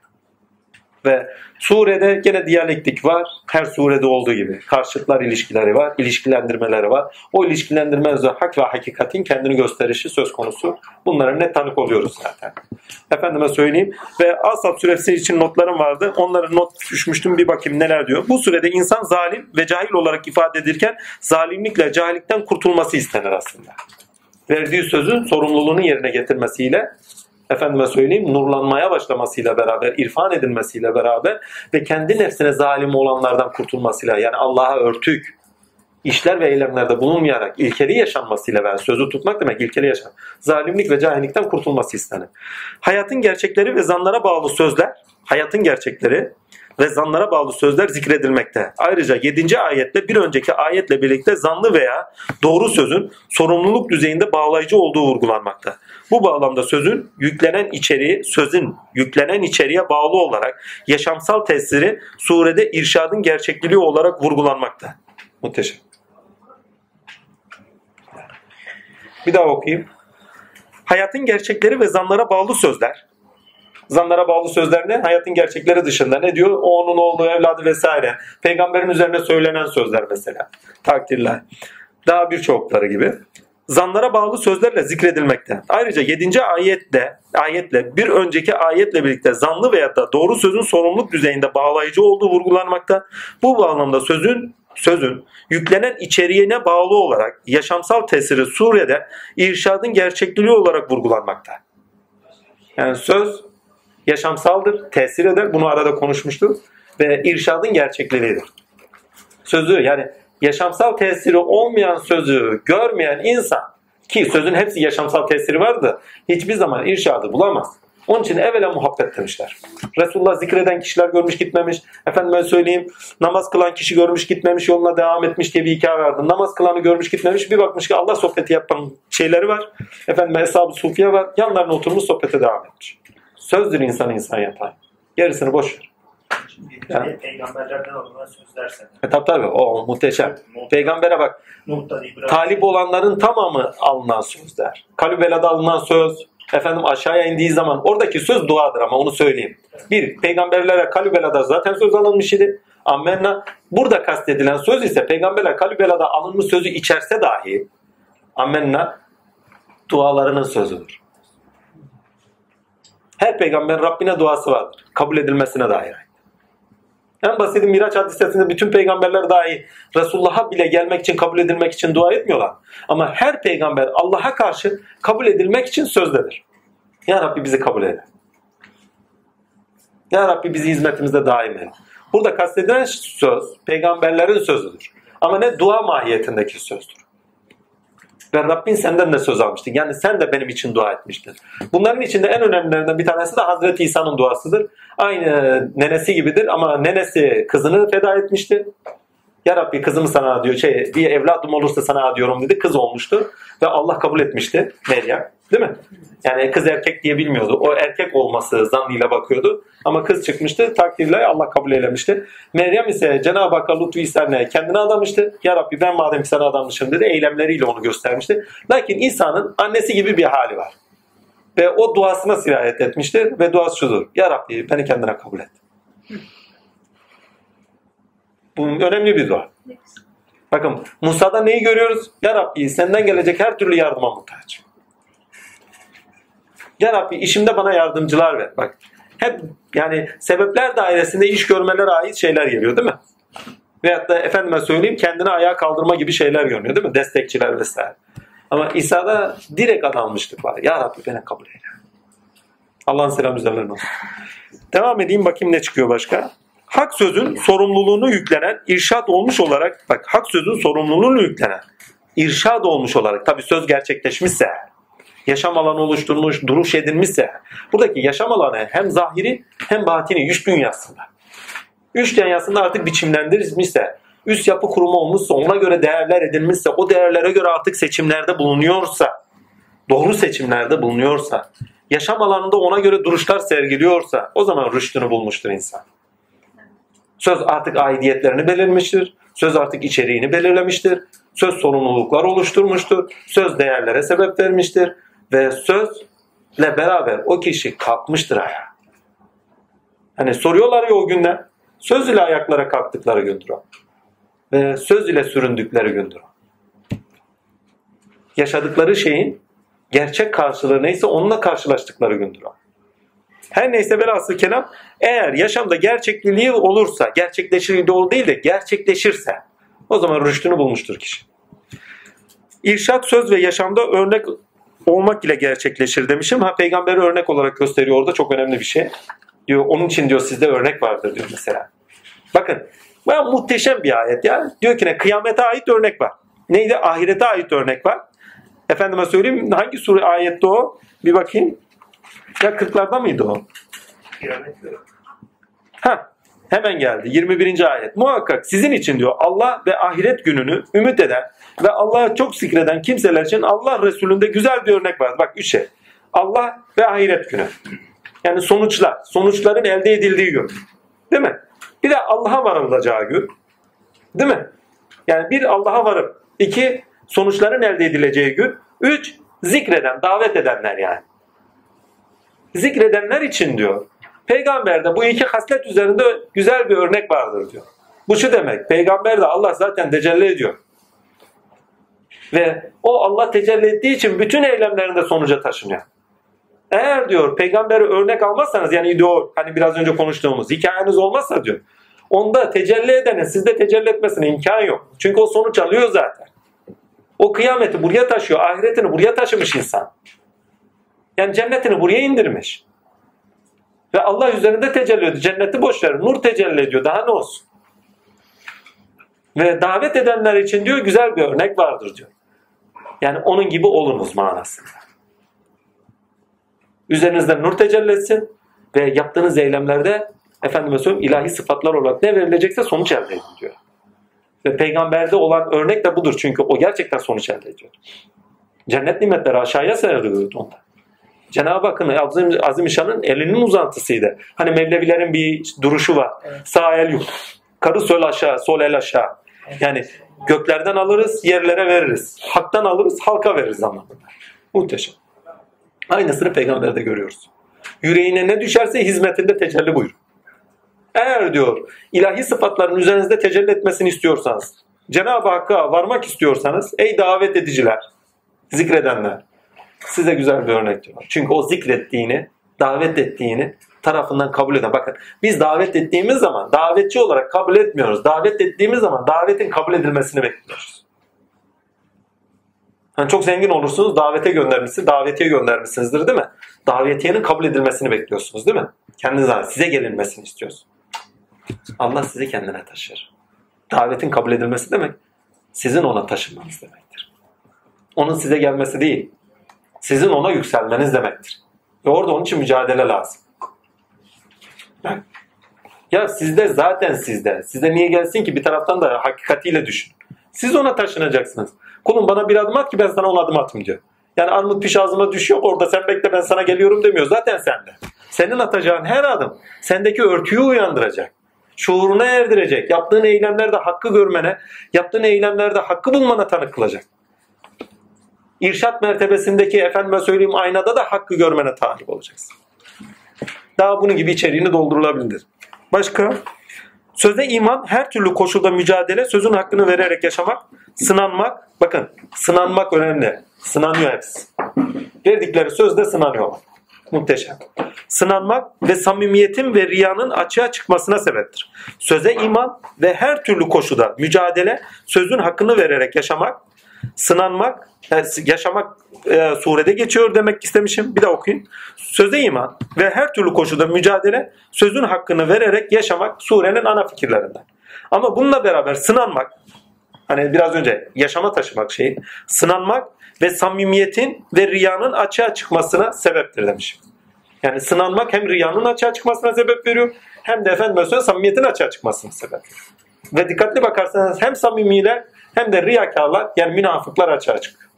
Ve surede gene diyalektik var. Her surede olduğu gibi. Karşıtlar ilişkileri var, ilişkilendirmeleri var. O ilişkilendirme hak ve hakikatin kendini gösterişi söz konusu. Bunlara net tanık oluyoruz zaten. Efendime söyleyeyim. Ve Asap suresi için notlarım vardı. Onları not düşmüştüm bir bakayım neler diyor. Bu sürede insan zalim ve cahil olarak ifade edilirken zalimlikle cahillikten kurtulması istenir aslında. Verdiği sözün sorumluluğunu yerine getirmesiyle efendime söyleyeyim nurlanmaya başlamasıyla beraber, irfan edilmesiyle beraber ve kendi nefsine zalim olanlardan kurtulmasıyla yani Allah'a örtük işler ve eylemlerde bulunmayarak ilkeli yaşanmasıyla ben sözü tutmak demek ilkeli yaşam. Zalimlik ve cahillikten kurtulması istenir. Hayatın gerçekleri ve zanlara bağlı sözler, hayatın gerçekleri ve zanlara bağlı sözler zikredilmekte. Ayrıca 7. ayette bir önceki ayetle birlikte zanlı veya doğru sözün sorumluluk düzeyinde bağlayıcı olduğu vurgulanmakta. Bu bağlamda sözün yüklenen içeriği, sözün yüklenen içeriğe bağlı olarak yaşamsal tesiri surede irşadın gerçekliği olarak vurgulanmakta. Muhteşem. Bir daha okuyayım. Hayatın gerçekleri ve zanlara bağlı sözler zanlara bağlı sözler ne? Hayatın gerçekleri dışında ne diyor? O onun oğlu, evladı vesaire. Peygamberin üzerine söylenen sözler mesela. Takdirler. Daha birçokları gibi. zanlara bağlı sözlerle zikredilmekte. Ayrıca 7. ayette ayetle bir önceki ayetle birlikte zanlı veya da doğru sözün sorumluluk düzeyinde bağlayıcı olduğu vurgulanmakta. Bu bağlamda sözün sözün yüklenen içeriğine bağlı olarak yaşamsal tesiri Suriye'de irşadın gerçekliği olarak vurgulanmakta. Yani söz yaşamsaldır, tesir eder. Bunu arada konuşmuştuk. Ve irşadın gerçekliğidir. Sözü yani yaşamsal tesiri olmayan sözü görmeyen insan ki sözün hepsi yaşamsal tesiri vardı. Hiçbir zaman irşadı bulamaz. Onun için evvela muhabbet demişler. Resulullah zikreden kişiler görmüş gitmemiş. Efendime söyleyeyim namaz kılan kişi görmüş gitmemiş yoluna devam etmiş diye bir hikaye vardı. Namaz kılanı görmüş gitmemiş bir bakmış ki Allah sohbeti yapan şeyleri var. Efendim Eshab-ı Sufiye var. Yanlarına oturmuş sohbete devam etmiş. Sözdür insan insan yapan. Gerisini boş ver. Yani. Peygamberlerden alınan sözler sen. E tabi tabi o muhteşem. Nuh- Peygambere bak talip olanların tamamı alınan sözler. Kalübela'da alınan söz, efendim aşağıya indiği zaman oradaki söz duadır ama onu söyleyeyim. Bir, peygamberlere Kalübela'da zaten söz alınmış idi. Amenna. Burada kastedilen söz ise peygamberler Kalübela'da alınmış sözü içerse dahi amenna dualarının sözüdür. Her peygamberin Rabbine duası vardır. Kabul edilmesine dair. En basiti Miraç hadisesinde bütün peygamberler dahi Resulullah'a bile gelmek için, kabul edilmek için dua etmiyorlar. Ama her peygamber Allah'a karşı kabul edilmek için sözdedir. Ya Rabbi bizi kabul eyle. Ya Rabbi bizi hizmetimizde daim eyle. Burada kastedilen söz peygamberlerin sözüdür. Ama ne dua mahiyetindeki sözdür. Ve Rabbin senden de söz almıştı. Yani sen de benim için dua etmiştin. Bunların içinde en önemlilerinden bir tanesi de Hazreti İsa'nın duasıdır. Aynı nenesi gibidir ama nenesi kızını feda etmişti. Ya Rabbi kızımı sana diyor şey bir evladım olursa sana diyorum dedi. Kız olmuştu ve Allah kabul etmişti Meryem. Değil mi? Yani kız erkek diye bilmiyordu. O erkek olması zannıyla bakıyordu. Ama kız çıkmıştı. Takdirle Allah kabul eylemişti. Meryem ise Cenab-ı Hakk'a lütfu isterine kendine adamıştı. Ya Rabbi ben madem ki sana adamışım dedi. Eylemleriyle onu göstermişti. Lakin İsa'nın annesi gibi bir hali var. Ve o duasına sirayet etmiştir. Ve duası şudur. Ya Rabbi beni kendine kabul et. Bu önemli bir dua. Bakın Musa'da neyi görüyoruz? Ya Rabbi senden gelecek her türlü yardıma muhtaç. Ya Rabbi işimde bana yardımcılar ver. Bak hep yani sebepler dairesinde iş görmelere ait şeyler geliyor değil mi? Veyahut da efendime söyleyeyim kendini ayağa kaldırma gibi şeyler görünüyor değil mi? Destekçiler vesaire. Ama İsa'da direkt adanmışlık var. Ya Rabbi beni kabul eyle. Allah'ın selamı üzerlerine olsun. Devam edeyim bakayım ne çıkıyor başka. Hak sözün sorumluluğunu yüklenen irşat olmuş olarak bak hak sözün sorumluluğunu yüklenen irşad olmuş olarak tabi söz gerçekleşmişse yaşam alanı oluşturmuş, duruş edinmişse buradaki yaşam alanı hem zahiri hem batini üç dünyasında. Üç dünyasında artık biçimlendirilmişse, üst yapı kurumu olmuşsa, ona göre değerler edinmişse, o değerlere göre artık seçimlerde bulunuyorsa, doğru seçimlerde bulunuyorsa, yaşam alanında ona göre duruşlar sergiliyorsa o zaman rüştünü bulmuştur insan. Söz artık aidiyetlerini belirmiştir. Söz artık içeriğini belirlemiştir. Söz sorumluluklar oluşturmuştur. Söz değerlere sebep vermiştir. Ve sözle beraber o kişi kalkmıştır ayağa. Hani soruyorlar ya o günden. Söz ile ayaklara kalktıkları gündür o. Ve söz ile süründükleri gündür o. Yaşadıkları şeyin gerçek karşılığı neyse onunla karşılaştıkları gündür o. Her neyse velhasıl kelam eğer yaşamda gerçekliği olursa, gerçekleşir doğru değil de gerçekleşirse o zaman rüştünü bulmuştur kişi. İrşat söz ve yaşamda örnek olmak ile gerçekleşir demişim. Ha peygamberi örnek olarak gösteriyor orada çok önemli bir şey. Diyor onun için diyor sizde örnek vardır diyor mesela. Bakın baya muhteşem bir ayet ya. Diyor ki ne kıyamete ait örnek var. Neydi? Ahirete ait örnek var. Efendime söyleyeyim hangi sure ayette o? Bir bakayım. Ya 40'larda mıydı o? Ha, hemen geldi. 21. ayet. Muhakkak sizin için diyor Allah ve ahiret gününü ümit eden ve Allah'a çok zikreden kimseler için Allah Resulü'nde güzel bir örnek var. Bak üç şey. Allah ve ahiret günü. Yani sonuçlar. Sonuçların elde edildiği gün. Değil mi? Bir de Allah'a varılacağı gün. Değil mi? Yani bir Allah'a varıp iki sonuçların elde edileceği gün. Üç zikreden, davet edenler yani. Zikredenler için diyor. Peygamberde bu iki haslet üzerinde güzel bir örnek vardır diyor. Bu şu demek. Peygamber de Allah zaten tecelli ediyor. Ve o Allah tecelli ettiği için bütün eylemlerinde sonuca taşınıyor. Eğer diyor peygamberi örnek almazsanız yani diyor hani biraz önce konuştuğumuz hikayeniz olmazsa diyor. Onda tecelli edenin sizde tecelli etmesine imkan yok. Çünkü o sonuç alıyor zaten. O kıyameti buraya taşıyor. Ahiretini buraya taşımış insan. Yani cennetini buraya indirmiş. Ve Allah üzerinde tecelli ediyor. Cenneti boş ver. Nur tecelli ediyor. Daha ne olsun? Ve davet edenler için diyor güzel bir örnek vardır diyor. Yani onun gibi olunuz manasında. Üzerinizde nur tecelli etsin ve yaptığınız eylemlerde efendime söyleyeyim ilahi sıfatlar olarak ne verilecekse sonuç elde edin diyor. Ve peygamberde olan örnek de budur. Çünkü o gerçekten sonuç elde ediyor. Cennet nimetleri aşağıya seriliyordu onda. Cenab-ı Hakk'ın Azim, Azimüşşan'ın elinin uzantısıydı. Hani Mevlevilerin bir duruşu var. Evet. Sağ el yukarı, karı sol aşağı, sol el aşağı. Yani göklerden alırız, yerlere veririz. Haktan alırız, halka veririz anlamında. Muhteşem. Aynısını peygamberde görüyoruz. Yüreğine ne düşerse hizmetinde tecelli buyur. Eğer diyor ilahi sıfatların üzerinizde tecelli etmesini istiyorsanız, Cenab-ı Hakk'a varmak istiyorsanız ey davet ediciler, zikredenler size güzel bir örnek diyor. Çünkü o zikrettiğini, davet ettiğini tarafından kabul eden. Bakın biz davet ettiğimiz zaman davetçi olarak kabul etmiyoruz. Davet ettiğimiz zaman davetin kabul edilmesini bekliyoruz. Hani çok zengin olursunuz davete göndermişsiniz, davetiye göndermişsinizdir değil mi? Davetiyenin kabul edilmesini bekliyorsunuz değil mi? Kendinize size gelinmesini istiyorsunuz. Allah sizi kendine taşır. Davetin kabul edilmesi demek sizin ona taşınmanız demektir. Onun size gelmesi değil. Sizin ona yükselmeniz demektir. Ve orada onun için mücadele lazım. Ya sizde zaten sizde. Size niye gelsin ki bir taraftan da hakikatiyle düşün. Siz ona taşınacaksınız. Kulum bana bir adım at ki ben sana on adım atım diyor. Yani armut piş ağzıma düşüyor orada sen bekle ben sana geliyorum demiyor. Zaten sende. Senin atacağın her adım sendeki örtüyü uyandıracak. Şuuruna erdirecek. Yaptığın eylemlerde hakkı görmene, yaptığın eylemlerde hakkı bulmana tanık kılacak. İrşat mertebesindeki efendime söyleyeyim aynada da hakkı görmene talip olacaksın. Daha bunun gibi içeriğini doldurulabilir. Başka? Söze iman her türlü koşulda mücadele, sözün hakkını vererek yaşamak, sınanmak. Bakın sınanmak önemli. Sınanıyor hepsi. Verdikleri sözde sınanıyorlar. Muhteşem. Sınanmak ve samimiyetin ve riyanın açığa çıkmasına sebeptir. Söze iman ve her türlü koşuda mücadele, sözün hakkını vererek yaşamak, sınanmak, yani yaşamak e, surede geçiyor demek istemişim. Bir de okuyun. Söze iman ve her türlü koşuda mücadele, sözün hakkını vererek yaşamak surenin ana fikirlerinden. Ama bununla beraber sınanmak, hani biraz önce yaşama taşımak şeyi, sınanmak ve samimiyetin ve riyanın açığa çıkmasına sebeptir demişim. Yani sınanmak hem riyanın açığa çıkmasına sebep veriyor hem de efendim söyleyeyim samimiyetin açığa çıkmasına sebep veriyor. Ve dikkatli bakarsanız hem samimiler hem de riyakarlar yani münafıklar açığa çıkıyor.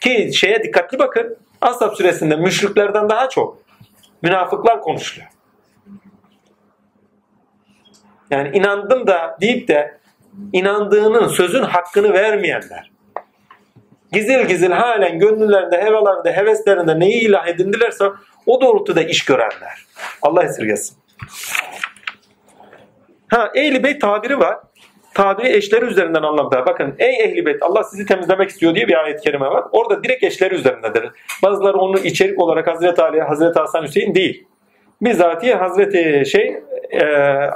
Ki şeye dikkatli bakın Ashab süresinde müşriklerden daha çok münafıklar konuşuluyor. Yani inandım da deyip de inandığının sözün hakkını vermeyenler. Gizil gizil halen gönüllerinde, hevalarında, heveslerinde neyi ilah edindilerse o doğrultuda iş görenler. Allah esirgesin. Ha, Ehli Beyt tabiri var. Tabiri eşleri üzerinden anlamda. Bakın ey Ehli Beyt Allah sizi temizlemek istiyor diye bir ayet-i kerime var. Orada direkt eşleri üzerindedir. Bazıları onu içerik olarak Hazreti Ali, Hazreti Hasan Hüseyin değil. Bizatihi Hazreti şey e,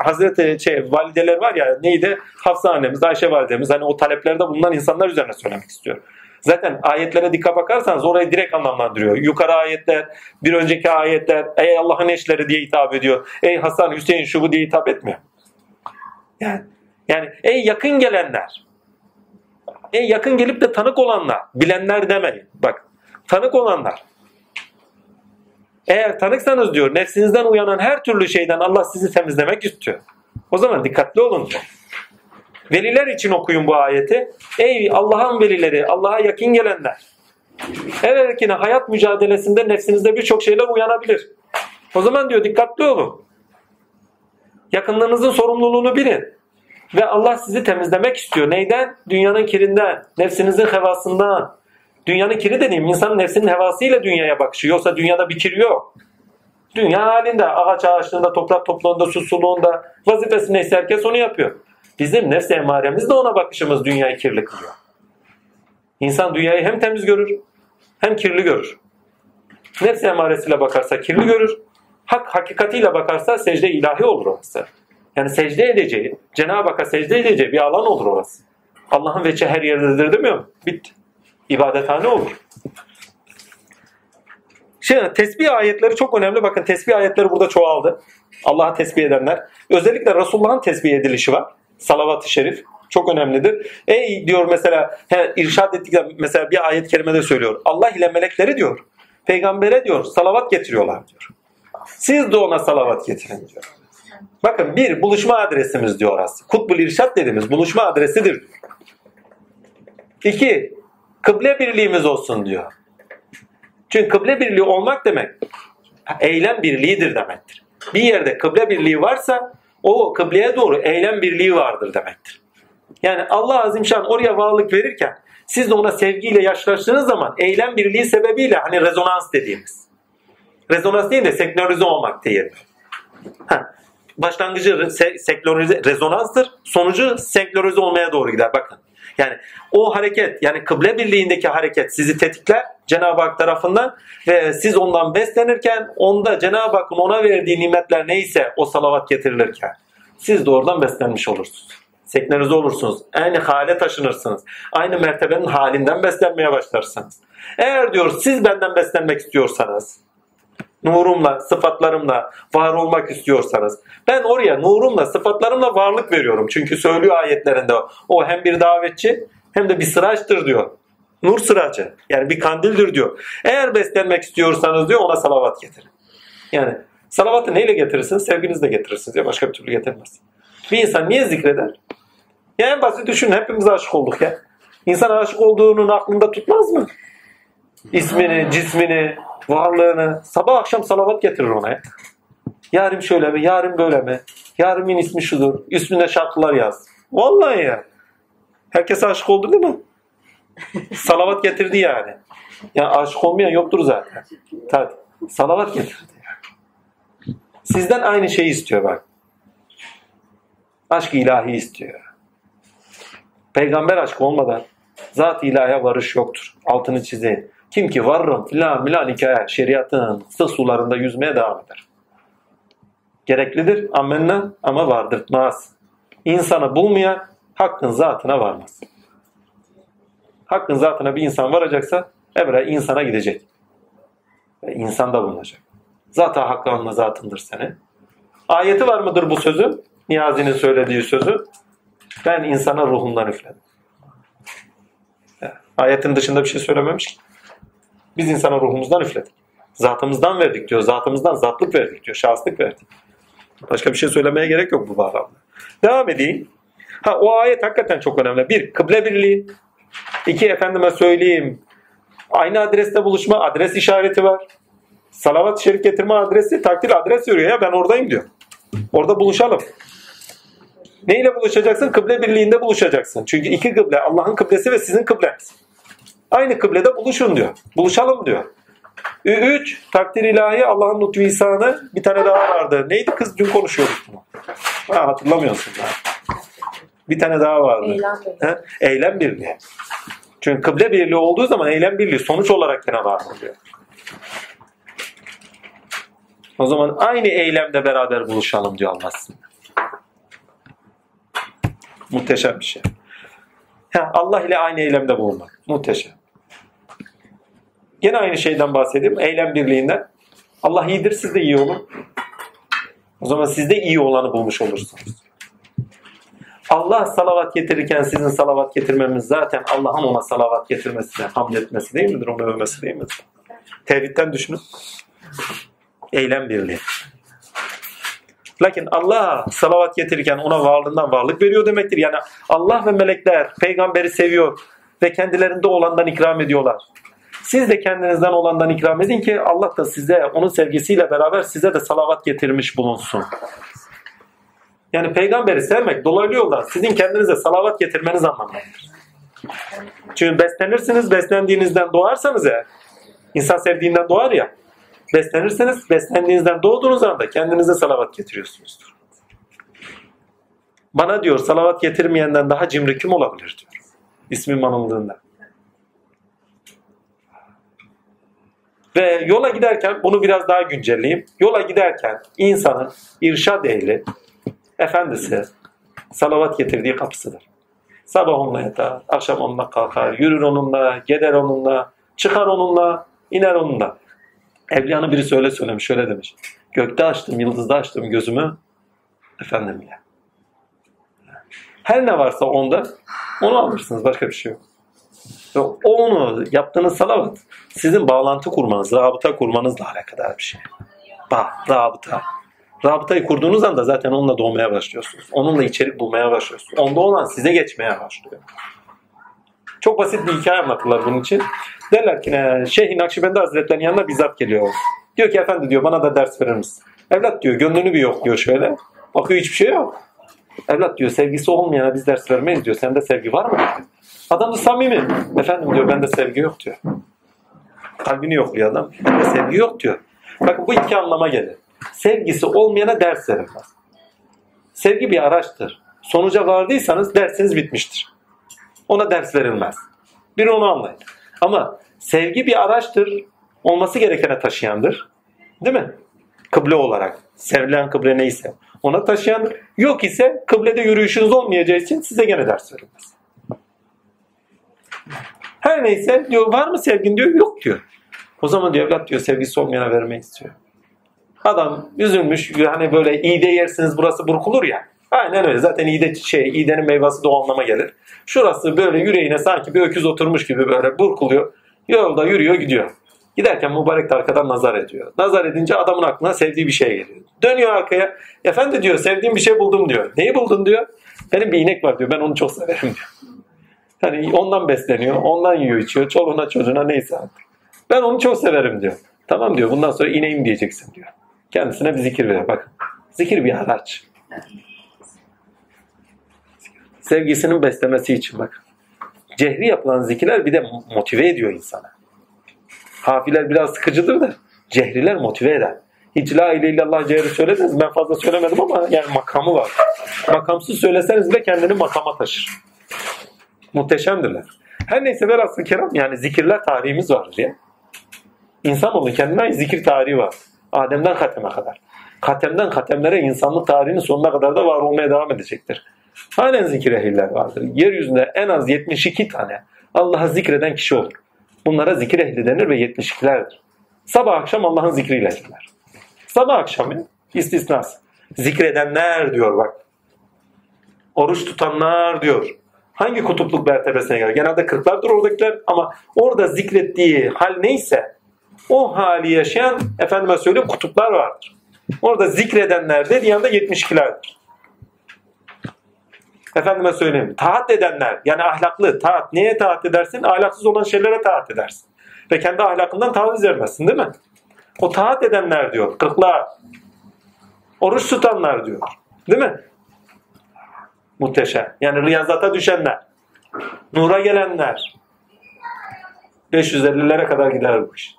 Hazreti şey valideler var ya neydi? Hafsa annemiz, Ayşe validemiz hani o taleplerde bulunan insanlar üzerine söylemek istiyor. Zaten ayetlere dikkat bakarsanız orayı direkt anlamlandırıyor. Yukarı ayetler, bir önceki ayetler ey Allah'ın eşleri diye hitap ediyor. Ey Hasan, Hüseyin şu bu diye hitap etmiyor. Yani, yani ey yakın gelenler. Ey yakın gelip de tanık olanlar. Bilenler demeyin. Bak tanık olanlar. Eğer tanıksanız diyor nefsinizden uyanan her türlü şeyden Allah sizi temizlemek istiyor. O zaman dikkatli olun. Veliler için okuyun bu ayeti. Ey Allah'ın velileri, Allah'a yakın gelenler. Evvelkine hayat mücadelesinde nefsinizde birçok şeyler uyanabilir. O zaman diyor dikkatli olun. Yakınlığınızın sorumluluğunu bilin. Ve Allah sizi temizlemek istiyor. Neyden? Dünyanın kirinden, nefsinizin hevasından. Dünyanın kiri dediğim insanın nefsinin hevasıyla dünyaya bakışı. Yoksa dünyada bir kir yok. Dünya halinde ağaç ağaçlığında, toprak topluluğunda, susuzluğunda vazifesi neyse herkes onu yapıyor. Bizim nefs emaremiz de ona bakışımız dünyayı kirli kılıyor. İnsan dünyayı hem temiz görür hem kirli görür. Nefs emaresiyle bakarsa kirli görür. Hak hakikatiyle bakarsa secde ilahi olur orası. Yani secde edeceği, Cenab-ı Hakk'a secde edeceği bir alan olur orası. Allah'ın veçi her yerdedir demiyor mu? Bitti. İbadethane olur. Şimdi tesbih ayetleri çok önemli. Bakın tesbih ayetleri burada çoğaldı. Allah'a tesbih edenler. Özellikle Resulullah'ın tesbih edilişi var. Salavat-ı şerif. Çok önemlidir. Ey diyor mesela he, irşad ettikler mesela bir ayet kerimede söylüyor. Allah ile melekleri diyor. Peygambere diyor salavat getiriyorlar diyor. Siz de ona salavat getirin diyor. Bakın bir buluşma adresimiz diyor orası. Kutbul İrşad dediğimiz buluşma adresidir. İki, kıble birliğimiz olsun diyor. Çünkü kıble birliği olmak demek eylem birliğidir demektir. Bir yerde kıble birliği varsa o kıbleye doğru eylem birliği vardır demektir. Yani Allah Azimşan oraya varlık verirken siz de ona sevgiyle yaşlaştığınız zaman eylem birliği sebebiyle hani rezonans dediğimiz. Rezonans değil de senkronize olmak diyelim. Başlangıcı se- senkronize, rezonanstır. Sonucu senkronize olmaya doğru gider. Bakın. Yani o hareket yani kıble birliğindeki hareket sizi tetikler Cenab-ı Hak tarafından ve siz ondan beslenirken onda Cenab-ı Hakk'ın ona verdiği nimetler neyse o salavat getirilirken siz de oradan beslenmiş olursunuz. Seknerize olursunuz. Aynı hale taşınırsınız. Aynı mertebenin halinden beslenmeye başlarsınız. Eğer diyor siz benden beslenmek istiyorsanız nurumla, sıfatlarımla var olmak istiyorsanız ben oraya nurumla, sıfatlarımla varlık veriyorum. Çünkü söylüyor ayetlerinde o hem bir davetçi hem de bir sıraçtır diyor. Nur sıracı. Yani bir kandildir diyor. Eğer beslenmek istiyorsanız diyor ona salavat getirin. Yani salavatı neyle getirirsiniz? Sevginizle getirirsiniz ya başka bir türlü getirmez. Bir insan niye zikreder? Ya en basit düşün hepimiz aşık olduk ya. İnsan aşık olduğunun aklında tutmaz mı? İsmini, cismini, varlığını. Sabah akşam salavat getirir ona ya. Yarın şöyle mi, yarın böyle mi? Yarın ismi şudur. Üstüne şarkılar yaz. Vallahi ya. Herkes aşık oldu değil mi? Salavat getirdi yani. Ya aşık olmayan yoktur zaten. Tabii. Salavat getirdi. Sizden aynı şeyi istiyor bak. Aşk ilahi istiyor. Peygamber aşkı olmadan zat ilahiye varış yoktur. Altını çizeyim. Kim ki varırım filan filan hikaye şeriatın sığ sularında yüzmeye devam eder. Gereklidir amenna ama vardırtmaz. İnsanı bulmayan hakkın zatına varmaz. Hakkın zatına bir insan varacaksa evre insana gidecek. Ve insan da bulunacak. Zata hakkı anla zatındır seni. Ayeti var mıdır bu sözü? Niyazi'nin söylediği sözü. Ben insana ruhumdan üfledim. Ayetin dışında bir şey söylememiş ki. Biz insana ruhumuzdan üfledik. Zatımızdan verdik diyor. Zatımızdan zatlık verdik diyor. Şahslık verdik. Başka bir şey söylemeye gerek yok bu bağlamda. Devam edeyim. Ha o ayet hakikaten çok önemli. Bir, kıble birliği. İki, efendime söyleyeyim. Aynı adreste buluşma, adres işareti var. Salavat-ı şerif getirme adresi, takdir adres veriyor ya ben oradayım diyor. Orada buluşalım. Neyle buluşacaksın? Kıble birliğinde buluşacaksın. Çünkü iki kıble Allah'ın kıblesi ve sizin kıbleniz. Aynı kıblede buluşun diyor. Buluşalım diyor. Üç, takdir ilahi Allah'ın lütfu ihsanı bir tane daha vardı. Neydi kız? Dün konuşuyorduk bunu. Ha, hatırlamıyorsun daha. Bir tane daha vardı. Eylem birliği. He? Eylem birliği. Çünkü kıble birliği olduğu zaman eylem birliği sonuç olarak gene var oluyor. O zaman aynı eylemde beraber buluşalım diyor Allah size. Muhteşem bir şey. Ha, Allah ile aynı eylemde bulunmak. Muhteşem. Gene aynı şeyden bahsedeyim. Eylem birliğinden. Allah iyidir, siz de iyi olun. O zaman siz de iyi olanı bulmuş olursunuz. Allah salavat getirirken sizin salavat getirmemiz zaten Allah'ın ona salavat getirmesi, hamd etmesi değil midir? Onu övmesi değil midir? Tevhidden düşünün. Eylem birliği. Lakin Allah salavat getirirken ona varlığından varlık veriyor demektir. Yani Allah ve melekler peygamberi seviyor ve kendilerinde olandan ikram ediyorlar. Siz de kendinizden olandan ikram edin ki Allah da size onun sevgisiyle beraber size de salavat getirmiş bulunsun. Yani peygamberi sevmek dolaylı yoldan sizin kendinize salavat getirmeniz anlamındadır. Çünkü beslenirsiniz, beslendiğinizden doğarsanız ya, insan sevdiğinden doğar ya, beslenirsiniz, beslendiğinizden doğduğunuz anda kendinize salavat getiriyorsunuzdur. Bana diyor salavat getirmeyenden daha cimri kim olabilir diyor. İsmim anıldığında. Ve yola giderken bunu biraz daha güncelleyeyim. Yola giderken insanın irşad ehli, efendisi salavat getirdiği kapısıdır. Sabah onunla yatar, akşam onunla kalkar, yürür onunla, gider onunla, çıkar onunla, iner onunla. Evliyanın biri söyle söylemiş, şöyle demiş. Gökte açtım, yıldızda açtım gözümü, efendim ya. Her ne varsa onda onu alırsınız, başka bir şey yok. Ve onu yaptığınız salavat sizin bağlantı kurmanız, rabıta kurmanızla alakadar bir şey. Bak, rabıta. Rabıtayı kurduğunuz anda zaten onunla doğmaya başlıyorsunuz. Onunla içerik bulmaya başlıyorsunuz. Onda olan size geçmeye başlıyor. Çok basit bir hikaye anlatırlar bunun için. Derler ki Şeyh Nakşibendi Hazretleri'nin yanına bizzat geliyor. Diyor ki efendi diyor bana da ders verir misin? Evlat diyor gönlünü bir yok diyor şöyle. Bakıyor hiçbir şey yok. Evlat diyor sevgisi olmayana biz ders vermeyiz diyor. Sende sevgi var mı? Adam da samimi. Efendim diyor bende sevgi yok diyor. Kalbini yokluyor adam. Bende sevgi yok diyor. Bakın bu iki anlama gelir. Sevgisi olmayana ders verilmez. Sevgi bir araçtır. Sonuca vardıysanız dersiniz bitmiştir. Ona ders verilmez. Bir onu anlayın. Ama sevgi bir araçtır. Olması gerekene taşıyandır. Değil mi? Kıble olarak. Sevilen kıble neyse. Ona taşıyandır. Yok ise kıblede yürüyüşünüz olmayacağı için size gene ders verilmez. Her neyse diyor var mı sevgin diyor yok diyor. O zaman diyor evlat diyor sevgisi olmayana vermek istiyor. Adam üzülmüş hani böyle iğde yersiniz burası burkulur ya. Aynen öyle zaten iğde şey iğdenin meyvesi de o anlama gelir. Şurası böyle yüreğine sanki bir öküz oturmuş gibi böyle burkuluyor. Yolda yürüyor gidiyor. Giderken mübarek de arkadan nazar ediyor. Nazar edince adamın aklına sevdiği bir şey geliyor. Dönüyor arkaya. Efendi diyor sevdiğim bir şey buldum diyor. Neyi buldun diyor. Benim bir inek var diyor. Ben onu çok severim diyor. Hani ondan besleniyor. Ondan yiyor içiyor. Çoluğuna çocuğuna neyse artık. Ben onu çok severim diyor. Tamam diyor. Bundan sonra ineğim diyeceksin diyor. Kendisine bir zikir veriyor. Bak. Zikir bir araç. Sevgisinin beslemesi için bak. Cehri yapılan zikirler bir de motive ediyor insana. Hafiler biraz sıkıcıdır da cehriler motive eder. Hiç la ile illallah cehri söylediniz. Ben fazla söylemedim ama yani makamı var. Makamsız söyleseniz bile kendini makama taşır. Muhteşemdirler. Her neyse velhasıl keram yani zikirler tarihimiz vardır ya. İnsanoğlu kendine zikir tarihi var. Adem'den Katem'e kadar. Katem'den Katemlere insanlık tarihinin sonuna kadar da var olmaya devam edecektir. Halen zikir ehiller vardır. Yeryüzünde en az 72 tane Allah'a zikreden kişi olur. Bunlara zikir ehli denir ve 72'lerdir. Sabah akşam Allah'ın zikriyle gelirler. Sabah akşam ya, istisnası. Zikredenler diyor bak. Oruç tutanlar diyor. Hangi kutupluk mertebesine gelir? Genelde kırklardır oradakiler ama orada zikrettiği hal neyse o hali yaşayan efendime söyleyeyim kutuplar vardır. Orada zikredenler dediği anda 72'lerdir. Efendime söyleyeyim. Taat edenler yani ahlaklı. Taat. Neye taat edersin? Ahlaksız olan şeylere taat edersin. Ve kendi ahlakından taviz vermezsin değil mi? O taat edenler diyor. Kırklar. Oruç tutanlar diyor. Değil mi? Muhteşem. Yani riyazata düşenler. Nura gelenler. 550'lere kadar gider bu iş.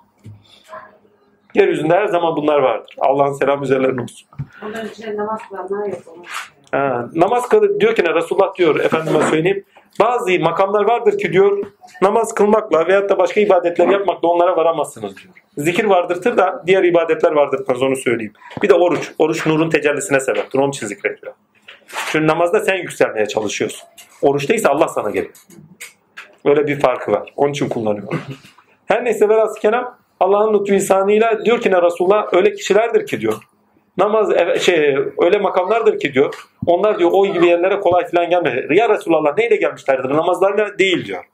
Yeryüzünde her zaman bunlar vardır. Allah'ın selamı üzerlerine olsun. Onların içinde namaz kılanlar yok. Ha, namaz kılı diyor ki ne Resulullah diyor efendime söyleyeyim. Bazı makamlar vardır ki diyor namaz kılmakla veyahut da başka ibadetler yapmakla onlara varamazsınız diyor. Zikir vardırtır da diğer ibadetler vardırtmaz onu söyleyeyim. Bir de oruç. Oruç nurun tecellisine sebeptir. Onun için zikrediyor. Çünkü namazda sen yükselmeye çalışıyorsun. Oruçta ise Allah sana geliyor. Böyle bir farkı var. Onun için kullanıyor. Her neyse velhasıl kelam Allah'ın lütfu ihsanıyla diyor ki ne Resulullah öyle kişilerdir ki diyor. Namaz şey öyle makamlardır ki diyor. Onlar diyor o gibi yerlere kolay falan gelmedi. Ya Resulallah neyle gelmişlerdir? Namazlarla değil diyor.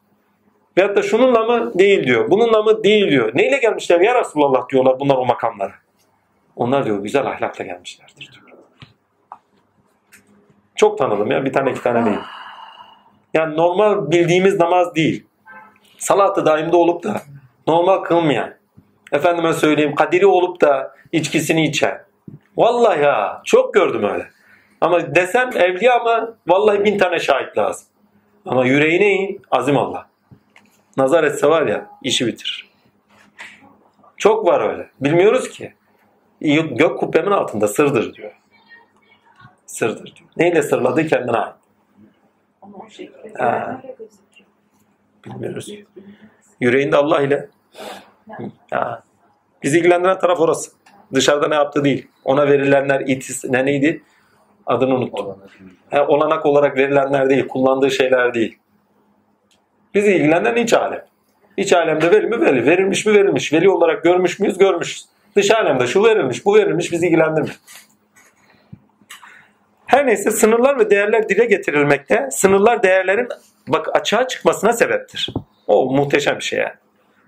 Veyahut da şununla mı? Değil diyor. Bununla mı? Değil diyor. Neyle gelmişler ya Resulallah diyorlar bunlar o makamlara. Onlar diyor güzel ahlakla gelmişlerdir diyor. Çok tanıdım ya bir tane iki tane değil. Yani normal bildiğimiz namaz değil. Salatı daimde olup da normal kılmayan. Efendime söyleyeyim kadiri olup da içkisini içen. Vallahi ya çok gördüm öyle. Ama desem evliya ama vallahi bin tane şahit lazım. Ama yüreğine in azim Allah. Nazar etse var ya işi bitirir. Çok var öyle. Bilmiyoruz ki. Gök kubbemin altında sırdır diyor. Sırdır diyor. Neyle sırladığı kendine ait. Ama o şekilde Ha. Bilmiyoruz. Yüreğinde Allah ile. Ha. Bizi ilgilendiren taraf orası. Dışarıda ne yaptı değil. Ona verilenler itis, ne neydi? Adını unuttum. He, olanak olarak verilenler değil, kullandığı şeyler değil. Bizi ilgilendiren iç alem. İç alemde veri mi veri, verilmiş mi verilmiş, veli olarak görmüş müyüz görmüşüz. Dış alemde şu verilmiş, bu verilmiş bizi ilgilendirmiyor. Her neyse sınırlar ve değerler dile getirilmekte. Sınırlar değerlerin bak açığa çıkmasına sebeptir. O muhteşem bir şey yani.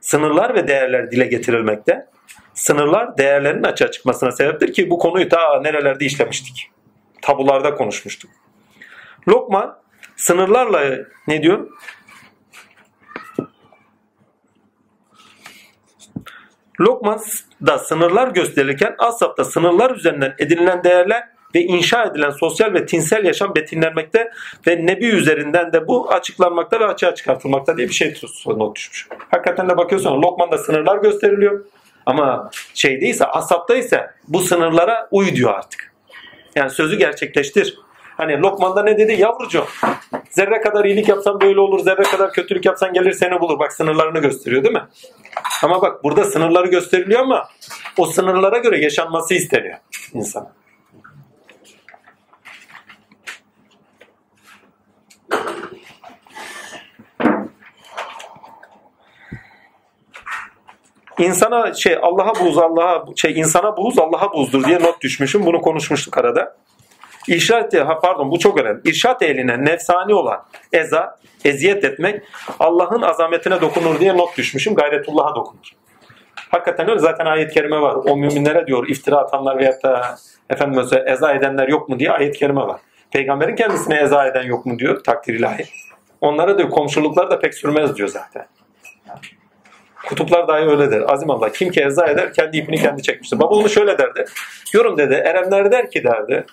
Sınırlar ve değerler dile getirilmekte. Sınırlar değerlerin açığa çıkmasına sebeptir ki bu konuyu ta nerelerde işlemiştik. Tabularda konuşmuştuk. Lokman sınırlarla ne diyor? Lokman'da sınırlar gösterilirken Asap'ta sınırlar üzerinden edinilen değerler ve inşa edilen sosyal ve tinsel yaşam betimlenmekte ve Nebi üzerinden de bu açıklanmakta ve açığa çıkartılmakta diye bir şey not düşmüş. Hakikaten de bakıyorsun Lokman'da sınırlar gösteriliyor ama şeydeyse Asap'ta ise bu sınırlara uy diyor artık. Yani sözü gerçekleştir. Hani Lokman'da ne dedi? Yavrucuğum zerre kadar iyilik yapsan böyle olur, zerre kadar kötülük yapsan gelir seni bulur. Bak sınırlarını gösteriyor değil mi? Ama bak burada sınırları gösteriliyor ama o sınırlara göre yaşanması isteniyor insan. İnsana şey Allah'a buğz Allah'a şey insana buğz Allah'a buğzdur diye not düşmüşüm. Bunu konuşmuştuk arada. İrşat ha pardon bu çok önemli. İrşat eline nefsani olan eza, eziyet etmek Allah'ın azametine dokunur diye not düşmüşüm. Gayretullah'a dokunur. Hakikaten öyle. Zaten ayet-i kerime var. O müminlere diyor iftira atanlar veyahut da efendim mesela eza edenler yok mu diye ayet-i kerime var. Peygamberin kendisine eza eden yok mu diyor takdir ilahi. Onlara diyor komşuluklar da pek sürmez diyor zaten. Kutuplar dahi öyle der. Azim kim ki eza eder kendi ipini kendi çekmiştir. Baba onu şöyle derdi. Yorum dedi. Erenler der ki derdi.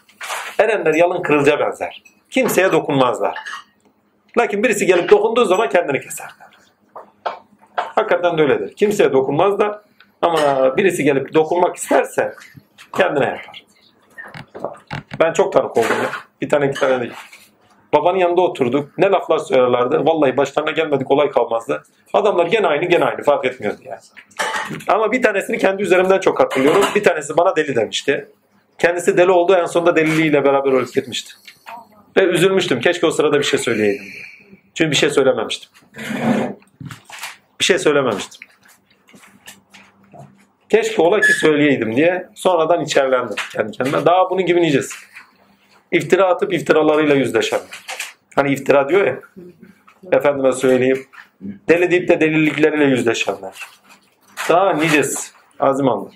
Erenler yalın kırılca benzer. Kimseye dokunmazlar. Lakin birisi gelip dokunduğu zaman kendini keserler. Hakikaten de öyledir. Kimseye dokunmazlar. Ama birisi gelip dokunmak isterse kendine yapar. Ben çok tanık oldum ya. Bir tane iki tane değil. Babanın yanında oturduk. Ne laflar söylerlerdi. Vallahi başlarına gelmedik olay kalmazdı. Adamlar gene aynı gene aynı fark etmiyordu yani. Ama bir tanesini kendi üzerimden çok hatırlıyorum. Bir tanesi bana deli demişti. Kendisi deli oldu en sonunda deliliğiyle beraber ölüp gitmişti. Ve üzülmüştüm. Keşke o sırada bir şey söyleyeydim. Çünkü bir şey söylememiştim. Bir şey söylememiştim. Keşke ola ki söyleyeydim diye sonradan içerlendim kendi kendime. Daha bunun gibi nicesin. İftira atıp iftiralarıyla yüzleşenler. Hani iftira diyor ya. Efendime söyleyeyim. Deli deyip de delilikleriyle yüzleşenler. Daha nicesi. Azim Allah.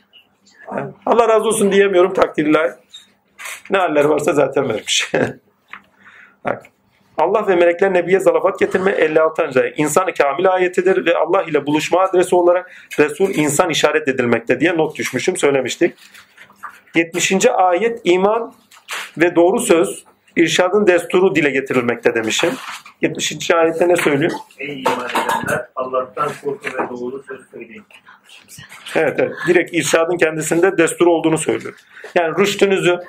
Allah razı olsun diyemiyorum takdirler. Ne haller varsa zaten vermiş. Bak. Allah ve melekler Nebiye zalafat getirme 56. ayet. İnsan-ı kamil ayetidir ve Allah ile buluşma adresi olarak Resul insan işaret edilmekte diye not düşmüşüm söylemiştik. 70. ayet iman ve doğru söz irşadın desturu dile getirilmekte demişim. 70. ayette ne söylüyor? Ey iman edenler Allah'tan korkun ve doğru söz söyleyin. Evet, evet. Direkt irşadın kendisinde destur olduğunu söylüyor. Yani rüştünüzü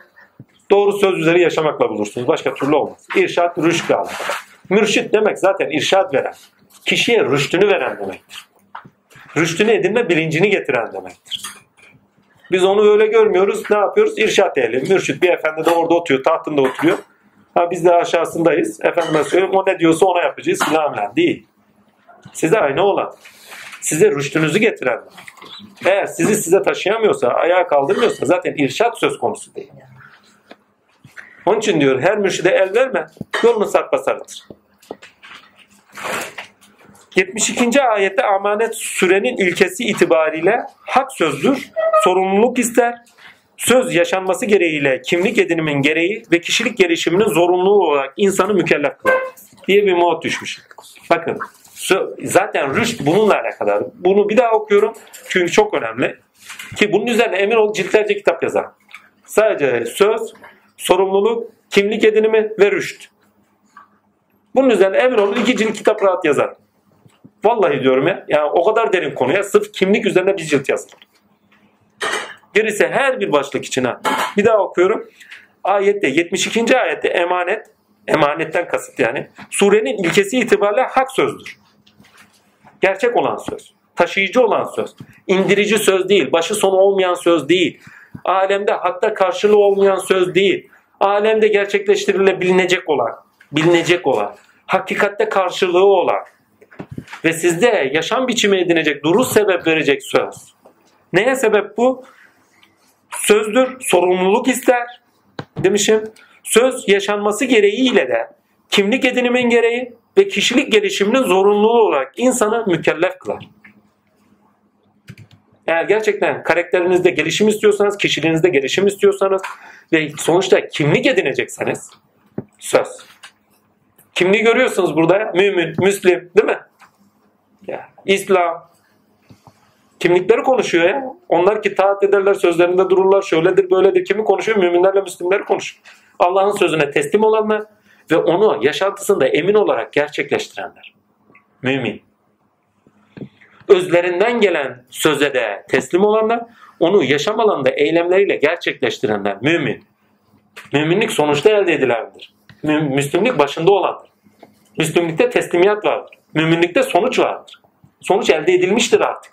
doğru söz üzeri yaşamakla bulursunuz. Başka türlü olmaz. İrşad rüştle alakalı. Mürşit demek zaten irşad veren. Kişiye rüştünü veren demektir. Rüştünü edinme bilincini getiren demektir. Biz onu öyle görmüyoruz. Ne yapıyoruz? İrşad ehli. Mürşit bir efendi de orada oturuyor. Tahtında oturuyor. Ha biz de aşağısındayız. Efendime söyleyeyim o ne diyorsa ona yapacağız. Filan değil. Size aynı olan. Size rüştünüzü getiren. Eğer sizi size taşıyamıyorsa, ayağa kaldırmıyorsa zaten irşat söz konusu değil. Onun için diyor her mürşide el verme. Yolunu sarpa sarıtır. 72. ayette amanet sürenin ilkesi itibariyle hak sözdür, sorumluluk ister, söz yaşanması gereğiyle kimlik edinimin gereği ve kişilik gelişiminin zorunluluğu olarak insanı mükellef kılar diye bir mod düşmüş. Bakın zaten rüşt bununla alakalı. Bunu bir daha okuyorum çünkü çok önemli. Ki bunun üzerine emin ol ciltlerce kitap yazar. Sadece söz, sorumluluk, kimlik edinimi ve rüşt. Bunun üzerine emin olun iki cilt kitap rahat yazar. Vallahi diyorum ya. Yani o kadar derin konuya sırf kimlik üzerine bir cilt yazılır. Gerisi her bir başlık içine. Bir daha okuyorum. Ayette 72. ayette emanet emanetten kasıt yani. Surenin ilkesi itibariyle hak sözdür. Gerçek olan söz. taşıyıcı olan söz. indirici söz değil, başı sonu olmayan söz değil. Alemde hatta karşılığı olmayan söz değil. Alemde gerçekleştirilebilecek olan, bilinecek olan, hakikatte karşılığı olan ve sizde yaşam biçimi edinecek, duruş sebep verecek söz. Neye sebep bu? Sözdür, sorumluluk ister demişim. Söz yaşanması gereğiyle de kimlik edinimin gereği ve kişilik gelişiminin zorunluluğu olarak insanı mükellef kılar. Eğer gerçekten karakterinizde gelişim istiyorsanız, kişiliğinizde gelişim istiyorsanız ve sonuçta kimlik edinecekseniz söz. Kimliği görüyorsunuz burada. Mümin, Müslim değil mi? Ya, İslam. Kimlikleri konuşuyor ya. Onlar ki taat ederler, sözlerinde dururlar, şöyledir, böyledir. Kimi konuşuyor? Müminlerle Müslimleri konuşuyor. Allah'ın sözüne teslim olanlar ve onu yaşantısında emin olarak gerçekleştirenler. Mümin. Özlerinden gelen söze de teslim olanlar, onu yaşam alanında eylemleriyle gerçekleştirenler. Mümin. Müminlik sonuçta elde edilendir. Mü- Müslümlük başında olandır. Müslümlükte teslimiyet vardır. Müminlikte sonuç vardır. Sonuç elde edilmiştir artık.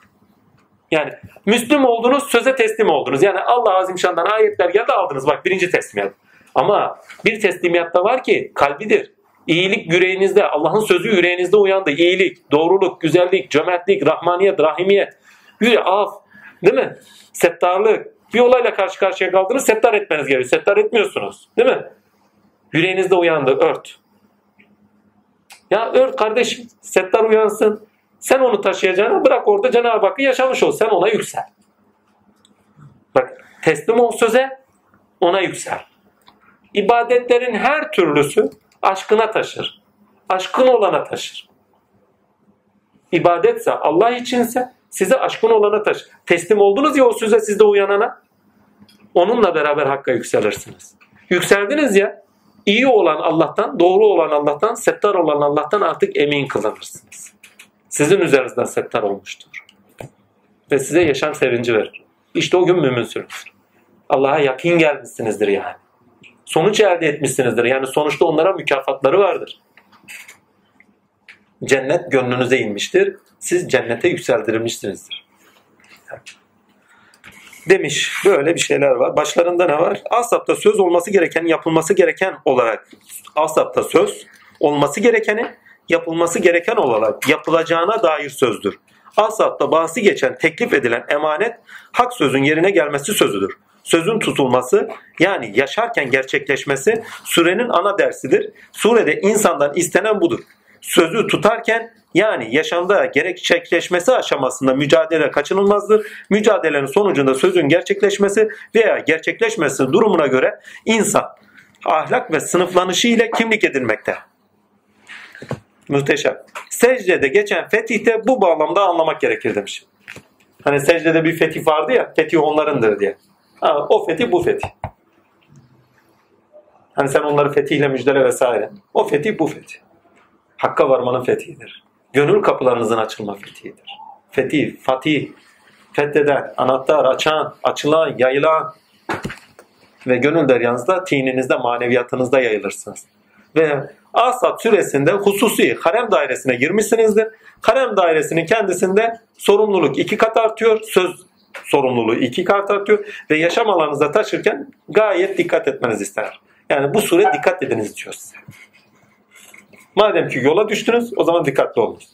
Yani Müslüm oldunuz, söze teslim oldunuz. Yani Allah Azimşan'dan ayetler geldi aldınız. Bak birinci teslimiyet. Ama bir teslimiyet da var ki kalbidir. İyilik yüreğinizde, Allah'ın sözü yüreğinizde uyandı. İyilik, doğruluk, güzellik, cömertlik, rahmaniyet, rahimiyet, yüre, af, değil mi? Settarlık. Bir olayla karşı karşıya kaldınız, settar etmeniz gerekiyor. Settar etmiyorsunuz, değil mi? Yüreğinizde uyandı, ört. Ya ört kardeşim, settar uyansın. Sen onu taşıyacağına bırak orada Cenab-ı Hakk'ı yaşamış ol. Sen ona yüksel. Bak teslim ol söze, ona yüksel. İbadetlerin her türlüsü aşkına taşır. Aşkın olana taşır. İbadetse Allah içinse size aşkın olana taşır. Teslim oldunuz ya o söze sizde uyanana onunla beraber hakka yükselirsiniz. Yükseldiniz ya iyi olan Allah'tan, doğru olan Allah'tan, settar olan Allah'tan artık emin kılınırsınız. Sizin üzerinizden settar olmuştur. Ve size yaşam sevinci verir. İşte o gün müminsiniz. Allah'a yakın gelmişsinizdir yani sonuç elde etmişsinizdir. Yani sonuçta onlara mükafatları vardır. Cennet gönlünüze inmiştir. Siz cennete yükseltirilmişsinizdir. Demiş. Böyle bir şeyler var. Başlarında ne var? Asapta söz olması gereken, yapılması gereken olarak asapta söz olması gerekeni, yapılması gereken olarak yapılacağına dair sözdür. Asapta bahsi geçen, teklif edilen emanet hak sözün yerine gelmesi sözüdür sözün tutulması yani yaşarken gerçekleşmesi surenin ana dersidir. Surede insandan istenen budur. Sözü tutarken yani yaşamda gerçekleşmesi aşamasında mücadele kaçınılmazdır. Mücadelenin sonucunda sözün gerçekleşmesi veya gerçekleşmesi durumuna göre insan ahlak ve sınıflanışı ile kimlik edilmekte. Muhteşem. Secdede geçen fetihte bu bağlamda anlamak gerekir demiş. Hani secdede bir fetih vardı ya, fetih onlarındır diye. Ha, o fetih bu fetih. Hani sen onları fetihle müjdele vesaire. O fetih bu fetih. Hakka varmanın fetihidir. Gönül kapılarınızın açılma fetihidir. Fetih, fatih, fetheden, anahtar, açan, açılan, yayılan ve gönül deryanızda, tininizde, maneviyatınızda yayılırsınız. Ve Asad süresinde hususi harem dairesine girmişsinizdir. Harem dairesinin kendisinde sorumluluk iki kat artıyor. Söz sorumluluğu iki kat artıyor ve yaşam alanınızda taşırken gayet dikkat etmenizi ister. Yani bu sure dikkat ediniz diyor size. Madem ki yola düştünüz o zaman dikkatli olunuz.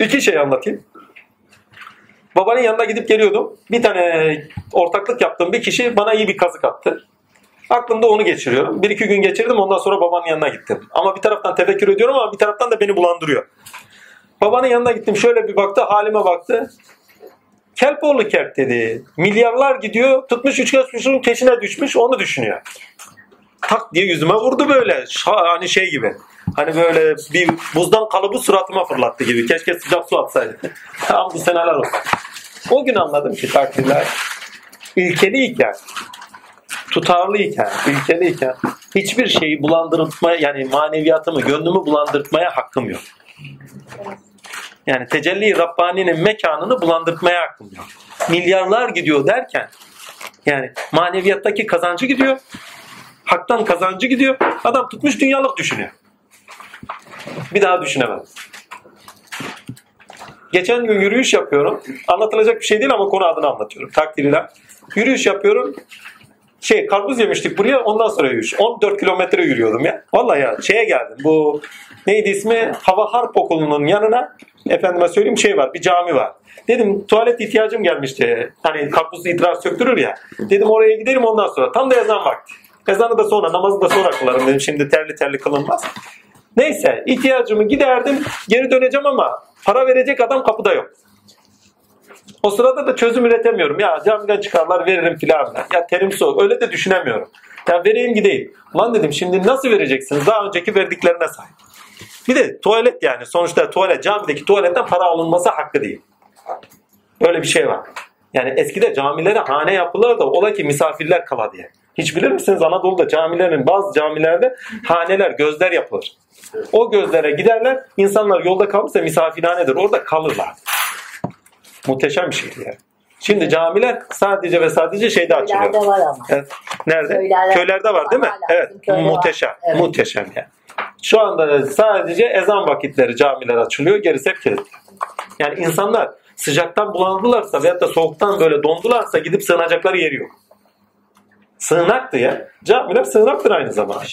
İki şey anlatayım. Babanın yanına gidip geliyordum. Bir tane ortaklık yaptığım bir kişi bana iyi bir kazık attı. Aklımda onu geçiriyorum. Bir iki gün geçirdim ondan sonra babanın yanına gittim. Ama bir taraftan tefekkür ediyorum ama bir taraftan da beni bulandırıyor. Babanın yanına gittim şöyle bir baktı halime baktı. Kelpoğlu Kerk dedi. Milyarlar gidiyor tutmuş üç kuşun peşine düşmüş onu düşünüyor. Tak diye yüzüme vurdu böyle. Hani şey gibi. Hani böyle bir buzdan kalıbı suratıma fırlattı gibi. Keşke sıcak su atsaydı. Tam bu seneler olsun. O gün anladım ki takdirler ilkeliyken, tutarlıyken, ilkeliyken hiçbir şeyi bulandırtmaya yani maneviyatımı, gönlümü bulandırtmaya hakkım yok. Yani tecelli Rabbani'nin mekanını bulandırtmaya hakkım yok. Milyarlar gidiyor derken yani maneviyattaki kazancı gidiyor. Haktan kazancı gidiyor. Adam tutmuş dünyalık düşünüyor. Bir daha düşünemez. Geçen gün yürüyüş yapıyorum. Anlatılacak bir şey değil ama konu adını anlatıyorum. Takdiriyle. Yürüyüş yapıyorum. Şey karpuz yemiştik buraya ondan sonra yürüyüş. 14 kilometre yürüyordum ya. Vallahi ya şeye geldim. Bu neydi ismi? Hava Harp Okulu'nun yanına efendime söyleyeyim şey var. Bir cami var. Dedim tuvalet ihtiyacım gelmişti. Hani karpuz idrar söktürür ya. Dedim oraya gidelim ondan sonra. Tam da ezan vakti. Ezanı da sonra namazı da sonra kılarım dedim. Şimdi terli terli kılınmaz. Neyse ihtiyacımı giderdim. Geri döneceğim ama para verecek adam kapıda yok. O sırada da çözüm üretemiyorum. Ya camiden çıkarlar veririm filan. Ya terim soğuk. Öyle de düşünemiyorum. Ya vereyim gideyim. Lan dedim şimdi nasıl vereceksiniz? Daha önceki verdiklerine sahip. Bir de tuvalet yani. Sonuçta tuvalet camideki tuvaletten para alınması hakkı değil. Böyle bir şey var. Yani eskide camilere hane yapılır da ola ki misafirler kala diye. Hiç bilir misiniz Anadolu'da camilerin bazı camilerde haneler, gözler yapılır. O gözlere giderler. insanlar yolda kalırsa misafirhanedir. Orada kalırlar. Muhteşem bir şeydi yani. Şimdi camiler sadece ve sadece şeyde açılıyor. Köylerde var ama. Evet. Nerede? Köylerde- Köylerde var değil mi? Evet. köyde var. Muhteşem. Evet. Muhteşem yani. Şu anda sadece ezan vakitleri camiler açılıyor. Gerisi hep kilitli. Yani insanlar sıcaktan bulandılarsa veyahut da soğuktan böyle dondularsa gidip sığınacakları yeri yok. Sığınaktı ya. Camiler sığınaktır aynı zamanda.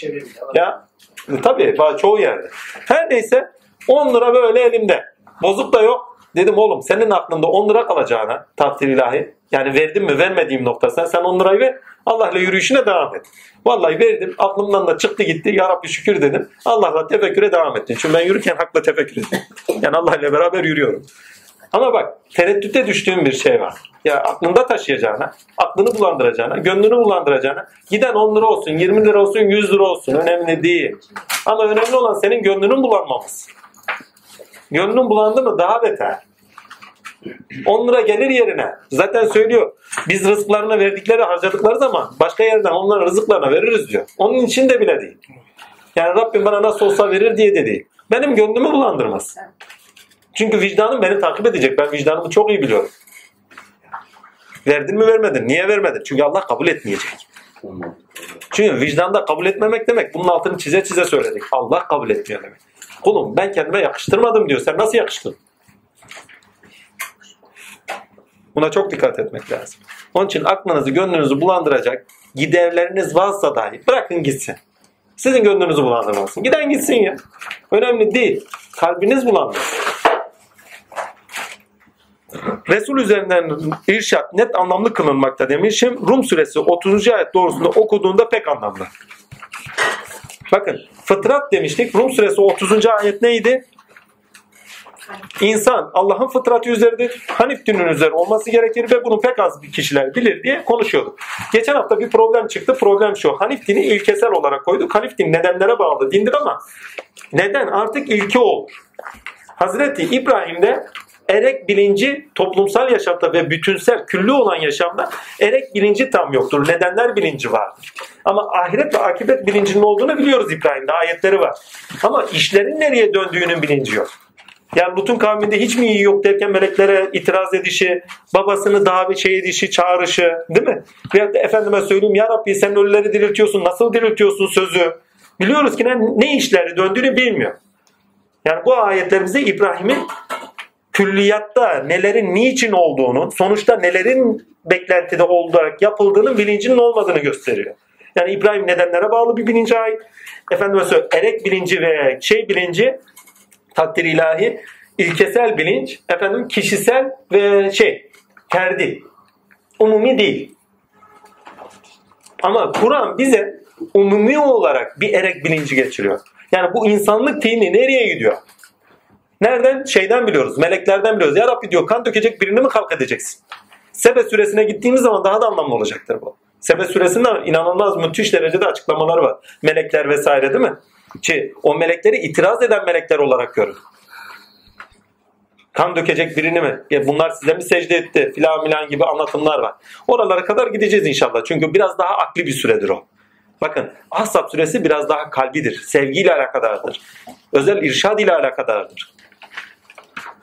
Ya e, tabii çoğu yerde. Her neyse 10 lira böyle elimde. Bozuk da yok. Dedim oğlum senin aklında 10 lira kalacağına takdir ilahi. Yani verdim mi vermediğim noktasına sen 10 lirayı ver. Allah'la yürüyüşüne devam et. Vallahi verdim. Aklımdan da çıktı gitti. Ya Rabbi şükür dedim. Allah'la tefekküre devam ettim. Çünkü ben yürürken hakla tefekkür ettim. Yani Allah ile beraber yürüyorum. Ama bak tereddüte düştüğüm bir şey var. Ya aklında taşıyacağına, aklını bulandıracağına, gönlünü bulandıracağına giden 10 lira olsun, 20 lira olsun, 100 lira olsun önemli değil. Ama önemli olan senin gönlünün bulanmaması. Gönlün bulandı mı daha beter. 10 lira gelir yerine. Zaten söylüyor. Biz rızıklarına verdikleri harcadıkları zaman başka yerden onların rızıklarına veririz diyor. Onun için de bile değil. Yani Rabbim bana nasıl olsa verir diye de değil. Benim gönlümü bulandırmaz. Çünkü vicdanım beni takip edecek. Ben vicdanımı çok iyi biliyorum. Verdin mi vermedin. Niye vermedin? Çünkü Allah kabul etmeyecek. Çünkü vicdanda kabul etmemek demek bunun altını çize çize söyledik. Allah kabul etmiyor demek. Kulum ben kendime yakıştırmadım diyor. Sen nasıl yakıştın? Buna çok dikkat etmek lazım. Onun için aklınızı, gönlünüzü bulandıracak giderleriniz varsa dahi bırakın gitsin. Sizin gönlünüzü bulandırmasın. Giden gitsin ya. Önemli değil. Kalbiniz bulandırsın. Resul üzerinden irşat net anlamlı kılınmakta demişim. Rum suresi 30. ayet doğrusunda okuduğunda pek anlamlı. Bakın fıtrat demiştik. Rum suresi 30. ayet neydi? İnsan Allah'ın fıtratı üzeridir. Hanif dininin üzeri olması gerekir ve bunu pek az bir kişiler bilir diye konuşuyorduk. Geçen hafta bir problem çıktı. Problem şu. Hanif dini ilkesel olarak koyduk. Hanif din nedenlere bağlı dindir ama neden artık ilke olur. Hazreti İbrahim'de erek bilinci toplumsal yaşamda ve bütünsel küllü olan yaşamda erek bilinci tam yoktur. Nedenler bilinci vardır. Ama ahiret ve akibet bilincinin olduğunu biliyoruz İbrahim'de. Ayetleri var. Ama işlerin nereye döndüğünün bilinci yok. Yani Lut'un kavminde hiç mi iyi yok derken meleklere itiraz edişi, babasını davet şey edişi, çağrışı değil mi? Veyahut da efendime söyleyeyim ya Rabbi sen ölüleri diriltiyorsun, nasıl diriltiyorsun sözü. Biliyoruz ki ne, ne işleri döndüğünü bilmiyor. Yani bu ayetler bize İbrahim'in külliyatta nelerin niçin olduğunu, sonuçta nelerin beklentide olarak yapıldığının bilincinin olmadığını gösteriyor. Yani İbrahim nedenlere bağlı bir bilince ait. Efendime söyleyeyim erek bilinci ve şey bilinci takdir ilahi ilkesel bilinç efendim kişisel ve şey ferdi umumi değil. Ama Kur'an bize umumi olarak bir erek bilinci geçiriyor. Yani bu insanlık dini nereye gidiyor? Nereden? Şeyden biliyoruz. Meleklerden biliyoruz. Ya Rabbi diyor kan dökecek birini mi kalk edeceksin? Sebe suresine gittiğimiz zaman daha da anlamlı olacaktır bu. Sebe suresinde inanılmaz müthiş derecede açıklamaları var. Melekler vesaire değil mi? Ki o melekleri itiraz eden melekler olarak görün. Kan dökecek birini mi? Ya bunlar size mi secde etti? Filan milan gibi anlatımlar var. Oralara kadar gideceğiz inşallah. Çünkü biraz daha akli bir süredir o. Bakın Ahzab suresi biraz daha kalbidir. Sevgiyle alakadardır. Özel irşad ile alakadardır.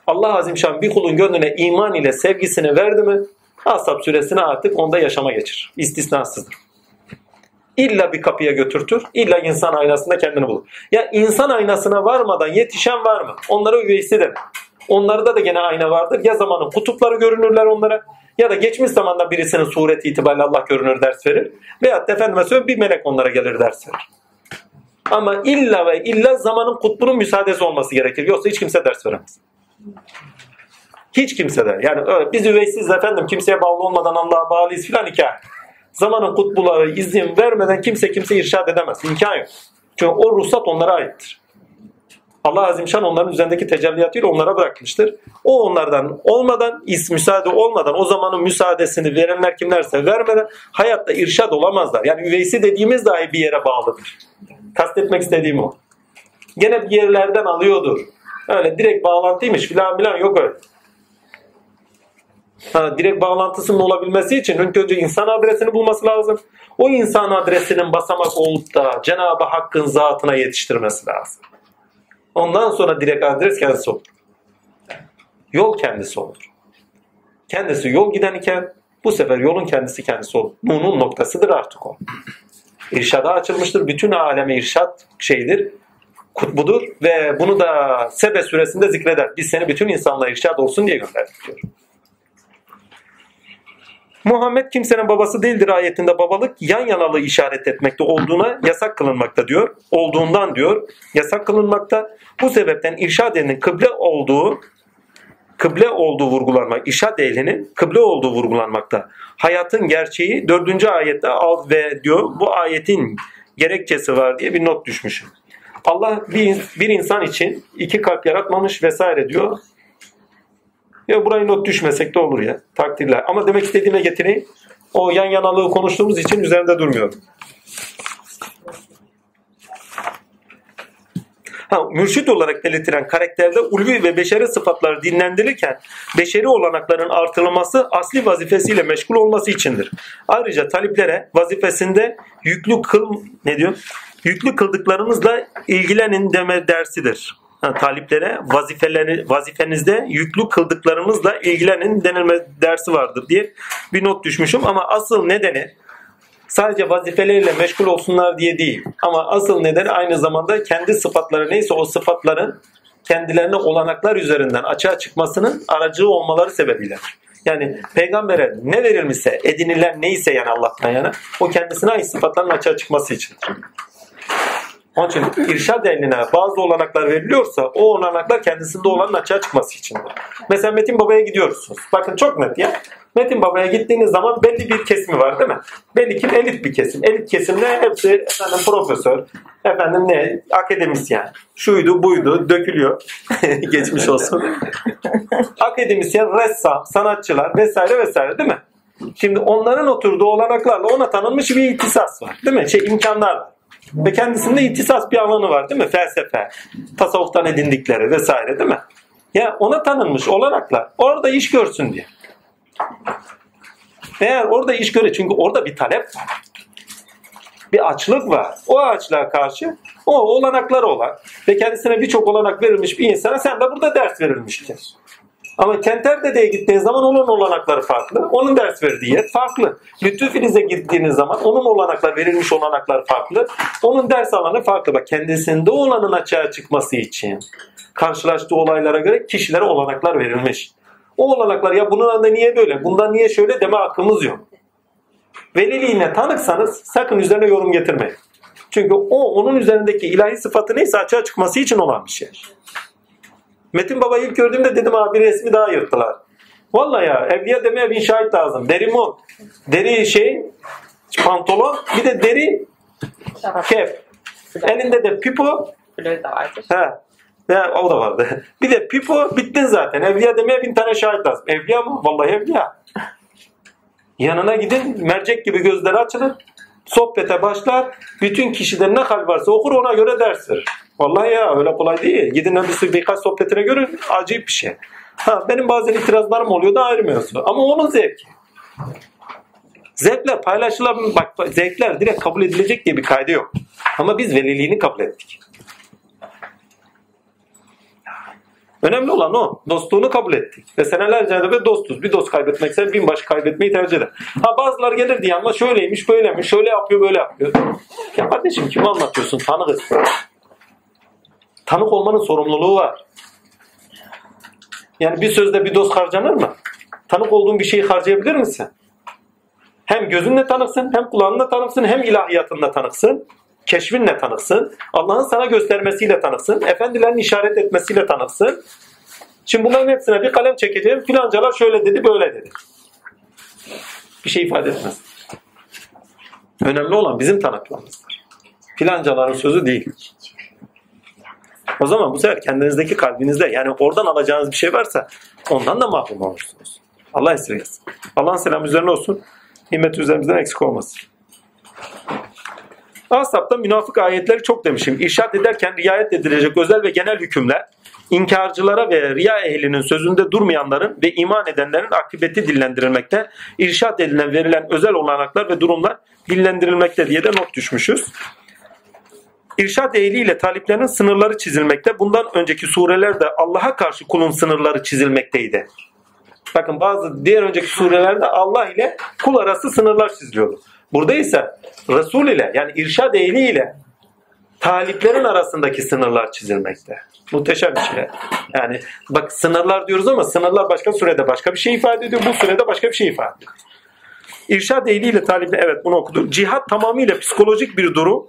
Allah Azimşan bir kulun gönlüne iman ile sevgisini verdi mi Ahzab suresine artık onda yaşama geçir. İstisnasızdır. İlla bir kapıya götürtür. İlla insan aynasında kendini bulur. Ya insan aynasına varmadan yetişen var mı? Onlara üveysi denir. Onlarda da gene ayna vardır. Ya zamanın kutupları görünürler onlara ya da geçmiş zamanda birisinin sureti itibariyle Allah görünür ders verir. Veyahut da efendime söyleyeyim bir melek onlara gelir ders verir. Ama illa ve illa zamanın kutbunun müsaadesi olması gerekir. Yoksa hiç kimse ders veremez. Hiç kimse de. Yani öyle, biz üveysiz efendim kimseye bağlı olmadan Allah'a bağlıyız filan hikaye. Zamanın kutbuları izin vermeden kimse kimse irşad edemez. İmkan yok. Çünkü o ruhsat onlara aittir. Allah Azimşan onların üzerindeki tecelliyatıyla onlara bırakmıştır. O onlardan olmadan, is müsaade olmadan, o zamanın müsaadesini verenler kimlerse vermeden hayatta irşad olamazlar. Yani üveysi dediğimiz dahi bir yere bağlıdır. Kastetmek istediğim o. Gene bir yerlerden alıyordur. Öyle direkt bağlantıymış filan filan yok öyle. Ha, direkt bağlantısının olabilmesi için önce önce insan adresini bulması lazım. O insan adresinin basamak olup da Cenab-ı Hakk'ın zatına yetiştirmesi lazım. Ondan sonra direkt adres kendisi olur. Yol kendisi olur. Kendisi yol giden iken bu sefer yolun kendisi kendisi olur. Nun'un noktasıdır artık o. İrşada açılmıştır. Bütün aleme irşat şeydir. Kutbudur ve bunu da Sebe suresinde zikreder. Biz seni bütün insanlara irşad olsun diye gönderdik diyor. Muhammed kimsenin babası değildir ayetinde babalık yan yanalığı işaret etmekte olduğuna yasak kılınmakta diyor. Olduğundan diyor yasak kılınmakta. Bu sebepten irşad ehlinin kıble olduğu kıble olduğu vurgulanmak, irşad ehlinin kıble olduğu vurgulanmakta. Hayatın gerçeği dördüncü ayette al ve diyor bu ayetin gerekçesi var diye bir not düşmüşüm. Allah bir, bir insan için iki kalp yaratmamış vesaire diyor. Ya burayı not düşmesek de olur ya. Takdirler. Ama demek istediğime getireyim. O yan yanalığı konuştuğumuz için üzerinde durmuyorum. Ha, mürşit olarak belirtilen karakterde ulvi ve beşeri sıfatlar dinlendirirken beşeri olanakların artırılması asli vazifesiyle meşgul olması içindir. Ayrıca taliplere vazifesinde yüklü kıl ne diyor? Yüklü kıldıklarınızla ilgilenin deme dersidir. Ha, taliplere vazifeleri, vazifenizde yüklü kıldıklarınızla ilgilenin denilme dersi vardır diye bir not düşmüşüm ama asıl nedeni sadece vazifeleriyle meşgul olsunlar diye değil. Ama asıl nedeni aynı zamanda kendi sıfatları neyse o sıfatların kendilerine olanaklar üzerinden açığa çıkmasının aracı olmaları sebebiyle. Yani peygambere ne verilmişse, edinilen neyse yani Allah'tan yana o kendisine ait sıfatların açığa çıkması için. Onun için irşad ehline bazı olanaklar veriliyorsa o olanaklar kendisinde olanın açığa çıkması içindir. Mesela Metin Baba'ya gidiyorsunuz. Bakın çok net ya. Metin Baba'ya gittiğiniz zaman belli bir kesimi var değil mi? Belli ki elit bir kesim. Elit kesimde hepsi efendim profesör, efendim ne akademisyen, şuydu buydu dökülüyor. Geçmiş olsun. akademisyen, ressam, sanatçılar vesaire vesaire değil mi? Şimdi onların oturduğu olanaklarla ona tanınmış bir ihtisas var. Değil mi? Şey imkanlar var. Ve kendisinde ihtisas bir alanı var değil mi? Felsefe, tasavvuftan edindikleri vesaire değil mi? Ya ona tanınmış olanaklar orada iş görsün diye. Eğer orada iş göre çünkü orada bir talep var. Bir açlık var. O açlığa karşı o olanakları olan ve kendisine birçok olanak verilmiş bir insana sen de burada ders verilmiştir. Ama Kenter Dede'ye gittiğiniz zaman onun olanakları farklı. Onun ders verdiği yer farklı. Lütfü gittiğiniz zaman onun olanaklar, verilmiş olanaklar farklı. Onun ders alanı farklı. Bak kendisinde olanın açığa çıkması için karşılaştığı olaylara göre kişilere olanaklar verilmiş. O olanaklar ya bunun anda niye böyle, bundan niye şöyle deme hakkımız yok. Veliliğine tanıksanız sakın üzerine yorum getirmeyin. Çünkü o onun üzerindeki ilahi sıfatı neyse açığa çıkması için olan bir şey. Metin Baba ilk gördüğümde dedim abi bir resmi daha yırttılar. Vallahi ya evliya demeye bin şahit lazım. Deri mont, deri şey, pantolon, bir de deri kep. Elinde de pipo. Ha. Ya, o da vardı. Bir de pipo bittin zaten. Evliya demeye bin tane şahit lazım. Evliya mı? Vallahi evliya. Yanına gidin mercek gibi gözleri açılır. Sohbete başlar. Bütün kişiden ne hal varsa okur ona göre ders verir. Vallahi ya öyle kolay değil. Gidin sürü birkaç sohbetine görün acayip bir şey. Ha, benim bazen itirazlarım oluyor da mevzu. Ama onun zevki. Zevkler paylaşılabilir. Bak zevkler direkt kabul edilecek diye bir kaydı yok. Ama biz veliliğini kabul ettik. Önemli olan o. Dostluğunu kabul ettik. Ve senelerce de dostuz. Bir dost kaybetmekse bin baş kaybetmeyi tercih eder. Ha bazılar gelir diye ama şöyleymiş böyleymiş. Şöyle yapıyor böyle yapıyor. Ya kardeşim kim anlatıyorsun? Tanıkız. Tanık olmanın sorumluluğu var. Yani bir sözde bir doz harcanır mı? Tanık olduğun bir şeyi harcayabilir misin? Hem gözünle tanıksın, hem kulağınla tanıksın, hem ilahiyatınla tanıksın. Keşfinle tanıksın. Allah'ın sana göstermesiyle tanıksın. Efendilerin işaret etmesiyle tanıksın. Şimdi bunların hepsine bir kalem çekeceğim. Filancalar şöyle dedi, böyle dedi. Bir şey ifade etmez. Önemli olan bizim tanıklarımızdır. Filancaların sözü değil. O zaman bu sefer kendinizdeki kalbinizde yani oradan alacağınız bir şey varsa ondan da mahrum olursunuz. Allah esirgesin. Allah'ın selamı üzerine olsun. Nimet üzerimizden eksik olmasın. Asap'ta münafık ayetleri çok demişim. İrşad ederken riayet edilecek özel ve genel hükümler, inkarcılara ve riya ehlinin sözünde durmayanların ve iman edenlerin akıbeti dillendirilmekte, irşad edilen verilen özel olanaklar ve durumlar dillendirilmekte diye de not düşmüşüz. İrşad ehliyle taliplerin sınırları çizilmekte. Bundan önceki surelerde Allah'a karşı kulun sınırları çizilmekteydi. Bakın bazı diğer önceki surelerde Allah ile kul arası sınırlar çiziliyordu. Burada ise Resul ile yani irşad ehli ile taliplerin arasındaki sınırlar çizilmekte. Muhteşem bir şey. Yani bak sınırlar diyoruz ama sınırlar başka sürede başka bir şey ifade ediyor. Bu sürede başka bir şey ifade ediyor. İrşad ehliyle taliple evet bunu okuduk. Cihat tamamıyla psikolojik bir durum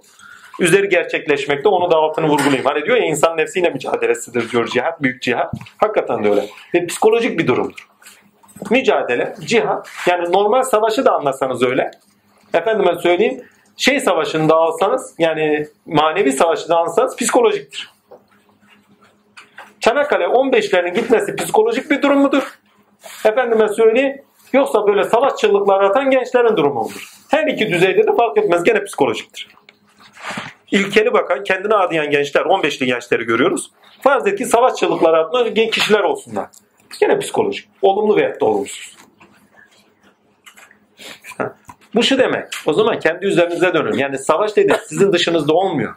üzeri gerçekleşmekte. Onu da altını vurgulayayım. Hani diyor ya insan nefsiyle mücadelesidir diyor cihat. Büyük cihat. Hakikaten de öyle. Ve psikolojik bir durumdur. Mücadele, cihat. Yani normal savaşı da anlasanız öyle. Efendime söyleyeyim. Şey savaşını da alsanız yani manevi savaşı da alsanız psikolojiktir. Çanakkale 15'lerin gitmesi psikolojik bir durum mudur? Efendime söyleyeyim. Yoksa böyle savaş çığlıkları atan gençlerin durumu mudur? Her iki düzeyde de fark etmez. Gene psikolojiktir. İlkeli bakan, kendine adayan gençler, 15'li gençleri görüyoruz. Farz et ki savaş çığlıkları atan kişiler olsunlar. Gene psikolojik. Olumlu veya da olumsuz. Bu şu demek. O zaman kendi üzerinize dönün. Yani savaş dediğiniz sizin dışınızda olmuyor.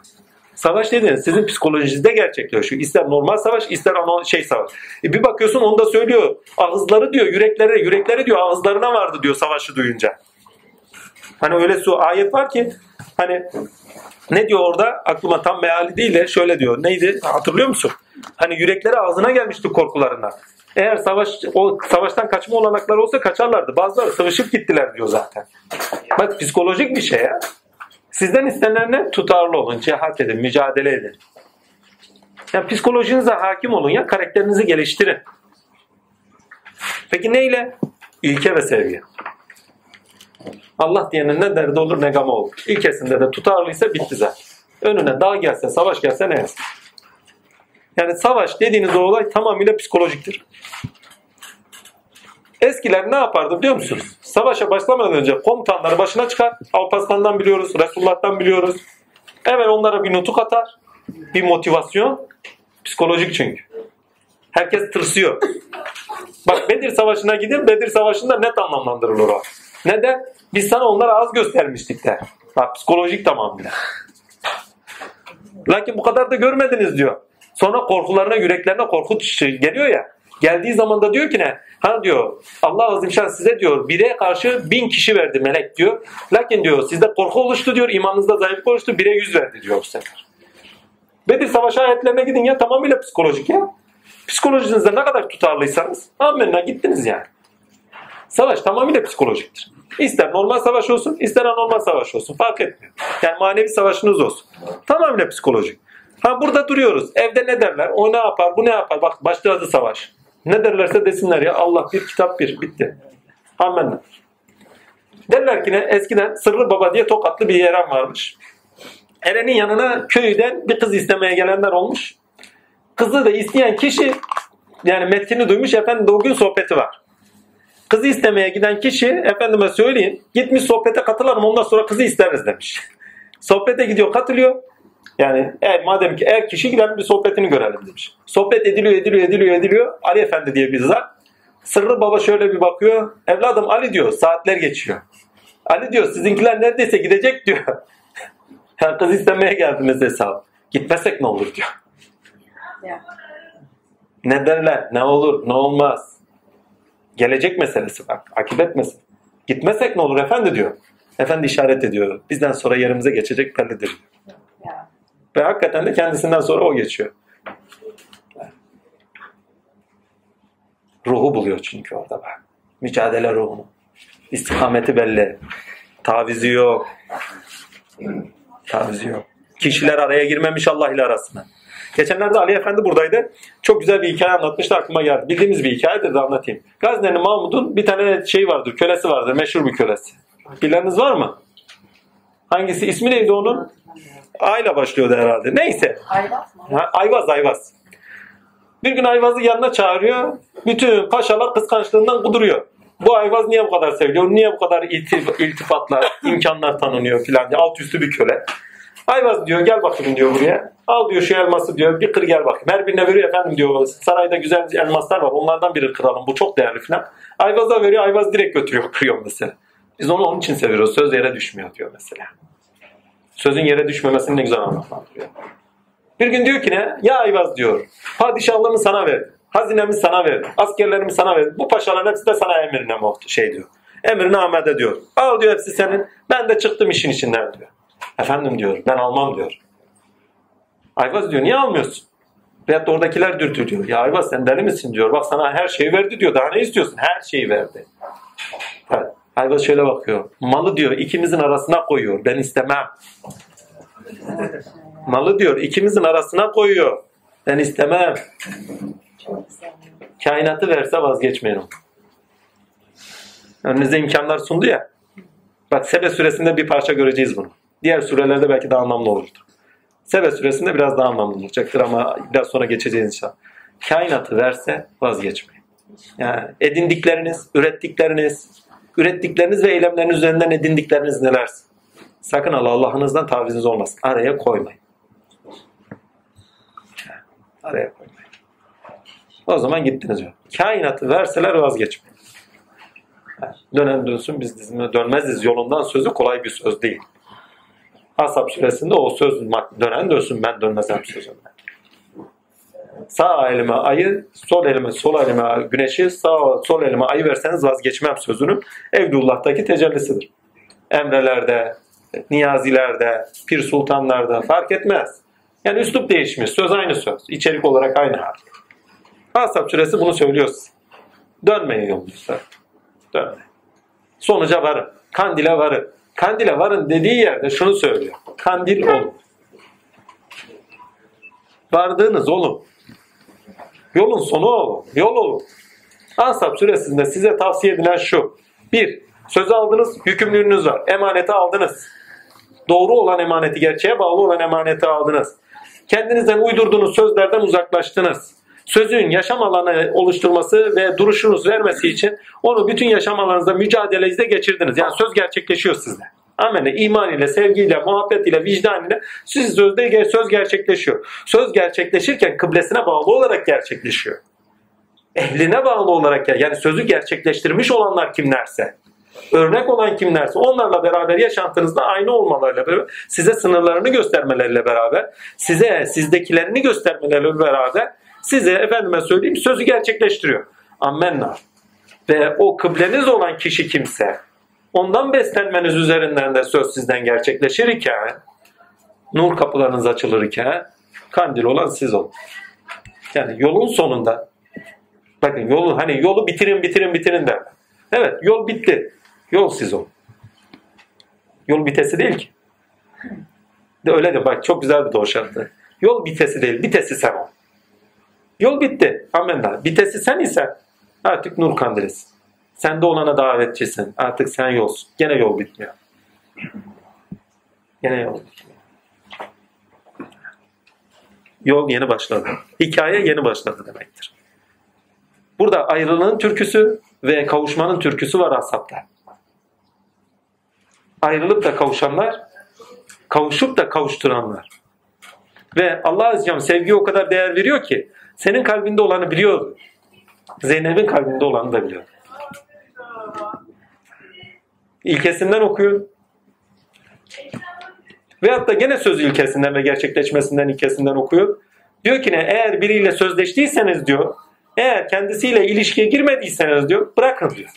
Savaş dediğiniz sizin psikolojinizde gerçekleşiyor. İster normal savaş, ister ana şey savaş. E bir bakıyorsun onu da söylüyor. Ağızları diyor, yürekleri, yürekleri diyor ağızlarına vardı diyor savaşı duyunca. Hani öyle su ayet var ki hani ne diyor orada? Aklıma tam meali değil de şöyle diyor. Neydi? Hatırlıyor musun? Hani yürekleri ağzına gelmişti korkularından. Eğer savaş o savaştan kaçma olanakları olsa kaçarlardı. Bazıları sıvışıp gittiler diyor zaten. Bak psikolojik bir şey ya. Sizden istenen ne? Tutarlı olun, cihat edin, mücadele edin. Ya psikolojinize hakim olun ya, karakterinizi geliştirin. Peki neyle? İlke ve sevgi. Allah diyenin ne derdi olur ne gamı olur. İlkesinde de tutarlıysa bitti zaten. Önüne dağ gelse, savaş gelse ne yazsın? Yani savaş dediğiniz o olay tamamıyla psikolojiktir. Eskiler ne yapardı biliyor musunuz? Savaşa başlamadan önce komutanları başına çıkar. Alparslan'dan biliyoruz, Resulullah'tan biliyoruz. Hemen onlara bir nutuk atar. Bir motivasyon. Psikolojik çünkü. Herkes tırsıyor. Bak Bedir Savaşı'na gidin. Bedir Savaşı'nda net anlamlandırılır o. Neden? Biz sana onlara az göstermiştik der. Bak psikolojik tamamıyla. Lakin bu kadar da görmediniz diyor. Sonra korkularına, yüreklerine korku geliyor ya. Geldiği zaman da diyor ki ne? Ha diyor Allah azimşan size diyor bire karşı bin kişi verdi melek diyor. Lakin diyor sizde korku oluştu diyor imanınızda zayıflık oluştu bire yüz verdi diyor bu sefer. Bedir Savaşı ayetlerine gidin ya tamamıyla psikolojik ya. Psikolojinizde ne kadar tutarlıysanız amenna gittiniz yani. Savaş tamamıyla psikolojiktir. İster normal savaş olsun, ister anormal savaş olsun. Fark etmiyor. Yani manevi savaşınız olsun. Tamamıyla psikolojik. Ha burada duruyoruz. Evde ne derler? O ne yapar? Bu ne yapar? Bak başladı savaş. Ne derlerse desinler ya. Allah bir, kitap bir. Bitti. Amenna. Derler ki ne? Eskiden Sırrı Baba diye tokatlı bir Eren varmış. Eren'in yanına köyden bir kız istemeye gelenler olmuş. Kızı da isteyen kişi yani metnini duymuş. Efendim de o gün sohbeti var. Kızı istemeye giden kişi efendime söyleyeyim gitmiş sohbete katılalım ondan sonra kızı isteriz demiş. Sohbete gidiyor katılıyor. Yani eğer madem ki eğer kişi gidelim bir sohbetini görelim demiş. Sohbet ediliyor ediliyor ediliyor ediliyor. Ali Efendi diye bir zat. Sırrı baba şöyle bir bakıyor. Evladım Ali diyor saatler geçiyor. Ali diyor sizinkiler neredeyse gidecek diyor. yani kız istemeye geldiniz hesap. Gitmesek ne olur diyor. Ya. Ne derler ne olur ne olmaz. Gelecek meselesi bak. Akibet meselesi. Gitmesek ne olur efendi diyor. Efendi işaret ediyor. Bizden sonra yerimize geçecek bellidir. Ve hakikaten de kendisinden sonra o geçiyor. Ruhu buluyor çünkü orada bak. Mücadele ruhunu. İstikameti belli. Tavizi yok. Tavizi yok. Kişiler araya girmemiş Allah ile arasına. Geçenlerde Ali Efendi buradaydı. Çok güzel bir hikaye anlatmıştı aklıma geldi. Bildiğimiz bir hikayedir de anlatayım. Gazneli Mahmud'un bir tane şey vardır, kölesi vardır, meşhur bir kölesi. Bileniniz var mı? Hangisi? İsmi neydi onun? A ile başlıyordu herhalde. Neyse. Ayvaz mı? Ha, Ayvaz Ayvaz. Bir gün Ayvaz'ı yanına çağırıyor. Bütün paşalar kıskançlığından kuduruyor. Bu Ayvaz niye bu kadar seviliyor? Niye bu kadar iltif- iltifatlar, imkanlar tanınıyor filan diye. Alt üstü bir köle. Ayvaz diyor gel bakayım diyor buraya. Al diyor şu elması diyor bir kır gel bakayım. Her birine veriyor efendim diyor sarayda güzel elmaslar var onlardan biri kıralım bu çok değerli filan. Ayvaz'a veriyor Ayvaz direkt götürüyor kırıyor mesela. Biz onu onun için seviyoruz söz yere düşmüyor diyor mesela. Sözün yere düşmemesini ne güzel anlatıyor. Bir gün diyor ki ne? Ya Ayvaz diyor. Padişahlığımı sana ver. Hazinemi sana ver. Askerlerimi sana ver. Bu paşaların hepsi de sana emrine şey diyor. Emrine amade diyor. Al diyor hepsi senin. Ben de çıktım işin içinden diyor. Efendim diyor. Ben almam diyor. Ayvaz diyor. Niye almıyorsun? Veyahut da oradakiler dürtü diyor. Ya Ayvaz sen deli misin diyor. Bak sana her şeyi verdi diyor. Daha ne istiyorsun? Her şeyi verdi. Ayvaz şöyle bakıyor. Malı diyor ikimizin arasına koyuyor. Ben istemem. Malı diyor ikimizin arasına koyuyor. Ben istemem. Kainatı verse vazgeçmeyin onu. Önünüze imkanlar sundu ya. Bak Sebe suresinde bir parça göreceğiz bunu. Diğer surelerde belki daha anlamlı olurdu. Sebe suresinde biraz daha anlamlı olacaktır ama biraz sonra geçeceğiz inşallah. Kainatı verse vazgeçmeyin. Yani edindikleriniz, ürettikleriniz, ürettikleriniz ve eylemleriniz üzerinden edindikleriniz nelerse. Sakın Allah Allah'ınızdan taviziniz olmasın. Araya koymayın. Araya koymayın. O zaman gittiniz. Kainatı verseler vazgeçmeyin. Dönen dönsün biz dizime dönmeziz yolundan sözü kolay bir söz değil. Asap suresinde o söz dönen dönsün ben dönmezem sözünden. Sağ elime ayı, sol elime sol elime güneşi, sağ sol elime ayı verseniz vazgeçmem sözünün Evlullah'taki tecellisidir. Emrelerde, niyazilerde, pir sultanlarda fark etmez. Yani üslup değişmiş. Söz aynı söz. İçerik olarak aynı hal. Asap suresi bunu söylüyor. Dönmeyin yolunuzda. Dönmeyin. Sonuca varın. Kandile varın. Kandile varın dediği yerde şunu söylüyor. Kandil olun. Vardığınız olun. Yolun sonu olun. Yol olun. Ansap suresinde size tavsiye edilen şu. Bir, söz aldınız, yükümlülüğünüz var. Emaneti aldınız. Doğru olan emaneti, gerçeğe bağlı olan emaneti aldınız. Kendinizden uydurduğunuz sözlerden uzaklaştınız. Sözün yaşam alanı oluşturması ve duruşunuz vermesi için onu bütün yaşam alanınızda mücadelenizde geçirdiniz. Yani söz gerçekleşiyor sizde. Amele, iman ile, sevgiyle, muhabbet ile, vicdan ile siz sözde söz gerçekleşiyor. Söz gerçekleşirken kıblesine bağlı olarak gerçekleşiyor. Ehline bağlı olarak yani sözü gerçekleştirmiş olanlar kimlerse, örnek olan kimlerse onlarla beraber yaşantınızda aynı olmalarıyla beraber size sınırlarını göstermeleriyle beraber size sizdekilerini göstermeleriyle beraber size efendime söyleyeyim sözü gerçekleştiriyor. Ammenna. Ve o kıbleniz olan kişi kimse ondan beslenmeniz üzerinden de söz sizden gerçekleşirken nur kapılarınız açılırken kandil olan siz olun. Yani yolun sonunda bakın yolu hani yolu bitirin bitirin bitirin der. Evet yol bitti. Yol siz olun. Yol bitesi değil ki. De öyle de bak çok güzel bir doğuşantı. Yol bitesi değil, bitesi sen ol. Yol bitti. Amenna. Bitesi sen isen artık nur kandilisin. Sende olana davetçisin. Artık sen yolsun. Gene yol bitmiyor. Gene yol bitmiyor. Yol yeni başladı. Hikaye yeni başladı demektir. Burada ayrılığın türküsü ve kavuşmanın türküsü var asapta. Ayrılıp da kavuşanlar, kavuşup da kavuşturanlar. Ve Allah Azze sevgiye o kadar değer veriyor ki senin kalbinde olanı biliyor. Zeynep'in kalbinde olanı da biliyor. İlkesinden okuyor. Veyahut da gene söz ilkesinden ve gerçekleşmesinden ilkesinden okuyor. Diyor ki ne eğer biriyle sözleştiyseniz diyor eğer kendisiyle ilişkiye girmediyseniz diyor bırakın diyor.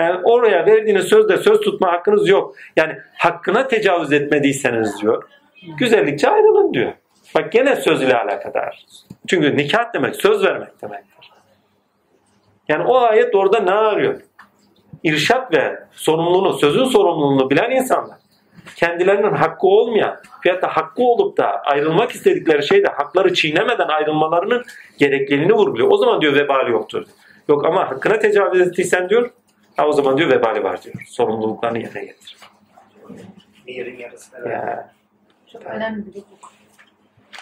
Yani oraya verdiğiniz sözde söz tutma hakkınız yok. Yani hakkına tecavüz etmediyseniz diyor. Güzellikçe ayrılın diyor. Bak gene söz ile alakadar. Çünkü nikah demek söz vermek demektir. Yani o ayet orada ne arıyor? İrşat ve sorumluluğunu, sözün sorumluluğunu bilen insanlar kendilerinin hakkı olmayan veyahut da hakkı olup da ayrılmak istedikleri şeyde hakları çiğnemeden ayrılmalarının gerekliliğini vurguluyor. O zaman diyor vebali yoktur. Yok ama hakkına tecavüz ettiysen diyor ha o zaman diyor vebali var diyor. Sorumluluklarını yerine getir. Yerin yarısı. Evet. Ya. Çok önemli bir hukuk.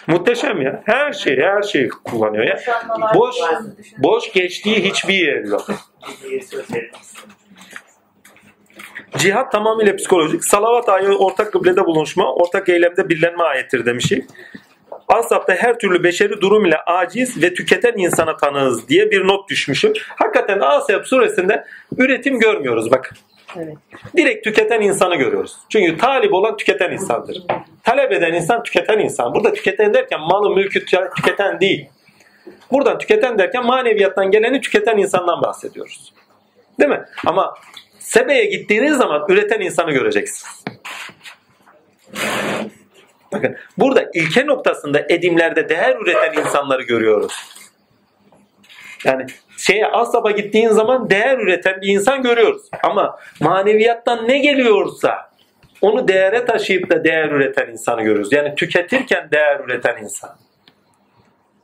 Muhteşem ya. Her şeyi her şeyi kullanıyor ya. Boş boş geçtiği hiçbir yer yok. Cihat tamamıyla psikolojik. Salavat ayı ortak kıblede bulunuşma, ortak eylemde birlenme ayettir demişim. Asap'ta her türlü beşeri durum ile aciz ve tüketen insana tanığız diye bir not düşmüşüm. Hakikaten Asap suresinde üretim görmüyoruz bakın. Direkt tüketen insanı görüyoruz. Çünkü talip olan tüketen insandır. Talep eden insan tüketen insan. Burada tüketen derken malı mülkü tü- tüketen değil. Buradan tüketen derken maneviyattan geleni tüketen insandan bahsediyoruz. Değil mi? Ama Sebe'ye gittiğiniz zaman üreten insanı göreceksiniz. Bakın burada ilke noktasında edimlerde değer üreten insanları görüyoruz. Yani şeye Asab'a gittiğin zaman değer üreten bir insan görüyoruz. Ama maneviyattan ne geliyorsa onu değere taşıyıp da değer üreten insanı görüyoruz. Yani tüketirken değer üreten insan.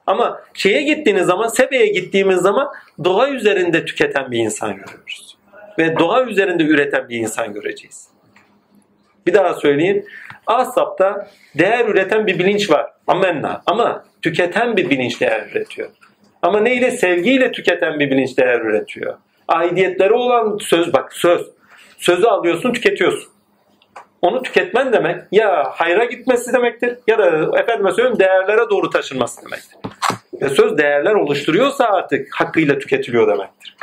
Ama şeye gittiğiniz zaman, Sebe'ye gittiğimiz zaman doğa üzerinde tüketen bir insan görüyoruz. Ve doğa üzerinde üreten bir insan göreceğiz. Bir daha söyleyeyim. Asap'ta değer üreten bir bilinç var. Amenna. Ama tüketen bir bilinç değer üretiyor. Ama neyle? Sevgiyle tüketen bir bilinç değer üretiyor. Aidiyetleri olan söz bak söz. Sözü alıyorsun tüketiyorsun. Onu tüketmen demek ya hayra gitmesi demektir ya da efendime söyleyeyim değerlere doğru taşınması demektir. Ve söz değerler oluşturuyorsa artık hakkıyla tüketiliyor demektir.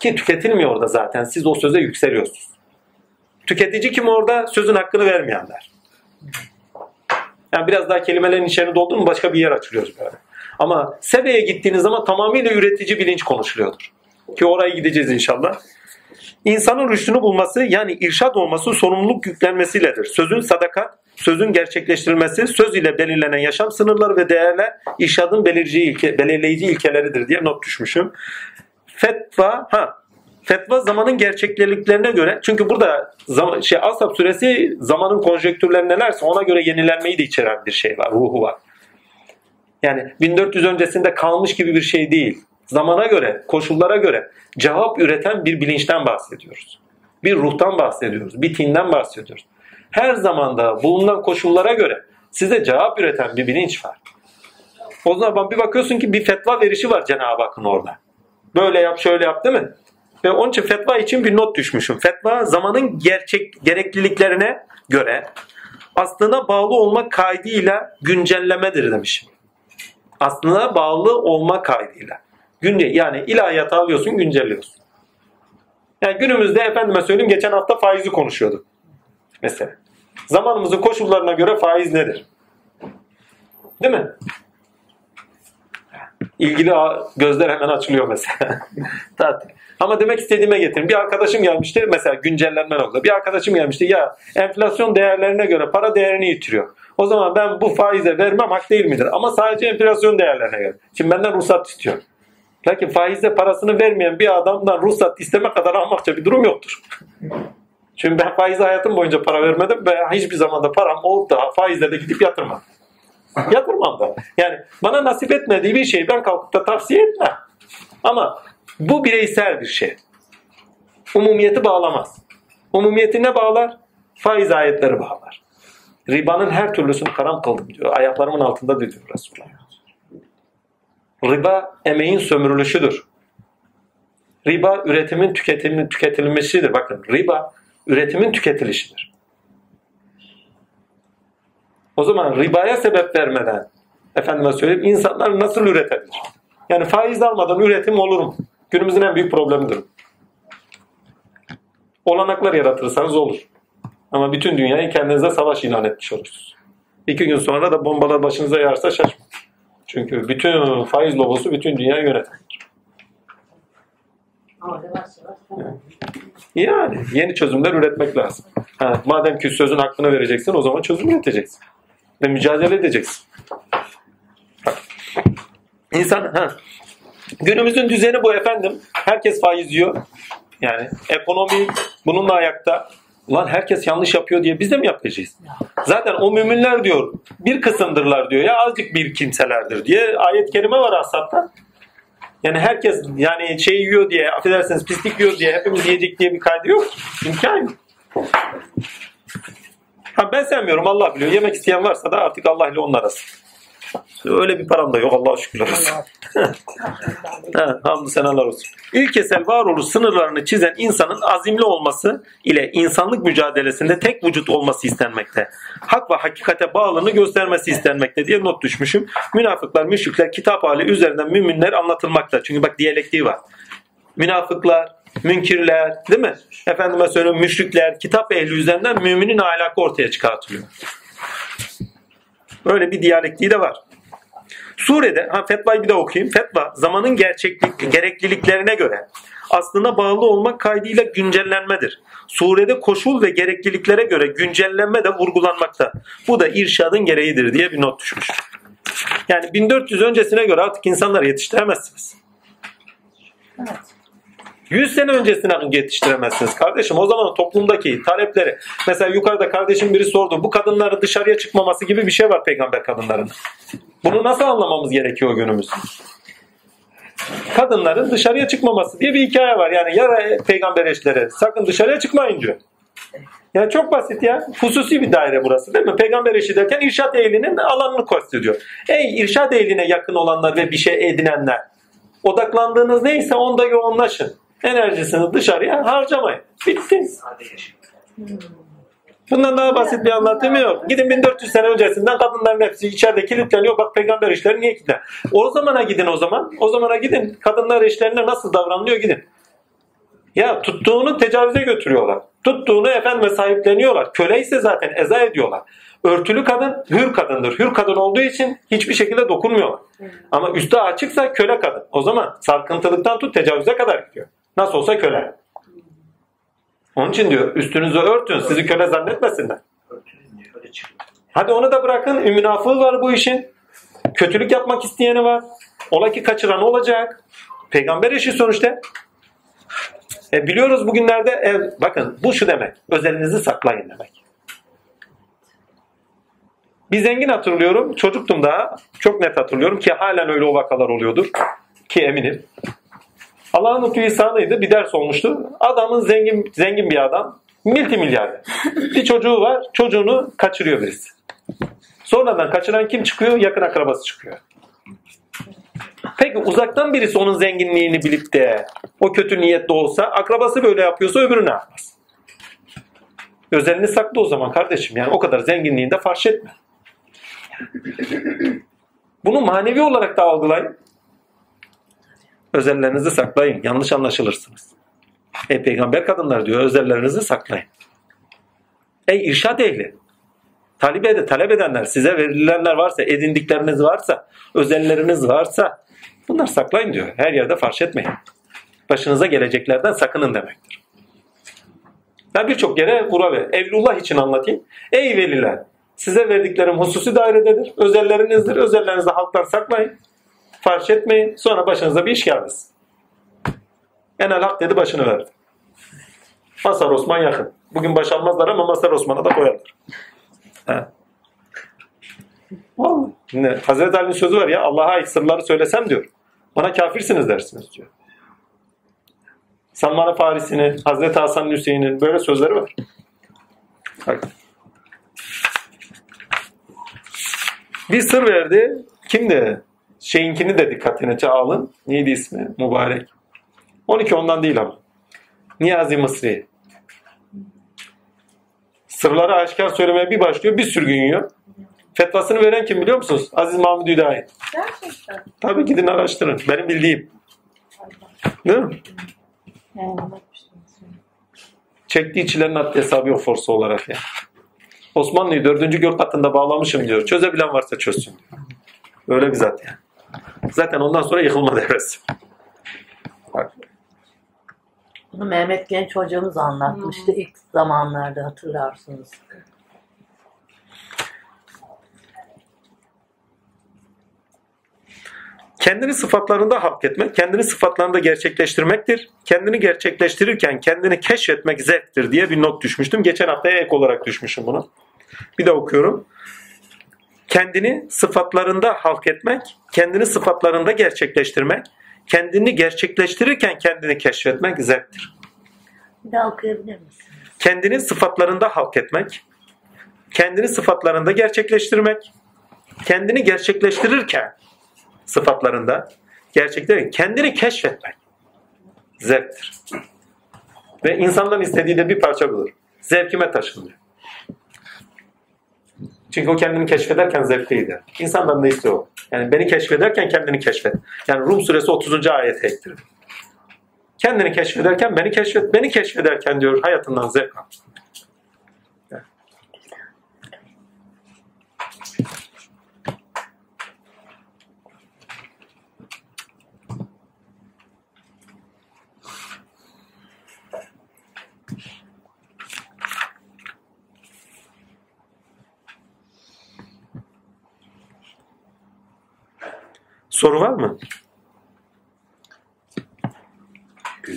Ki tüketilmiyor orada zaten. Siz o söze yükseliyorsunuz. Tüketici kim orada? Sözün hakkını vermeyenler. Yani biraz daha kelimelerin içine doldu mu başka bir yer açılıyoruz böyle. Ama Sebe'ye gittiğiniz zaman tamamıyla üretici bilinç konuşuluyordur. Ki oraya gideceğiz inşallah. İnsanın rüştünü bulması yani irşad olması sorumluluk yüklenmesiyledir. Sözün sadakat, sözün gerçekleştirilmesi, söz ile belirlenen yaşam sınırları ve değerler irşadın belirleyici, ilke, belirleyici ilkeleridir diye not düşmüşüm. Fetva, ha Fetva zamanın gerçekliklerine göre çünkü burada zaman, şey Ashab suresi zamanın konjektürleri nelerse ona göre yenilenmeyi de içeren bir şey var, ruhu var. Yani 1400 öncesinde kalmış gibi bir şey değil. Zamana göre, koşullara göre cevap üreten bir bilinçten bahsediyoruz. Bir ruhtan bahsediyoruz, bir tinden bahsediyoruz. Her zamanda bulunan koşullara göre size cevap üreten bir bilinç var. O zaman bir bakıyorsun ki bir fetva verişi var Cenab-ı Hakk'ın orada. Böyle yap, şöyle yap değil mi? Ve onun için fetva için bir not düşmüşüm. Fetva zamanın gerçek gerekliliklerine göre aslına bağlı olmak kaydıyla güncellemedir demişim. Aslına bağlı olma kaydıyla. Günce, yani ilahiyatı alıyorsun güncelliyorsun. Yani günümüzde efendime söyleyeyim geçen hafta faizi konuşuyorduk. Mesela. Zamanımızın koşullarına göre faiz nedir? Değil mi? İlgili gözler hemen açılıyor mesela. Ama demek istediğime getirin. Bir arkadaşım gelmişti mesela güncellenme nokta. Bir arkadaşım gelmişti ya enflasyon değerlerine göre para değerini yitiriyor. O zaman ben bu faize vermem hak değil midir? Ama sadece enflasyon değerlerine göre. Şimdi benden ruhsat istiyor. Lakin faizle parasını vermeyen bir adamdan ruhsat isteme kadar ahmakça bir durum yoktur. Çünkü ben faize hayatım boyunca para vermedim ve hiçbir zamanda param olup da faizle de gidip yatırmam. Yatırmam da. Yani bana nasip etmediği bir şeyi ben kalkıp da tavsiye etmem. Ama bu bireysel bir şey. Umumiyeti bağlamaz. Umumiyeti ne bağlar? Faiz ayetleri bağlar. Ribanın her türlüsünü haram kıldım diyor. Ayaklarımın altında diyor Resulullah. Riba emeğin sömürülüşüdür. Riba üretimin tüketimin tüketilmesidir. Bakın riba üretimin tüketilişidir. O zaman ribaya sebep vermeden efendime söyleyeyim insanlar nasıl üretebilir? Yani faiz almadan üretim olur mu? Günümüzün en büyük problemidir. Olanaklar yaratırsanız olur. Ama bütün dünyayı kendinize savaş ilan etmiş olursunuz. İki gün sonra da bombalar başınıza yağarsa şaşmayın. Çünkü bütün faiz lobosu bütün yavaş yavaş. Yani yeni çözümler üretmek lazım. Ha, madem ki sözün hakkını vereceksin o zaman çözüm üreteceksin. Ve mücadele edeceksin. İnsan ha, Günümüzün düzeni bu efendim. Herkes faiz yiyor. Yani ekonomi bununla ayakta. Ulan herkes yanlış yapıyor diye biz de mi yapacağız? Zaten o müminler diyor bir kısımdırlar diyor ya azıcık bir kimselerdir diye ayet-i kerime var Asap'ta. Yani herkes yani şey yiyor diye affedersiniz pislik yiyor diye hepimiz yiyecek diye bir kaydı yok. İmkan yok. Ha ben sevmiyorum Allah biliyor. Yemek isteyen varsa da artık Allah ile onun arası. Öyle bir param da yok Allah'a şükürler olsun. Ha, hamdü senalar olsun. İlkesel varoluş sınırlarını çizen insanın azimli olması ile insanlık mücadelesinde tek vücut olması istenmekte. Hak ve hakikate bağlılığını göstermesi istenmekte diye not düşmüşüm. Münafıklar, müşrikler kitap hali üzerinden müminler anlatılmakta. Çünkü bak diyalektiği var. Münafıklar, münkirler, değil mi? Efendime söyleyeyim müşrikler, kitap ehli üzerinden müminin ahlakı ortaya çıkartılıyor. Öyle bir diyalektiği de var. Surede, ha fetvayı bir de okuyayım. Fetva zamanın gerçeklik, gerekliliklerine göre aslına bağlı olmak kaydıyla güncellenmedir. Surede koşul ve gerekliliklere göre güncellenme de vurgulanmakta. Bu da irşadın gereğidir diye bir not düşmüş. Yani 1400 öncesine göre artık insanları yetiştiremezsiniz. Evet. 100 sene öncesine yetiştiremezsiniz kardeşim. O zaman toplumdaki talepleri mesela yukarıda kardeşim biri sordu. Bu kadınların dışarıya çıkmaması gibi bir şey var peygamber kadınlarının. Bunu nasıl anlamamız gerekiyor günümüz? Kadınların dışarıya çıkmaması diye bir hikaye var. Yani ya peygamber eşleri sakın dışarıya çıkmayın diyor. Yani çok basit ya. Hususi bir daire burası değil mi? Peygamber eşi derken irşat ehlinin alanını kastediyor. Ey irşat ehline yakın olanlar ve bir şey edinenler. Odaklandığınız neyse onda yoğunlaşın. Enerjisini dışarıya harcamayın. Bitti. Bundan daha basit bir anlatımı yok. Gidin 1400 sene öncesinden kadınların hepsi içeride kilitleniyor. Bak peygamber işleri niye kilitlen? O zamana gidin o zaman. O zamana gidin. Kadınlar eşlerine nasıl davranılıyor gidin. Ya tuttuğunu tecavüze götürüyorlar. Tuttuğunu efendime sahipleniyorlar. Köle ise zaten eza ediyorlar. Örtülü kadın hür kadındır. Hür kadın olduğu için hiçbir şekilde dokunmuyorlar. Ama üstü açıksa köle kadın. O zaman sarkıntılıktan tut tecavüze kadar gidiyor. Nasıl olsa köle. Onun için diyor üstünüzü örtün sizi köle zannetmesinler. Hadi onu da bırakın. Münafığı var bu işin. Kötülük yapmak isteyeni var. Ola ki kaçıran olacak. Peygamber eşi sonuçta. E biliyoruz bugünlerde e, bakın bu şu demek. Özelinizi saklayın demek. Bir zengin hatırlıyorum. Çocuktum daha. Çok net hatırlıyorum ki halen öyle o vakalar oluyordur. Ki eminim. Allah'ın lütfu ihsanıydı. Bir ders olmuştu. Adamın zengin zengin bir adam. Multimilyarder. Bir çocuğu var. Çocuğunu kaçırıyor birisi. Sonradan kaçıran kim çıkıyor? Yakın akrabası çıkıyor. Peki uzaktan birisi onun zenginliğini bilip de o kötü niyetli olsa akrabası böyle yapıyorsa öbürü ne yapmaz? Özelini saklı o zaman kardeşim. Yani o kadar zenginliğini de farş etme. Bunu manevi olarak da algılayın. Özellerinizi saklayın. Yanlış anlaşılırsınız. Ey peygamber kadınlar diyor özellerinizi saklayın. Ey irşad ehli. Talep, ed talep edenler, size verilenler varsa, edindikleriniz varsa, özelleriniz varsa bunlar saklayın diyor. Her yerde farş etmeyin. Başınıza geleceklerden sakının demektir. Ben birçok yere vura ver. Evlullah için anlatayım. Ey veliler! Size verdiklerim hususi dairededir. Özellerinizdir. Özellerinizi halktan saklayın. Farş etmeyin. Sonra başınıza bir iş gelmesin. Enel hak dedi başını verdi. Masar Osman yakın. Bugün baş almazlar ama Masar Osman'a da koyarlar. He. Ne? Hazreti Ali'nin sözü var ya Allah'a ait sırları söylesem diyor. Bana kafirsiniz dersiniz diyor. Salman Farisi'nin, Hazreti Hasan Hüseyin'in böyle sözleri var. Bir sır verdi. Kimdi? Şeyinkini de dikkatine alın. Neydi ismi? Mübarek. 12 ondan değil ama. Niyazi Mısri. Sırları aşikar söylemeye bir başlıyor. Bir sürgün yiyor. Fetvasını veren kim biliyor musunuz? Aziz Mahmud Hüdayi. Gerçekten. Tabii gidin araştırın. Benim bildiğim. Değil mi? Çektiği çilenin haddi hesabı yok forsu olarak ya. Osmanlı'yı dördüncü gök katında bağlamışım diyor. Çözebilen varsa çözsün. Öyle bir zat yani. Zaten ondan sonra yıkılma devresi. Bak. Bunu Mehmet Genç hocamız anlatmıştı ilk zamanlarda hatırlarsınız. kendini sıfatlarında halk etmek, kendini sıfatlarında gerçekleştirmektir. Kendini gerçekleştirirken kendini keşfetmek zevktir diye bir not düşmüştüm. Geçen haftaya ek olarak düşmüşüm bunu. Bir de okuyorum. Kendini sıfatlarında halk etmek, kendini sıfatlarında gerçekleştirmek, kendini gerçekleştirirken kendini keşfetmek zevktir. Bir daha okuyabilir misin? Kendini sıfatlarında halk etmek, kendini sıfatlarında gerçekleştirmek, kendini gerçekleştirirken sıfatlarında gerçekleştirirken kendini keşfetmek zevktir. Ve insandan istediği de bir parça budur. Zevkime taşın diyor. Çünkü o kendini keşfederken zevkliydi. İnsandan da istiyor. Yani beni keşfederken kendini keşfet. Yani Rum suresi 30. ayete ektir. Kendini keşfederken beni keşfet. Beni keşfederken diyor hayatından zevk al. Soru var mı? Ee,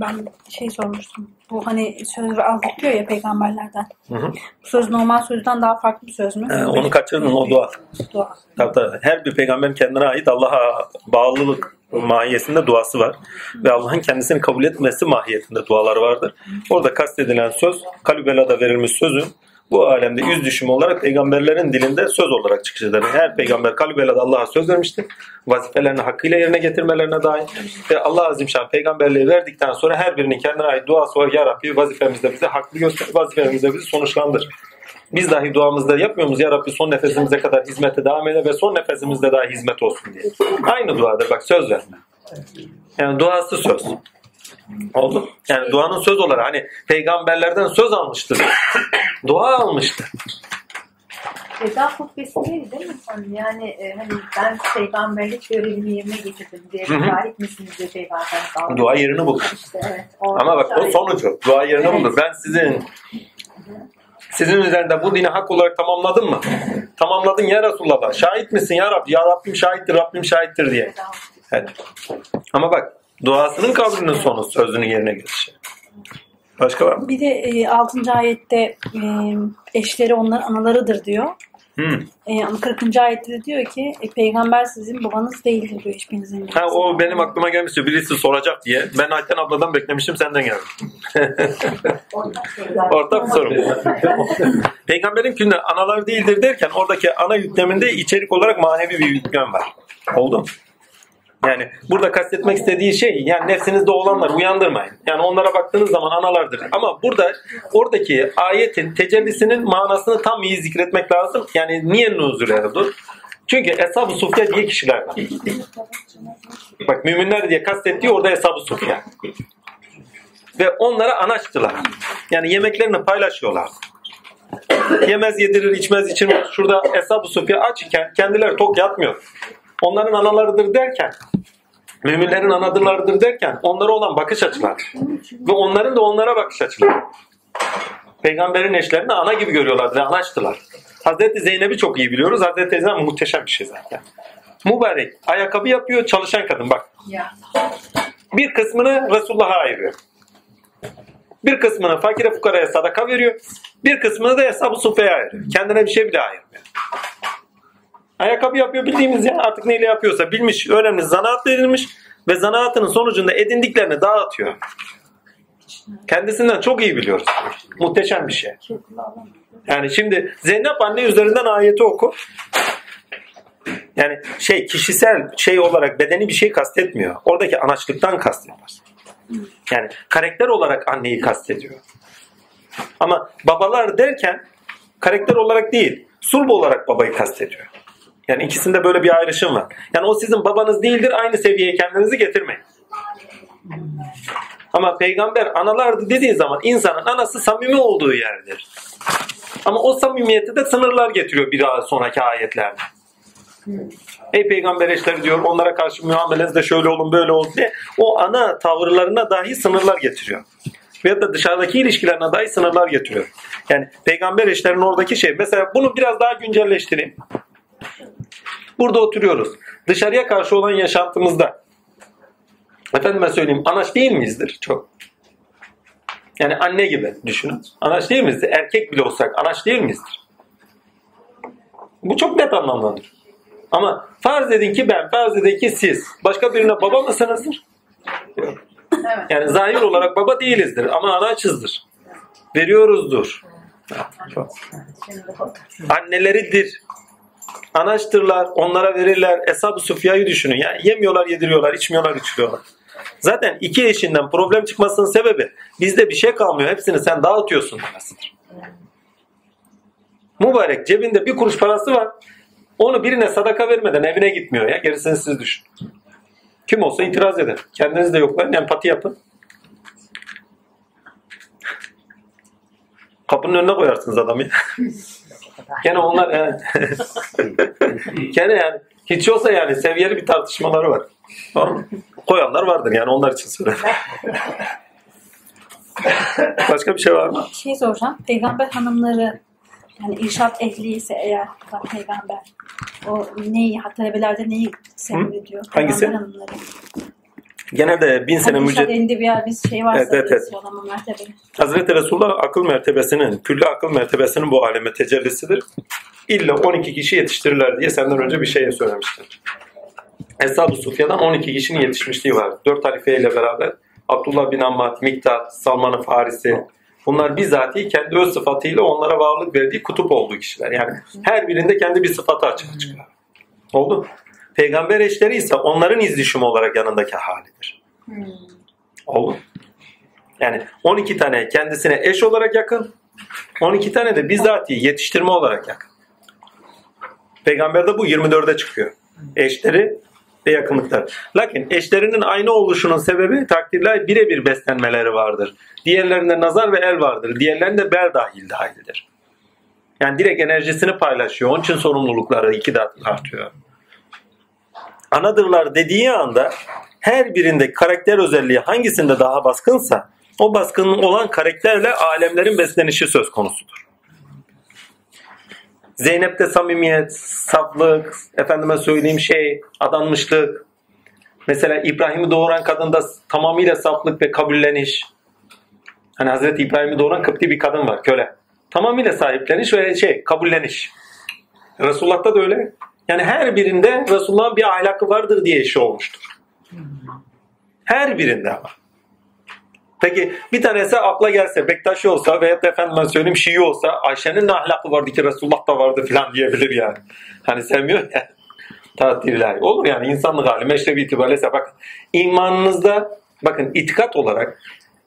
Ben şey sormuştum. Bu hani söz aldık diyor ya peygamberlerden. Hı hı. Bu söz normal sözden daha farklı bir söz mü? Ee, onu kaçırdın o dua. Dua. Tabii, tabii. Her bir peygamberin kendine ait Allah'a bağlılık mahiyetinde duası var. Ve Allah'ın kendisini kabul etmesi mahiyetinde duaları vardır. Orada kastedilen söz Kalübela'da verilmiş sözün bu alemde yüz düşümü olarak peygamberlerin dilinde söz olarak çıkış eder. Her peygamber Kalübela'da Allah'a söz vermiştir. Vazifelerini hakkıyla yerine getirmelerine dair. Ve Allah Azimşan peygamberliği verdikten sonra her birinin kendine ait duası var. Ya Rabbi vazifemizde bize haklı göster, vazifemizde bizi sonuçlandır. Biz dahi duamızda yapmıyor muyuz? Ya Rabbi son nefesimize kadar hizmete devam eyle ve son nefesimizde daha hizmet olsun diye. Aynı duadır bak söz verme. Yani duası söz. Oldu. Yani duanın söz olarak hani peygamberlerden söz almıştır. Dua almıştır. Veda hutbesindeydi değil mi sen? Yani e, hani ben peygamberlik görevimi yerine getirdim diye şahit misiniz diye peygamber. Dua yerini bulur. İşte evet. Ama bak o sonucu. Dua yerini Evet. bulur. Ben sizin sizin üzerinde bu dini hak olarak tamamladım mı? Tamamladın ya Resulallah. Şahit misin ya Rabbi? Ya Rabbim şahittir, Rabbim şahittir diye. Evet. Ama bak duasının kabrinin sonu sözünün yerine gelişi. Başka var mı? Bir de e, 6. ayette e, eşleri onların analarıdır diyor. Hmm. E, ama 40. ayette de diyor ki e, peygamber sizin babanız değildir diyor hiçbirinizin. Ha, o benim aklıma gelmişti. Birisi soracak diye. Ben Ayten abladan beklemiştim senden geldi. Ortak sorum. Peygamberin günde analar değildir derken oradaki ana yükleminde içerik olarak manevi bir yüklem var. Oldu mu? Yani burada kastetmek istediği şey yani nefsinizde olanları uyandırmayın. Yani onlara baktığınız zaman analardır. Ama burada oradaki ayetin tecellisinin manasını tam iyi zikretmek lazım. Yani niye nuzul erdi? Çünkü Eshab-ı Sufya diye kişiler var. Bak müminler diye kastettiği orada Eshab-ı Sufya. Ve onlara anaçtılar. Yani yemeklerini paylaşıyorlar. Yemez yedirir, içmez içirmez. Şurada Eshab-ı Sufya aç iken kendileri tok yatmıyor. Onların analarıdır derken müminlerin anadılarıdır derken onlara olan bakış açılar ve onların da onlara bakış açıları. Peygamberin eşlerini ana gibi görüyorlardı ve anaçtılar. Hazreti Zeynep'i çok iyi biliyoruz. Hazreti Zeynep muhteşem bir şey zaten. Mübarek. Ayakkabı yapıyor çalışan kadın bak. Bir kısmını Resulullah'a ayırıyor. Bir kısmını fakire fukaraya sadaka veriyor. Bir kısmını da hesabı sufeye ayırıyor. Kendine bir şey bile ayırmıyor. Ayakkabı yapıyor bildiğimiz ya artık neyle yapıyorsa bilmiş, öğrenmiş, zanaat verilmiş ve zanaatının sonucunda edindiklerini dağıtıyor. Kendisinden çok iyi biliyoruz. Muhteşem bir şey. Yani şimdi Zeynep anne üzerinden ayeti oku. Yani şey kişisel şey olarak bedeni bir şey kastetmiyor. Oradaki anaçlıktan kastediyor. Yani karakter olarak anneyi kastediyor. Ama babalar derken karakter olarak değil, sulb olarak babayı kastediyor. Yani ikisinde böyle bir ayrışım var. Yani o sizin babanız değildir, aynı seviyeye kendinizi getirmeyin. Ama peygamber analardı dediği zaman insanın anası samimi olduğu yerdir. Ama o samimiyette de sınırlar getiriyor bir daha sonraki ayetlerde. Ey peygamber eşleri diyor onlara karşı muamelenizde şöyle olun böyle olun diye o ana tavırlarına dahi sınırlar getiriyor. Veyahut da dışarıdaki ilişkilerine dahi sınırlar getiriyor. Yani peygamber eşlerinin oradaki şey mesela bunu biraz daha güncelleştireyim. Burada oturuyoruz. Dışarıya karşı olan yaşantımızda efendime söyleyeyim anaç değil miyizdir? Çok. Yani anne gibi düşünün. Anaç değil miyizdir? Erkek bile olsak anaç değil miyizdir? Bu çok net anlamlandır. Ama farz edin ki ben, farz edin ki siz. Başka birine baba mısınızdır? Evet. Yani zahir olarak baba değilizdir ama anaçızdır. Veriyoruzdur. Anneleridir. Anaçtırlar, onlara verirler. Eshab-ı Sufya'yı düşünün. Yani yemiyorlar, yediriyorlar, içmiyorlar, içiriyorlar. Zaten iki eşinden problem çıkmasının sebebi bizde bir şey kalmıyor. Hepsini sen dağıtıyorsun demesidir. Mübarek cebinde bir kuruş parası var. Onu birine sadaka vermeden evine gitmiyor ya. Gerisini siz düşünün. Kim olsa itiraz eder. Kendiniz de yoklayın, empati yapın. Kapının önüne koyarsınız adamı. Gene onlar yani, gene yani hiç olsa yani seviyeli bir tartışmaları var. Tamam mı? Koyanlar vardır yani onlar için söylüyorum. Başka bir şey var mı? Şey soracağım. Peygamber hanımları yani irşat ehliyse eğer bak peygamber o neyi talebelerde neyi sembol ediyor? Hangisi? Peygamber hanımları. Gene de bin sene mücadele elinde bir şey varsa Evet, evet, evet. söyleme mertebe. Hazreti Resulullah akıl mertebesinin, külli akıl mertebesinin bu aleme tecellisidir. İlla 12 kişi yetiştirirler diye senden önce bir şey söylemiştim. Eshab-ı Sufya'dan 12 kişinin yetişmişliği var. 4 halife ile beraber Abdullah bin Ammar, Miktat, Salman-ı Farisi bunlar bizatihi kendi öz sıfatıyla onlara varlık verdiği kutup olduğu kişiler. Yani her birinde kendi bir sıfatı açığa çıkar. Oldu. Peygamber eşleri ise onların izdüşümü olarak yanındaki halidir. Oldu. Yani 12 tane kendisine eş olarak yakın, 12 tane de bizatihi yetiştirme olarak yakın. Peygamberde bu 24'e çıkıyor. Eşleri ve yakınlıklar. Lakin eşlerinin aynı oluşunun sebebi takdirler birebir beslenmeleri vardır. Diğerlerinde nazar ve el vardır. Diğerlerinde bel dahil dahildir. Yani direkt enerjisini paylaşıyor. Onun için sorumlulukları iki kat artıyor. Anadırlar dediği anda her birinde karakter özelliği hangisinde daha baskınsa o baskın olan karakterle alemlerin beslenişi söz konusudur. Zeynep'te samimiyet, saflık, efendime söyleyeyim şey, adanmışlık. Mesela İbrahim'i doğuran kadında tamamıyla saflık ve kabulleniş. Hani Hazreti İbrahim'i doğuran Kıpti bir kadın var, köle. Tamamıyla sahipleniş ve şey, kabulleniş. Resulullah'ta da öyle. Yani her birinde Resulullah'ın bir ahlakı vardır diye işi olmuştur. Her birinde ama. Peki bir tanesi akla gelse Bektaşi olsa veya da efendim ben söyleyeyim Şii olsa Ayşe'nin ne ahlakı vardı ki Resulullah da vardı falan diyebilir yani. Hani sevmiyor ya. Tatil ilahi. Olur yani insanlık hali meşrebi itibariyle bak imanınızda bakın itikat olarak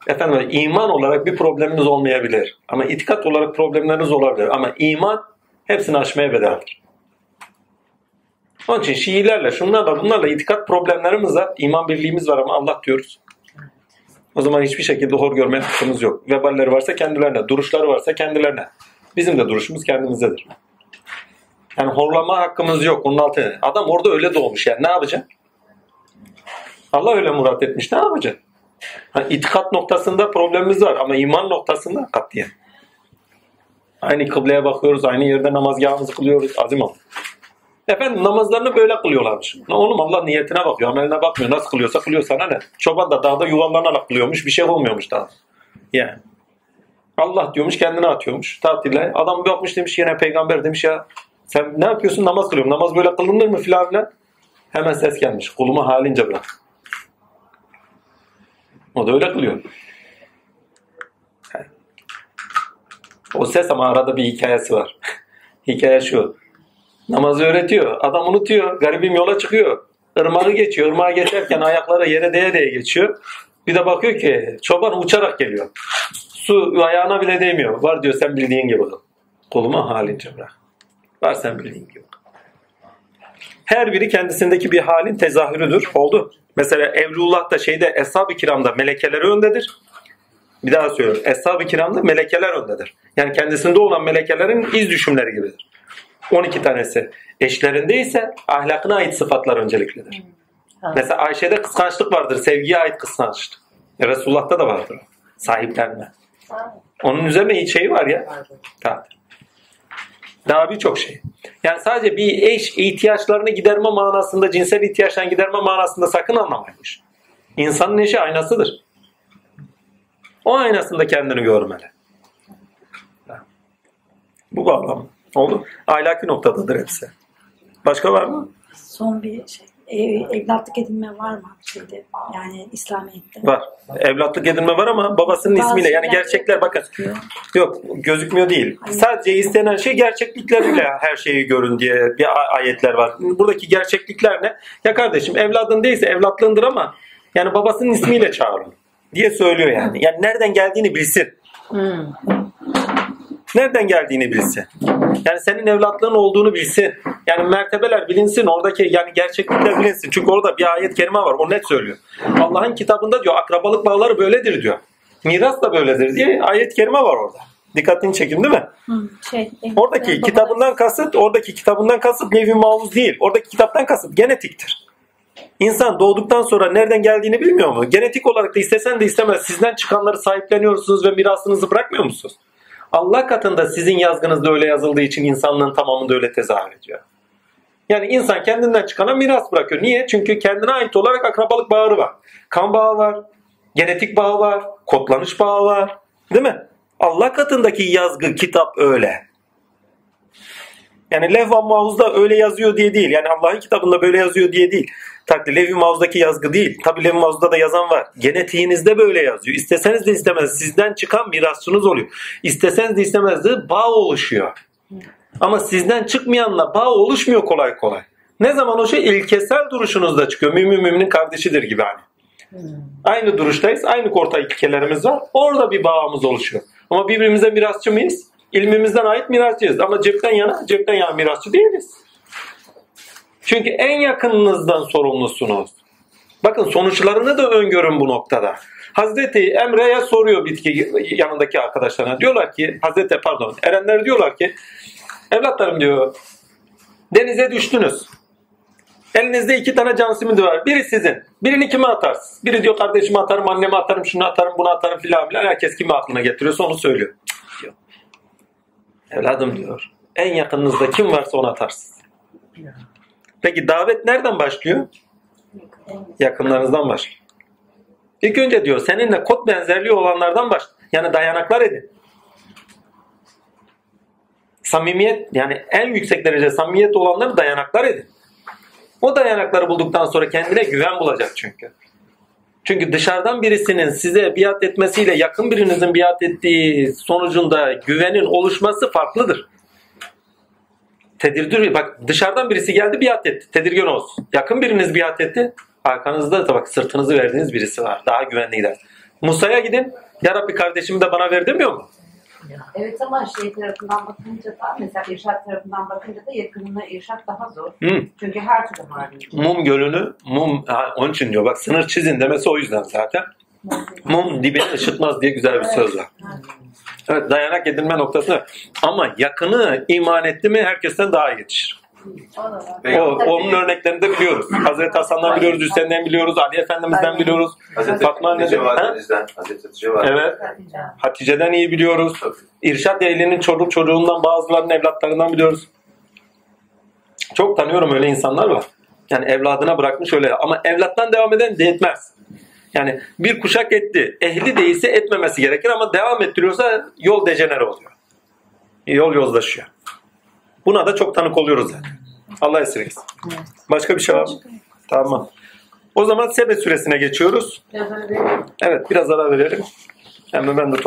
efendim iman olarak bir probleminiz olmayabilir. Ama itikat olarak problemleriniz olabilir. Ama iman hepsini aşmaya bedeldir. Onun için Şiilerle, şunlarla, bunlarla itikat problemlerimiz var. İman birliğimiz var ama Allah diyoruz. O zaman hiçbir şekilde hor görmeye hakkımız yok. Veballeri varsa kendilerine, duruşları varsa kendilerine. Bizim de duruşumuz kendimizdedir. Yani horlama hakkımız yok. Onun altına. Adam orada öyle doğmuş yani. Ne yapacaksın? Allah öyle murat etmiş. Ne yapacaksın? Ha, itikat noktasında problemimiz var ama iman noktasında katiyen. Aynı kıbleye bakıyoruz, aynı yerde namazgahımızı kılıyoruz. Azim ol. Efendim namazlarını böyle kılıyorlarmış. Ne Oğlum Allah niyetine bakıyor, ameline bakmıyor. Nasıl kılıyorsa kılıyor sana ne? Çoban da dağda yuvarlanarak kılıyormuş. Bir şey olmuyormuş daha. Yani. Allah diyormuş kendine atıyormuş tatille. Adam bakmış demiş yine peygamber demiş ya sen ne yapıyorsun namaz kılıyorum. Namaz böyle kılınır mı filan filan. Hemen ses gelmiş. Kulumu halince bırak. O da öyle kılıyor. O ses ama arada bir hikayesi var. Hikaye şu. Namazı öğretiyor. Adam unutuyor. Garibim yola çıkıyor. Irmağı geçiyor. Irmağı geçerken ayakları yere değe değe geçiyor. Bir de bakıyor ki çoban uçarak geliyor. Su ayağına bile değmiyor. Var diyor sen bildiğin gibi. Koluma halince bırak. Var sen bildiğin gibi. Her biri kendisindeki bir halin tezahürüdür. Oldu. Mesela Evlullah da şeyde Eshab-ı Kiram'da melekeleri öndedir. Bir daha söylüyorum. Eshab-ı Kiram'da melekeler öndedir. Yani kendisinde olan melekelerin iz düşümleri gibidir. 12 tanesi. Eşlerinde ise ahlakına ait sıfatlar önceliklidir. Mesela Ayşe'de kıskançlık vardır. Sevgiye ait kıskançlık. E, Resulullah'ta da vardır. Sahiplenme. Onun üzerine şey var ya. Tabii. Daha birçok şey. Yani sadece bir eş ihtiyaçlarını giderme manasında, cinsel ihtiyaçlarını giderme manasında sakın işi. İnsanın eşi aynasıdır. O aynasında kendini görmeli. Bu bağlam. Oldu. Ahlaki noktadadır hepsi. Başka var mı? Son bir şey. Ev, evlatlık edinme var mı şeyde? Yani İslamiyet'te. Var. Evlatlık edinme var ama babasının Bazı ismiyle. Yani şeyler gerçekler bakın. Yok gözükmüyor değil. Hayır. Sadece istenen şey gerçeklikleriyle her şeyi görün diye bir ayetler var. Buradaki gerçeklikler ne? Ya kardeşim evladın değilse evlatlığındır ama yani babasının ismiyle çağırın diye söylüyor yani. Yani nereden geldiğini bilsin. Nereden geldiğini bilsin. Yani senin evlatlığın olduğunu bilsin. Yani mertebeler bilinsin. Oradaki yani gerçeklikler bilinsin. Çünkü orada bir ayet kerime var. O net söylüyor. Allah'ın kitabında diyor akrabalık bağları böyledir diyor. Miras da böyledir diye ayet kerime var orada. Dikkatini çekin değil mi? Şey, Oradaki evlatlık- kitabından kasıt, oradaki kitabından kasıt nevi mavuz değil. Oradaki kitaptan kasıt genetiktir. İnsan doğduktan sonra nereden geldiğini bilmiyor mu? Genetik olarak da istesen de istemez sizden çıkanları sahipleniyorsunuz ve mirasınızı bırakmıyor musunuz? Allah katında sizin yazgınızda öyle yazıldığı için insanlığın tamamında öyle tezahür ediyor. Yani insan kendinden çıkana miras bırakıyor. Niye? Çünkü kendine ait olarak akrabalık bağı var. Kan bağı var, genetik bağı var, kodlanış bağı var. Değil mi? Allah katındaki yazgı, kitap öyle. Yani Levh-i Mahfuz'da öyle yazıyor diye değil. Yani Allah'ın kitabında böyle yazıyor diye değil. Takdir Levh-i Mahfuz'daki yazgı değil. Tabi Levh-i Mahfuz'da da yazan var. Genetiğinizde böyle yazıyor. İsteseniz de istemez. Sizden çıkan mirasçınız oluyor. İsteseniz de istemez de bağ oluşuyor. Ama sizden çıkmayanla bağ oluşmuyor kolay kolay. Ne zaman o şey ilkesel duruşunuzda çıkıyor. Mümin müminin kardeşidir gibi hani. Aynı duruştayız. Aynı ortak ilkelerimiz var. Orada bir bağımız oluşuyor. Ama birbirimize mirasçı mıyız? İlmimizden ait mirasçıyız. Ama cepten yana, cepten yana mirasçı değiliz. Çünkü en yakınınızdan sorumlusunuz. Bakın sonuçlarını da öngörün bu noktada. Hazreti Emre'ye soruyor bitki yanındaki arkadaşlarına. Diyorlar ki, Hazreti pardon, erenler diyorlar ki, evlatlarım diyor, denize düştünüz. Elinizde iki tane can var. Biri sizin. Birini kime atarsınız? Biri diyor kardeşime atarım, anneme atarım, şunu atarım, bunu atarım filan filan. Herkes kimi aklına getiriyorsa onu söylüyor. Cık, diyor. Evladım diyor. En yakınınızda kim varsa onu atarsınız. Peki davet nereden başlıyor? Yakınlarınızdan başlıyor. İlk önce diyor seninle kod benzerliği olanlardan baş. Yani dayanaklar edin. Samimiyet yani en yüksek derece samimiyet olanları dayanaklar edin. O dayanakları bulduktan sonra kendine güven bulacak çünkü. Çünkü dışarıdan birisinin size biat etmesiyle yakın birinizin biat ettiği sonucunda güvenin oluşması farklıdır. Tedirgin bak dışarıdan birisi geldi biat etti. Tedirgin olsun. Yakın biriniz biat etti. Arkanızda da bak sırtınızı verdiğiniz birisi var. Daha güvenli gider. Musa'ya gidin. Ya Rabbi kardeşimi de bana ver demiyor mu? Evet ama şey tarafından bakınca da mesela irşat tarafından bakınca da yakınına irşat daha zor. Hı. Çünkü her türlü malum. Mum gölünü mum ha, onun için diyor bak sınır çizin demesi o yüzden zaten. Mum dibini ışıtmaz diye güzel bir söz var. Evet dayanak edinme noktası. Ama yakını iman etti mi herkesten daha yetişir. O, onun örneklerini de biliyoruz. Hazreti Hasan'dan biliyoruz, Hüseyin'den biliyoruz, Ali Efendimiz'den biliyoruz. Hazreti Fatma Hatice? Validemizden, Hazreti Hatice. Evet. Hatice'den iyi biliyoruz. İrşad ehlinin çocuk çocuğundan bazılarının evlatlarından biliyoruz. Çok tanıyorum öyle insanlar var. Yani evladına bırakmış öyle. Ama evlattan devam eden de etmez. Yani bir kuşak etti. Ehli değilse etmemesi gerekir ama devam ettiriyorsa yol dejenere oluyor. Yol yozlaşıyor. Buna da çok tanık oluyoruz zaten. Allah esirgesin. Başka bir şey var mı? Tamam. O zaman Sebe süresine geçiyoruz. Evet biraz ara verelim. Hem de ben de